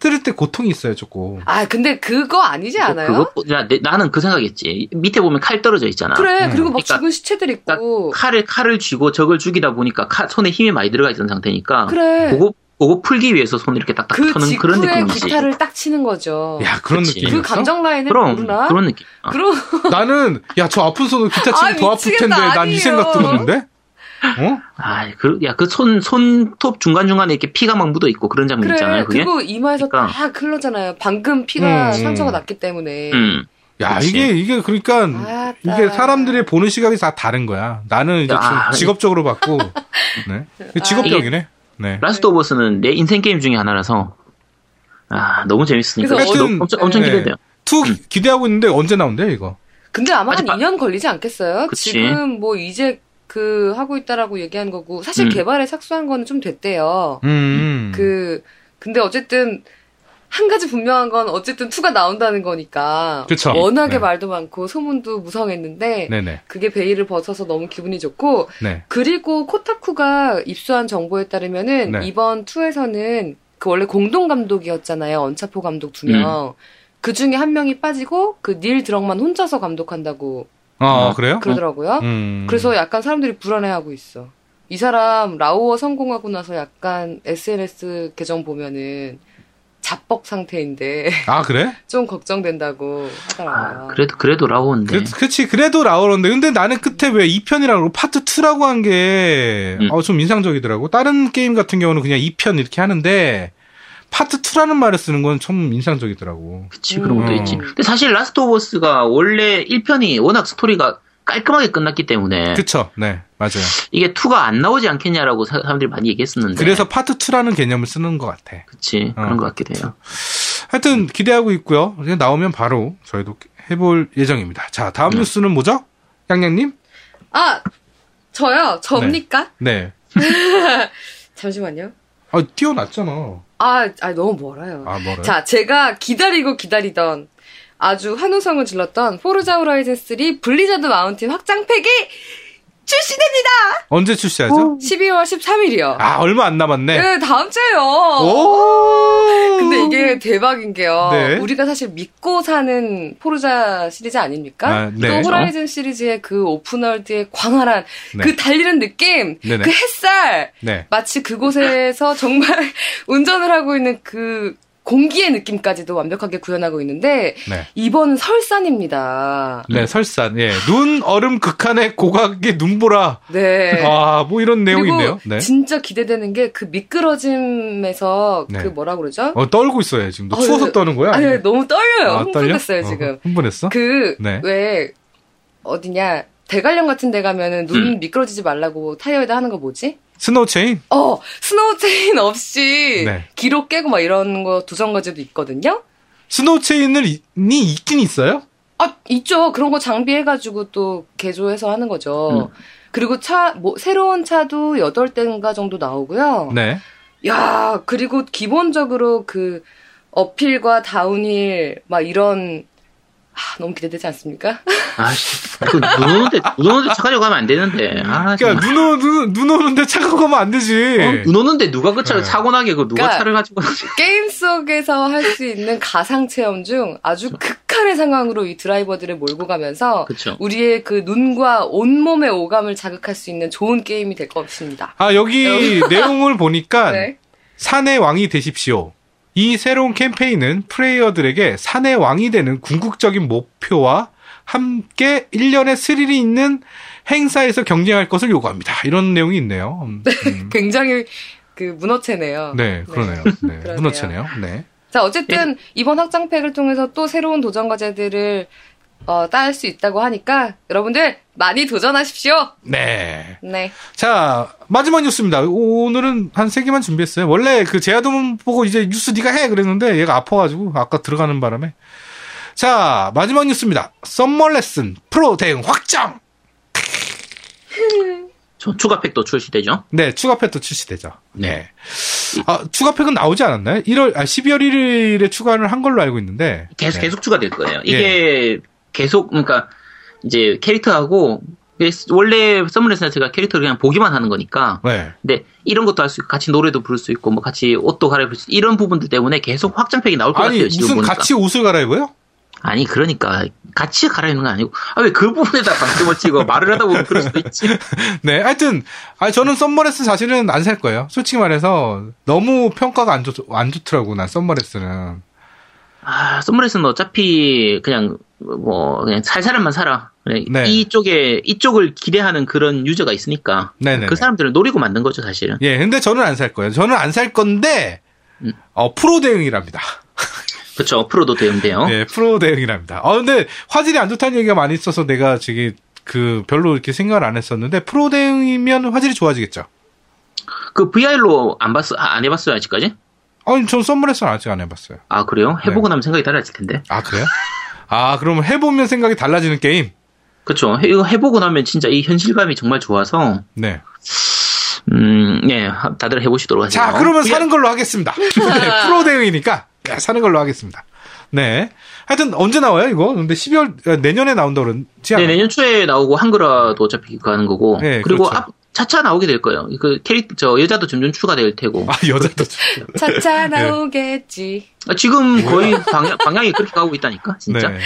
뜯을 때 고통이 있어요, 조금. 아, 근데 그거 아니지 않아요? 그거 야, 내- 나는 그 생각했지. 밑에 보면 칼 떨어져 있잖아. 그래, 음. 그리고 막 그러니까- 죽은 시체들 있고. 그러니까 칼을 칼을 쥐고 적을 죽이다 보니까 칼- 손에 힘이 많이 들어가 있던 상태니까 그래. 그거 그거 풀기 위해서 손 이렇게 딱딱 그 터는 그런 직후에 느낌이지. 기타를 딱 치는 거죠. 야, 그런. 느낌이었어? 그 감정 라인을 그럼 모르나? 그런 느낌. 어. 그럼 <laughs> 나는, 야, 저 아픈 손으로 기타 치면 아, 더 아플 텐데, 난 이. 생각 들었는데? 어? 아, 그, 야, 그 손, 손톱 중간중간에 이렇게 피가 막 묻어 있고 그런 장면 그래. 있잖아요, 그게? 그리고 이마에서 그러니까. 다 흘러잖아요. 방금 피가 음, 상처가 음. 났기 때문에. 음. 야, 그치. 이게, 이게, 그러니까, 아따. 이게 사람들의 보는 시각이 다 다른 거야. 나는 이제 야, 좀 직업적으로 봤고, <laughs> 네. 직업적이네. 네. 라스트 오브 어스는 내 인생 게임 중에 하나라서, 아, 너무 재밌으니까. 그래서 너무 엄청, 엄청 네. 기대돼요. two 기대하고 있는데 언제 나온대, 이거? 근데 아마 한 아직 바- 2년 걸리지 않겠어요? 그치. 지금 뭐 이제 그 하고 있다라고 얘기한 거고 사실 음. 개발에 착수한 거는 좀 됐대요. 음. 그 근데 어쨌든 한 가지 분명한 건 어쨌든 2가 나온다는 거니까 그쵸. 워낙에 네. 말도 많고 소문도 무성했는데 네네. 그게 베일을 벗어서 너무 기분이 좋고 네. 그리고 코타쿠가 입수한 정보에 따르면은 네. 이번 2에서는 그 원래 공동 감독이었잖아요. 언차포 감독 두 명. 그 중에 한 명이 빠지고 그 닐 드럭만 혼자서 감독한다고 아, 어, 그래요? 그러더라고요. 음. 그래서 약간 사람들이 불안해하고 있어. 이 사람 라오어 성공하고 나서 약간 SNS 계정 보면은 자뻑 상태인데 아, 그래? <laughs> 좀 걱정된다고 하더라고요. 아, 그래도, 그래도 라오인데. 그, 그치, 그래도 라오런데. 근데 나는 끝에 왜 2편이라고, 파트 2라고 한 게, 음. 어, 좀 인상적이더라고. 다른 게임 같은 경우는 그냥 2편 이렇게 하는데, 파트 2라는 말을 쓰는 건 참 인상적이더라고. 그치, 그런 것도 음. 있지. 근데 사실 라스트 오브 어스가 원래 1편이 워낙 스토리가 깔끔하게 끝났기 때문에 그쵸. 네, 맞아요. 이게 2가 안 나오지 않겠냐라고 사- 사람들이 많이 얘기했었는데. 그래서 파트 2라는 개념을 쓰는 것 같아. 그치, 그런 어, 것 같기도 해요. 하여튼 기대하고 있고요. 그냥 나오면 바로 저희도 해볼 예정입니다. 자, 다음 네. 뉴스는 뭐죠? 양양님? 아, 저요? 접니까? 네. <laughs> 잠시만요. 아, 뛰어났잖아. 아, 아, 너무 멀어요. 아, 뭐래? 자, 제가 기다리고 기다리던 아주 환호성을 질렀던 포르자 호라이즌 3 블리자드 마운틴 확장팩이 출시됩니다! 언제 출시하죠? 12월 13일이요. 아, 얼마 안 남았네. 네, 다음 주에요. 오! 근데 이게 대박인 게요. 네. 우리가 사실 믿고 사는 포르자 시리즈 아닙니까? 아, 네. 또 호라이즌 시리즈의 그 오픈월드의 광활한 네. 그 달리는 느낌, 네네. 그 햇살, 네. 마치 그곳에서 정말 <laughs> 운전을 하고 있는 그 공기의 느낌까지도 완벽하게 구현하고 있는데 네. 이번 설산입니다. 네, 설산. 예. 눈, 얼음, 극한의 고각의 눈보라. 네. 아, 뭐 이런 내용이 그리고 있네요. 네. 진짜 기대되는 게 그 미끄러짐에서 네. 그 뭐라 그러죠? 어, 떨고 있어요, 지금. 너 어, 추워서 네. 떠는 거야? 아니, 너무 떨려요. 아, 떨려? 흥분됐어요, 어, 지금. 흥분했어? 그, 네. 왜, 어디냐, 대관령 같은 데 가면은 눈 음. 미끄러지지 말라고 타이어에다 하는 거 뭐지? 스노우 체인? 어, 스노우 체인 없이 네. 기록 깨고 막 이런 거 두성거지도 있거든요? 스노우 체인을, 이, 니 있긴 있어요? 아, 있죠. 그런 거 장비해가지고 또 개조해서 하는 거죠. 음. 그리고 차, 뭐, 새로운 차도 8대인가 정도 나오고요. 네. 야, 그리고 기본적으로 그, 어필과 다운힐, 막 이런, 아, 너무 기대되지 않습니까? 아씨, 그눈 오는데, 눈 오는데 차 가려고 하면 안 되는데. 아, 그니까. 눈, 오, 눈, 눈 오는데 차 가고 가면 안 되지. 어, 눈 오는데 누가 그 차를 네. 사고 나게 그 누가 그러니까 차를 가지고 게임 속에서 할 수 있는 가상 체험 중 아주 극한의 상황으로 이 드라이버들을 몰고 가면서 그쵸. 우리의 그 눈과 온몸의 오감을 자극할 수 있는 좋은 게임이 될 것 같습니다. 아, 여기 내용을 보니까, <laughs> 네. 산의 왕이 되십시오. 이 새로운 캠페인은 플레이어들에게 산의 왕이 되는 궁극적인 목표와 함께 1년의 스릴이 있는 행사에서 경쟁할 것을 요구합니다. 이런 내용이 있네요. 음, 음. <laughs> 굉장히 그 문어체네요. 네, 그러네요. 네, <laughs> 그러네요. 문어체네요. 네. 자, 어쨌든 이번 확장팩을 통해서 또 새로운 도전 과제들을 어, 딸수 있다고 하니까 여러분들 많이 도전하십시오. 네. 네. 자, 마지막 뉴스입니다. 오늘은 한 세 개만 준비했어요. 원래 그 제아두목 보고 이제 뉴스 네가 해 그랬는데 얘가 아파가지고 아까 들어가는 바람에. 자, 마지막 뉴스입니다. 썸머 레슨 프로 대응 확정! 저 추가팩도 출시되죠. 네, 추가팩도 출시되죠. 네. 아, 추가팩은 나오지 않았나요? 1월, 아, 12월 1일에 추가를 한 걸로 알고 있는데. 계속 네. 계속 추가될 거예요. 이게 계속 그러니까 이제 캐릭터하고 원래 서머레슨트가 캐릭터를 그냥 보기만 하는 거니까. 네. 근데 이런 것도 할 수 있고 같이 노래도 부를 수 있고 뭐 같이 옷도 갈아입을 수 있고 이런 부분들 때문에 계속 확장팩이 나올 것 아니, 같아요. 지금 무슨 보니까. 같이 옷을 갈아입어요? 아니 그러니까 같이 갈아입는 건 아니고 아 왜 그 부분에다 방점을 찍어 말을 하다 보면 그럴 수도 있지. <laughs> 네, 하여튼, 아 저는 썸머레슨 사실은 안 살 거예요. 솔직히 말해서, 너무 평가가 안, 좋, 안 좋더라고, 난 썸머레슨은. 아, 썸머레슨은 어차피 그냥 뭐 그냥 살 사람만 살아. 네. 이쪽에 이쪽을 기대하는 그런 유저가 있으니까 네네네. 그 사람들을 노리고 만든 거죠 사실은. 예, 근데 저는 안 살 거예요. 저는 안 살 건데, 음. 어, 프로 대응이랍니다. <laughs> 그렇죠. 프로도 대응돼요. 예, 프로 대응이랍니다. 어, 근데 화질이 안 좋다는 얘기가 많이 있어서 내가 저기, 그, 별로 이렇게 생각을 안 했었는데, 프로 대응이면 화질이 좋아지겠죠. 그 VR로 안 봤어 아, 안 해봤어요 아직까지? 아니, 전 썸머레슨 아직 안 해봤어요. 아 그래요? 해보고 네. 나면 생각이 달라질 텐데. 아, 그래요? <laughs> 아, 그러면 해보면 생각이 달라지는 게임? 그렇죠. 해, 이거 해보고 나면 진짜 이 현실감이 정말 좋아서 네. 음, 예, 하- 다들 해보시도록 하세요. 자, 그러면 VR 사는 걸로 하겠습니다. <laughs> 네, 프로 대응이니까 네, 사는 걸로 하겠습니다. 네. 하여튼 언제 나와요, 이거? 근데 12월 어, 내년에 나온다 그러지 않아요? 네, 내년 초에 나오고 한글화도 어차피 가는 거고. 네, 그리고 그렇죠. 앞, 차차 나오게 될 거예요. 그 캐릭터, 저 여자도 점점 추가될 테고. 아, 여자도. 차차 나오겠지. 아, 지금 거의 방향, 방향이 그렇게 가고 있다니까, 진짜. 네.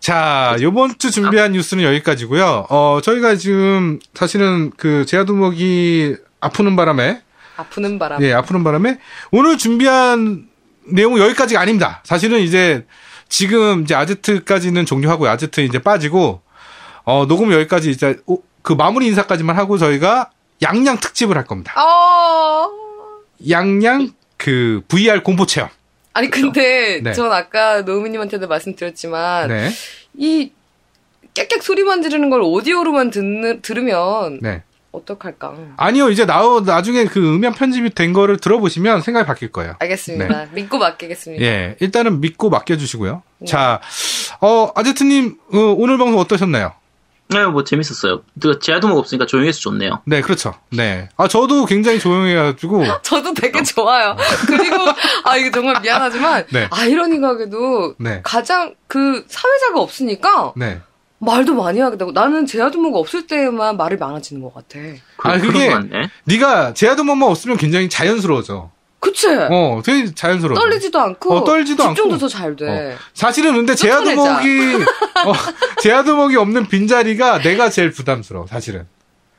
자, 요번 주 준비한 뉴스는 여기까지고요. 어, 저희가 지금 사실은 그 제아두목이 아프는 바람에 아프는 바람. 예, 아프는 바람에 오늘 준비한 내용은 여기까지가 아닙니다. 사실은 이제 지금 이제 아제트까지는 종료하고 아제트 이제 빠지고 어, 녹음 여기까지 이제 오- 그 마무리 인사까지만 하고 저희가 양양 특집을 할 겁니다. 어, 양양 그 VR 공포 체험. 아니 근데 네. 전 아까 노우미님한테도 말씀드렸지만 네. 이 깨깨 소리만 지르는 걸 오디오로만 듣는, 들으면 네. 어떡할까? 아니요, 이제 나, 나중에 그 음향 편집이 된 거를 들어보시면 생각이 바뀔 거예요. 알겠습니다. 믿고 맡기겠습니다. 예, 일단은 믿고 맡겨주시고요. 네. 자, 어, 아제트님, 어, 오늘 방송 어떠셨나요? 네, 뭐 재밌었어요. 그 제아도목 없으니까 조용해서 좋네요. 네, 그렇죠. 네. 아, 저도 굉장히 조용해가지고, <laughs> 저도 되게 좋아요. <laughs> 그리고 아 이게 정말 미안하지만 네. 아이러니하게도 네. 가장 그 사회자가 없으니까 네. 말도 많이 하게 되고 나는 제아두모가 없을 때만 말이 많아지는 것 같아. 그, 아, 그게-. 네가 제아도mom만 없으면 굉장히 자연스러워져. 그치? 어, 되게 자연스러워. 떨리지도 않고 어, 떨지도 집중도 않고. 더잘 돼. 사실은 근데. 제아두목이, <laughs> 어, 제아두목이 없는 빈자리가 내가 제일 부담스러워, 사실은.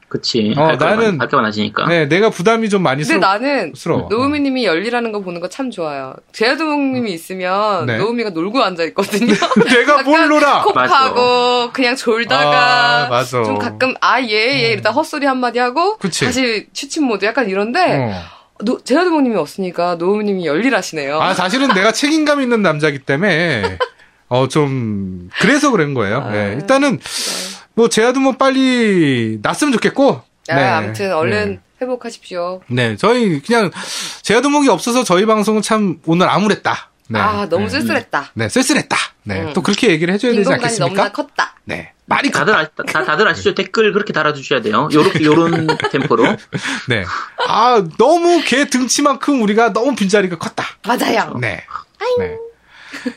그치. 어, 나는- 할 거만 하시니까. 네, 내가 부담이 좀 많이 근데 스러 나는 스러워. 노우미님이 열일하는 거 보는 거 참 좋아요. 제아두목님이 있으면 네. 노우미가 놀고 앉아 있거든요. <laughs> 내가 뭘 놀아! kop하고 그냥 졸다가 아, 맞아. 좀 가끔 아예예 이러다 헛소리 한 마디 하고 그치. 다시 취침 모드 약간 이런데 어. 노, 제아두목님이 없으니까 노우미님이 열일하시네요. 아, 사실은 내가 <laughs> 책임감 있는 남자기 때문에, 어, 좀, 그래서 그런 거예요. 아, 네, 일단은, 뭐, 제아도 뭐 빨리 났으면 좋겠고. 아, 네. 아무튼 얼른 네. 회복하십시오. 네, 저희 그냥, 제아도목이 없어서 저희 방송은 참 오늘 암울했다. 네. 아 너무 네. 쓸쓸했다. 네, 쓸쓸했다. 네, 음. 또 그렇게 얘기를 해줘야 빈 되지 않겠습니까? 너무나 컸다. 네. 말이 다들 아, 다, 다들 아시죠? 댓글 그렇게 달아주셔야 돼요. 요렇게, 요런 <laughs> 템포로. 네. 아, 너무 걔 등치만큼 우리가 너무 빈자리가 컸다. 맞아요. 네. 네.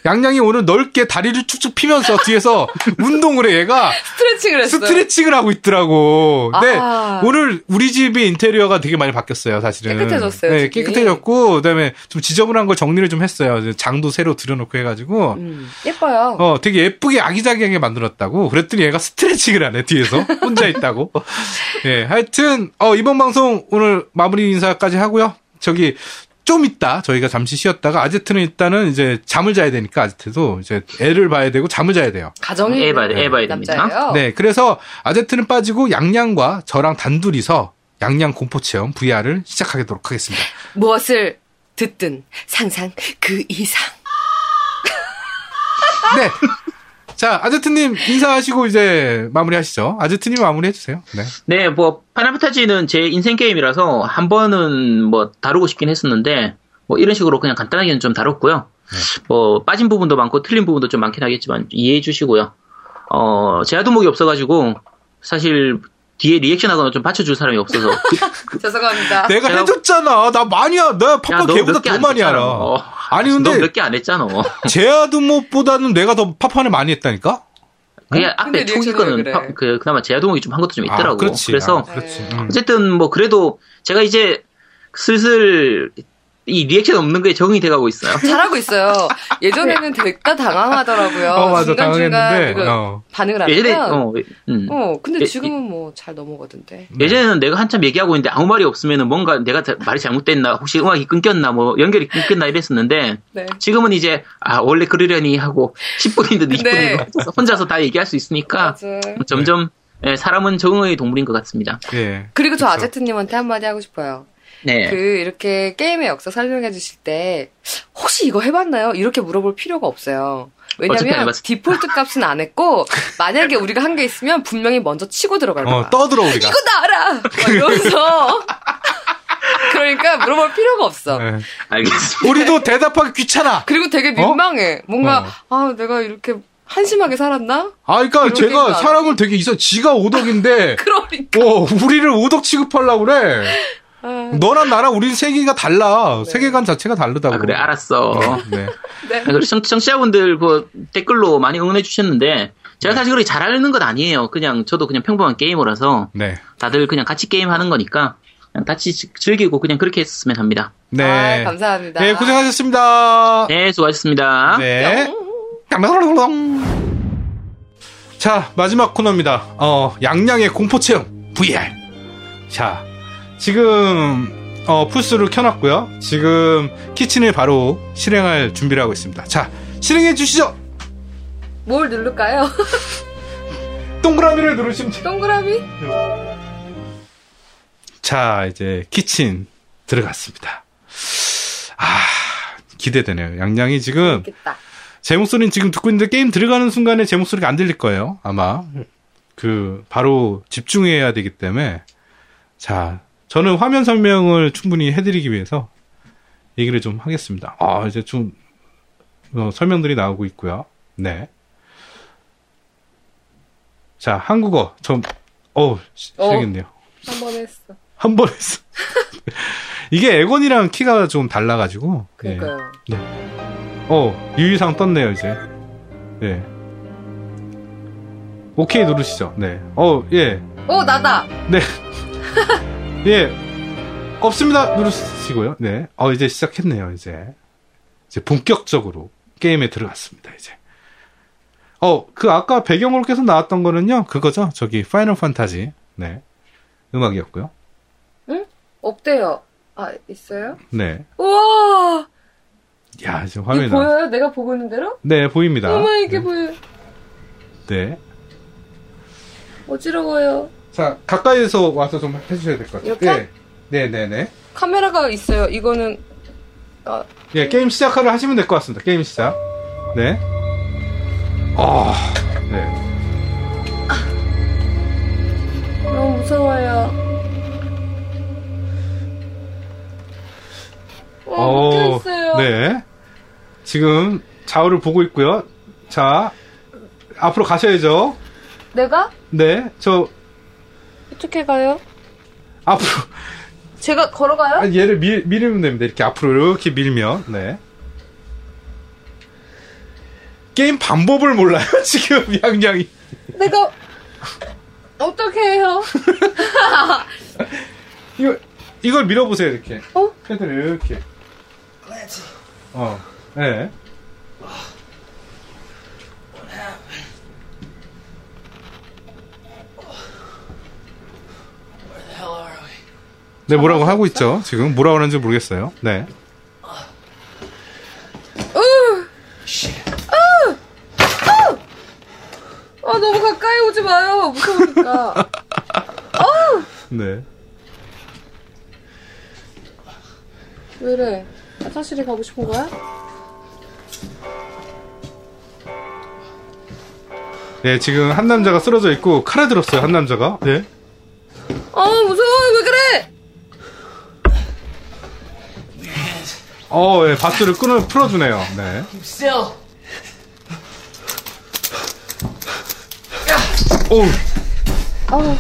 양양이 오늘 넓게 다리를 쭉쭉 피면서 뒤에서 <laughs> 운동을 해, 얘가. 스트레칭을 했어요. 스트레칭을 하고 있더라고. 근데 아. 오늘 우리 집의 인테리어가 되게 많이 바뀌었어요, 사실은. 깨끗해졌어요, 네, 집이. 깨끗해졌고, 그 다음에 좀 지저분한 걸 정리를 좀 했어요. 장도 새로 들여놓고 해가지고. 음, 예뻐요. 어, 되게 예쁘게 아기자기하게 만들었다고. 그랬더니 얘가 스트레칭을 하네, 뒤에서. 혼자 있다고. 예, <laughs> 하여튼, 어, 이번 방송 오늘 마무리 인사까지 하고요. 저기, 좀 있다. 저희가 잠시 쉬었다가, 아제트는 일단은 이제 잠을 자야 되니까, 아제트도 이제 애를 봐야 되고, 잠을 자야 돼요. 가정이 애 봐야, 애 봐야 됩니다. 남자예요. 네, 그래서 아제트는 빠지고, 양양과 저랑 단둘이서 양양 공포 체험 VR을 시작하도록 하겠습니다. <laughs> 무엇을 듣든 상상 그 이상. 네. 자, 아제트님 인사하시고 이제 마무리하시죠. 아제트님 마무리해주세요. 네. 네, 뭐, 파이널 판타지는 제 인생 게임이라서 한 번은 뭐 다루고 싶긴 했었는데, 뭐 이런 식으로 그냥 간단하게는 좀 다뤘고요. 뭐, 빠진 부분도 많고 틀린 부분도 좀 많긴 하겠지만 이해해 주시고요. 어, 제아두목이 없어가지고, 사실 뒤에 리액션 하거나 좀 받쳐줄 사람이 없어서. <laughs> 그- 죄송합니다. 내가 해줬잖아. 나 많이, 야, 나 야, 파파 너 걔보다 더안 많이. 알아. 어. 아니, 근데 너몇개 안 했잖아. <laughs> 제아두목보다는 내가 더 파파를 많이 했다니까? 그게 근데 앞에 초기 거는 왜 그래? 파- 그, 그나마 제아도목이 좀 한 것도 좀 있더라고. 아, 그렇지. 그래서 아, 그렇지. 네. 음. 어쨌든 뭐 그래도 제가 이제 슬슬 이 리액션 없는 거에 적응이 돼가고 있어요. <laughs> 잘하고 있어요. 예전에는 대가 당황하더라고요. 어, 맞아. 중간중간 어. 반응을 안 예전에 하면. 어, 음. 어, 근데 예, 지금은 뭐 잘 넘어가던데. 예전에는 내가 한참 얘기하고 있는데 아무 말이 없으면은 뭔가 내가 자- 말이 잘못됐나 혹시 음악이 끊겼나 뭐 연결이 끊겼나 이랬었는데 네. 지금은 이제 아 원래 그러려니 하고 <laughs> 10분이든 20분이든 네. 혼자서 다 얘기할 수 있으니까 맞아. 점점 예, 사람은 적응의 동물인 것 같습니다. 예. 그리고 저 그쵸. 아제트님한테 한마디 하고 싶어요. 네. 그 이렇게 게임의 역사 설명해 주실 때 혹시 이거 해봤나요? 이렇게 물어볼 필요가 없어요. 왜냐면. 디폴트 값은 안 했고 <laughs> 만약에 우리가 한 게 있으면 분명히 먼저 치고 들어갈 거야. 어, 떠들어, 우리가. 이거 나 알아. 막 이러면서 <laughs> 그러니까 물어볼 필요가 없어. 예. 알겠습니다. 우리도 대답하기 귀찮아. 그리고 되게 민망해. 뭔가 아 내가 이렇게 한심하게 살았나? 아, 그러니까 제가 사람을 되게 있어. 지가 오덕인데, <laughs> 그러니까. 어, 우리를 오덕 취급하려고 그래. 아, 너랑 나랑 우리 세계가 달라. 네. 세계관 자체가 다르다고. 아 그래 알았어. 어, 네. 네. 아, 그리고 청, 청취자분들 그 댓글로 많이 응원해 주셨는데 제가 사실 그렇게 잘하는 건 아니에요. 그냥 저도 그냥 평범한 게이머라서 네. 다들 그냥 같이 게임 하는 거니까 그냥 같이 즐- 즐기고 그냥 그렇게 했으면 합니다. 네. 아, 감사합니다. 네, 고생하셨습니다. 네, 수고하셨습니다. 네. 자, 마지막 코너입니다. 어, 양양의 공포 체험 VR. 자, 지금, 어, 풀스를 켜놨고요. 지금 키친을 바로 실행할 준비를 하고 있습니다. 자, 실행해 주시죠! 뭘 누를까요? <laughs> 동그라미를 누르시면 돼요. 동그라미? 자, 이제 키친 들어갔습니다. 아, 기대되네요. 양양이 지금 있겠다. 제 목소리는 지금 듣고 있는데 게임 들어가는 순간에 제 목소리가 안 들릴 거예요. 아마. 그, 바로 집중해야 되기 때문에. 자, 저는 화면 설명을 충분히 해드리기 위해서 얘기를 좀 하겠습니다. 아, 이제 좀, 어, 설명들이 나오고 있고요. 네. 자, 한국어. 좀, 어우, 시- 어. 시작했네요. 한번 했어. 한 번 했어. <laughs> 이게 에곤이랑 키가 좀 달라가지고. 네. 그러니까요. 어, 유의사항 떴네요, 이제. 네. 오케이 누르시죠. 네. 어, 예. 오 나다. <laughs> 예. 없습니다. 누르시고요. 네. 어, 이제 시작했네요, 이제. 이제 본격적으로 게임에 들어갔습니다, 이제. 어, 그 아까 배경으로 계속 나왔던 거는요, 그거죠. 저기, 파이널 판타지. 네. 음악이었고요. 없대요. 아 있어요? 네. 우와. 야, 지금 화면이 나. 보여요? 내가 보고 있는 대로? 네, 보입니다. 어머 이게 보여. 네. 어지러워요. 자, 가까이에서 와서 좀 해주셔야 될 것 같아요. 이렇게? 네. 네, 네, 네. 카메라가 있어요. 이거는 아, 예, 게임 시작하려 하시면 될 것 같습니다. 게임 시작. 네. 아, 네. 너무 무서워요. 와, 어, 있어요. 네. 지금 좌우를 보고 있고요. 자, 앞으로 가셔야죠. 내가 네, 저 어떻게 가요? 앞으로 제가 걸어가요? 아니, 얘를 밀, 밀면 됩니다. 이렇게 앞으로 이렇게 밀면. 네. 게임 방법을 몰라요. <laughs> 지금 양양이. 내가 어떻게 해요? <laughs> 이거 이걸 밀어보세요. 이렇게. 어? 패드를 이렇게. 어. 네. 네, 뭐라고 하고 있죠. 지금 뭐라고 하는지 모르겠어요. 네. 아 너무 가까이 오지 마요. 무서우니까. 네. 왜래? 화장실에 가고 싶은 거야? 네, 지금 한 남자가 쓰러져 있고 칼에 들었어요. 한 남자가. 네. 아 무서워 왜 그래? 어, 예, 밧줄을 끊어 풀어주네요. 네. Still. 오, 아우.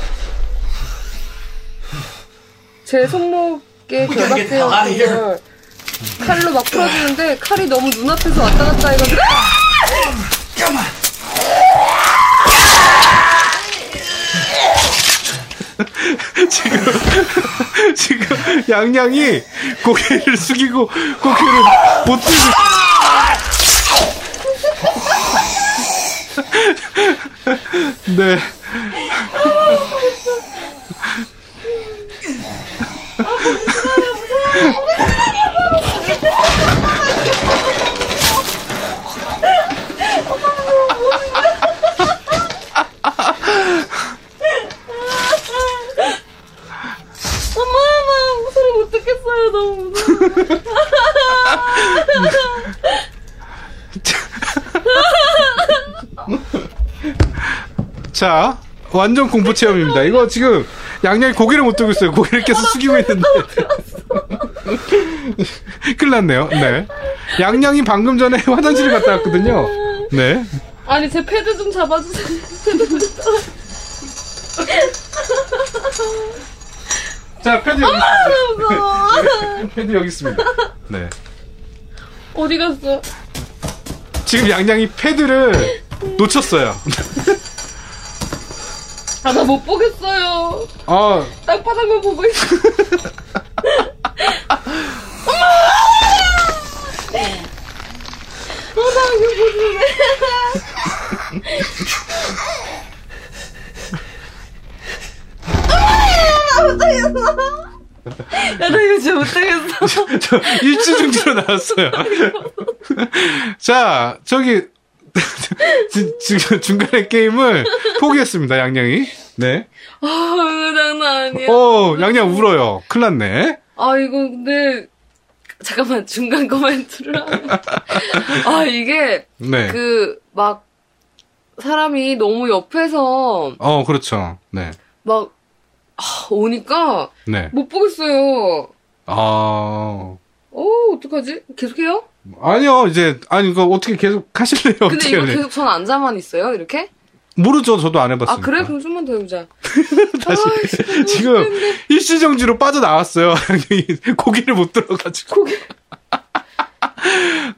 제 손목에 We gotta get the hell out of 결박되어 있는 걸 칼로 막 풀어주는데 칼이 너무 눈앞에서 왔다 갔다 해가지고 <laughs> Come on. <laughs> 지금 양양이 고개를 숙이고 고개를 못 들고. <laughs> 네. 듣겠어요 너무 무서워 자, 완전 공포 체험입니다. 이거 지금 양양이 고개를 못 들고 있어요. 고개를 계속 숙이고 있는데. 큰일 났네요. 네. 양양이 방금 전에 <laughs> 화장실을 갔다 왔거든요. 네. 아니 제 패드 좀 잡아주세요 패드 좀 자, 패드 여기 있습니다. <laughs> 패드 여기 있습니다. 네. 어디 갔어? 지금 양양이 패드를 놓쳤어요. 아 나 못 보겠어요 아, 땅바닥만 보고 있어 <laughs> 엄마! 엄마 이거 보지 <laughs> 야, 나 이거 진짜 못하겠어. <laughs> 저 일주중지로 나왔어요. <laughs> 자, 저기 <laughs> 지- 지금 중간에 게임을 포기했습니다. 양양이. 네. 아, 장난 아니야. 어, 양양 울어요. 큰일 났네. 아, 이거 근데, 잠깐만 중간 코멘트를 하면 아 이게 네. 그 막 사람이 너무 옆에서 어, 그렇죠. 네. 막 아, 오니까 네. 못 보겠어요. 아. 어 어떡하지? 계속해요? 아니요, 이제, 아니, 이거 어떻게 계속 하실래요? 근데 이거? 계속 전 앉아만 있어요 이렇게? 모르죠. 저도 안 해봤으니까. 아 그래? 그럼 좀만 더 해보자. <laughs> 다시. 아, <laughs> 지금 일시정지로 빠져나왔어요. <laughs> 고기를 못 들어가지고. 고기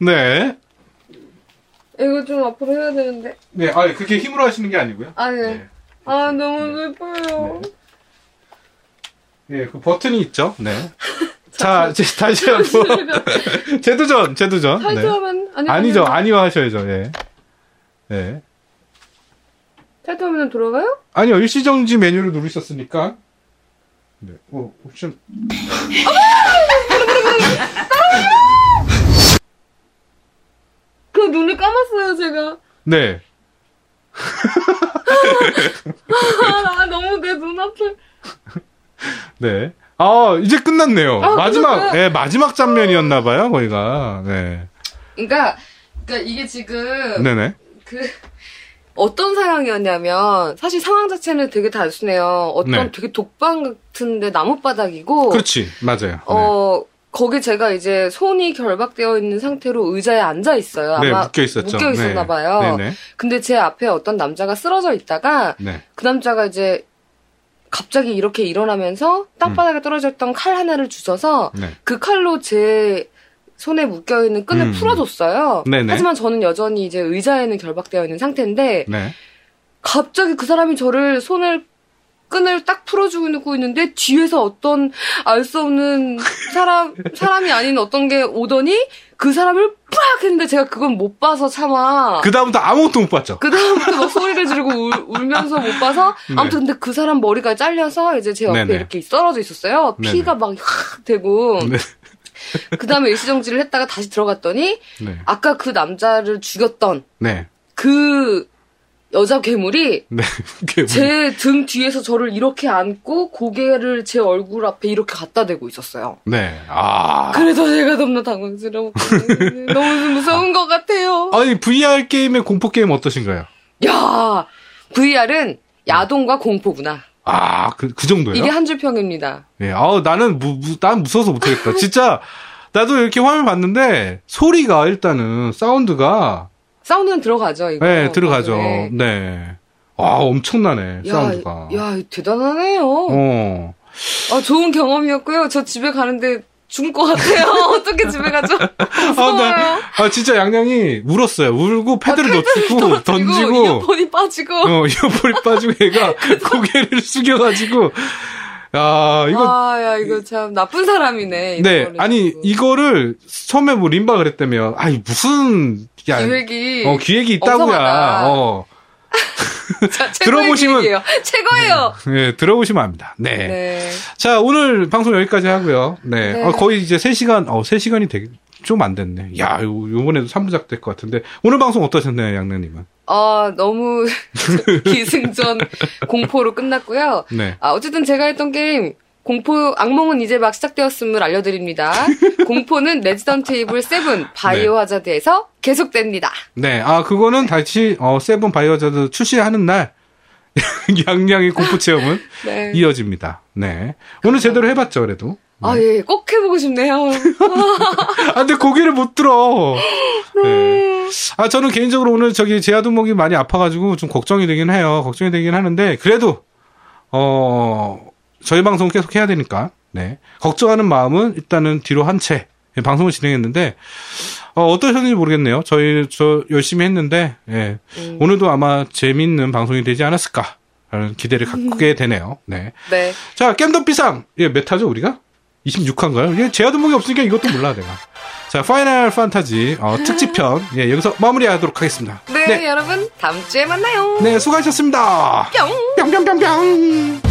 네. 이거 좀 앞으로 해야 되는데. 네, 아 그게 힘으로 하시는 게 아니고요. 아 네. 네. 아 너무 슬퍼요. 네, 그 버튼이 있죠. 네. <laughs> 자, 이제 다시 한번. 재도전, <laughs> 재도전. 네. 탈퇴하면 아니 아니 죠, 아니요 하셔야죠, 예. 네. 탈퇴하면 돌아가요? 아니요, 일시정지 메뉴를 누르셨으니까. 네. 어, 옵션. <laughs> 그 눈을 감았어요 제가. 네. 아 너무 내 눈앞을. <laughs> 네. 아, 이제 끝났네요. 아, 마지막? 예, 마지막 장면이었나봐요, 거기가. 네. 그러니까 그러니까 이게 지금 네네. 그 어떤 상황이었냐면 사실 상황 자체는 되게 단순해요. 어떤 네. 되게 독방 같은데 나무바닥이고 그렇지, 맞아요. 어 거기 제가 이제 손이 결박되어 있는 상태로 의자에 앉아 있어요. 네, 아마 묶여 있었죠. 묶여 있었나 네. 봐요. 네 네. 근데 제 앞에 어떤 남자가 쓰러져 있다가 네. 그 남자가 이제 갑자기 이렇게 일어나면서 땅바닥에 떨어져 있던 칼 하나를 주셔서 네. 그 칼로 제 손에 묶여 있는 끈을 음. 풀어줬어요. 네네. 하지만 저는 여전히 이제 의자에는 결박되어 있는 상태인데 네. 갑자기 그 사람이 저를 손을 끈을 딱 풀어주고 있는데 뒤에서 어떤 알 수 없는 사람 사람이 아닌 어떤 게 오더니 그 사람을 빡 했는데 제가 그건 못 봐서 차마 그 다음부터 아무것도 못 봤죠. 그 다음부터 막 소리를 지르고 울, 울면서 못 봐서 네. 아무튼 근데 그 사람 머리가 잘려서 이제 제 옆에 네네. 이렇게 떨어져 있었어요. 피가 막 확 되고 네. 그 다음에 일시정지를 했다가 다시 들어갔더니 네. 아까 그 남자를 죽였던 네. 그 여자 괴물이 네. <laughs> 그게 뭐- 제등 뒤에서 저를 이렇게 안고 고개를 제 얼굴 앞에 이렇게 갖다 대고 있었어요. 네. 아. 그래서 제가 너무 당황스러웠고 <laughs> 너무 무서운 것 같아요. 아니, VR 게임의 공포 게임 어떠신가요? 야 VR은 야동과 공포구나. 아, 그, 그 정도요? 이게 한 줄 평입니다. 예, 아우, 나는, 무, 무, 난 무서워서 못하겠다. 진짜, 나도 이렇게 화면 봤는데, 소리가 일단은, 사운드가, 사운드는 들어가죠, 이거. 네, 들어가죠. 네. 네. 와, 엄청나네, 야, 사운드가. 야, 대단하네요. 어. 아, 좋은 경험이었고요. 저 집에 가는데 죽을 것 같아요. <laughs> 어떻게 집에 가죠? <laughs> 아, 무서워요. 나, 아, 진짜 양양이 울었어요. 울고, 패드를 아, <laughs> 놓치고, 던지고, 이어폰이 빠지고. 어, 이어폰이 빠지고, 얘가 고개를 숙여가지고, 야, 이거, 아, 야, 이거 참 나쁜 사람이네. 네, 아니, 자꾸. 이거를, 처음에 뭐 림바 그랬다며, 아니, 무슨, 야, 기획이 어, 기획이 있다고야. 어. <laughs> 자, 들어보시면- 기획이에요. 최고예요. 네, 들어보시면 압니다. 네. 네. 자, 오늘 방송 여기까지 하고요. 네. 네. 어, 거의 이제 3시간, 어, 3시간이 되게 좀 안 됐네. 야, 요, 요번에도 3부작 될 것 같은데. 오늘 방송 어떠셨나요, 양래님은? 아, 너무 <laughs> 기승전 공포로 끝났고요. 네. 아, 어쨌든 제가 했던 게임 공포 악몽은 이제 막 시작되었음을 알려드립니다. <laughs> 공포는 레지던트 이블 7 바이오 네. 하자드에서 계속됩니다. 네. 아, 그거는 다시, 어, 세븐 바이오하자드 출시하는 날, <laughs> 양양의 공포 체험은 <laughs> 네. 이어집니다. 네. 오늘 제대로 해봤죠, 그래도. 아, 예, 꼭 해보고 싶네요. 아, 근데 고개를 못 들어. 네. 아, 저는 개인적으로 오늘 저기 제아두목이 많이 아파가지고 좀 걱정이 되긴 해요. 걱정이 되긴 하는데, 그래도, 어, 저희 방송 계속 해야 되니까, 네. 걱정하는 마음은 일단은 뒤로 한 채, 예, 방송을 진행했는데, 어, 어떠셨는지 모르겠네요. 저희, 저 열심히 했는데, 예. 음. 오늘도 아마 재밌는 방송이 되지 않았을까. 라는 기대를 갖게 되네요. 네. 네. 자, 겜덕비상. 예, 몇 타죠, 우리가? 26화인가요? 예, 제아도목이 없으니까 이것도 몰라, 내가. 자, 파이널 판타지, 어, 특집편. 예, 여기서 마무리하도록 하겠습니다. 네, 여러분, 다음 주에 만나요. 네, 수고하셨습니다. 뿅! 뿅뿅뿅뿅!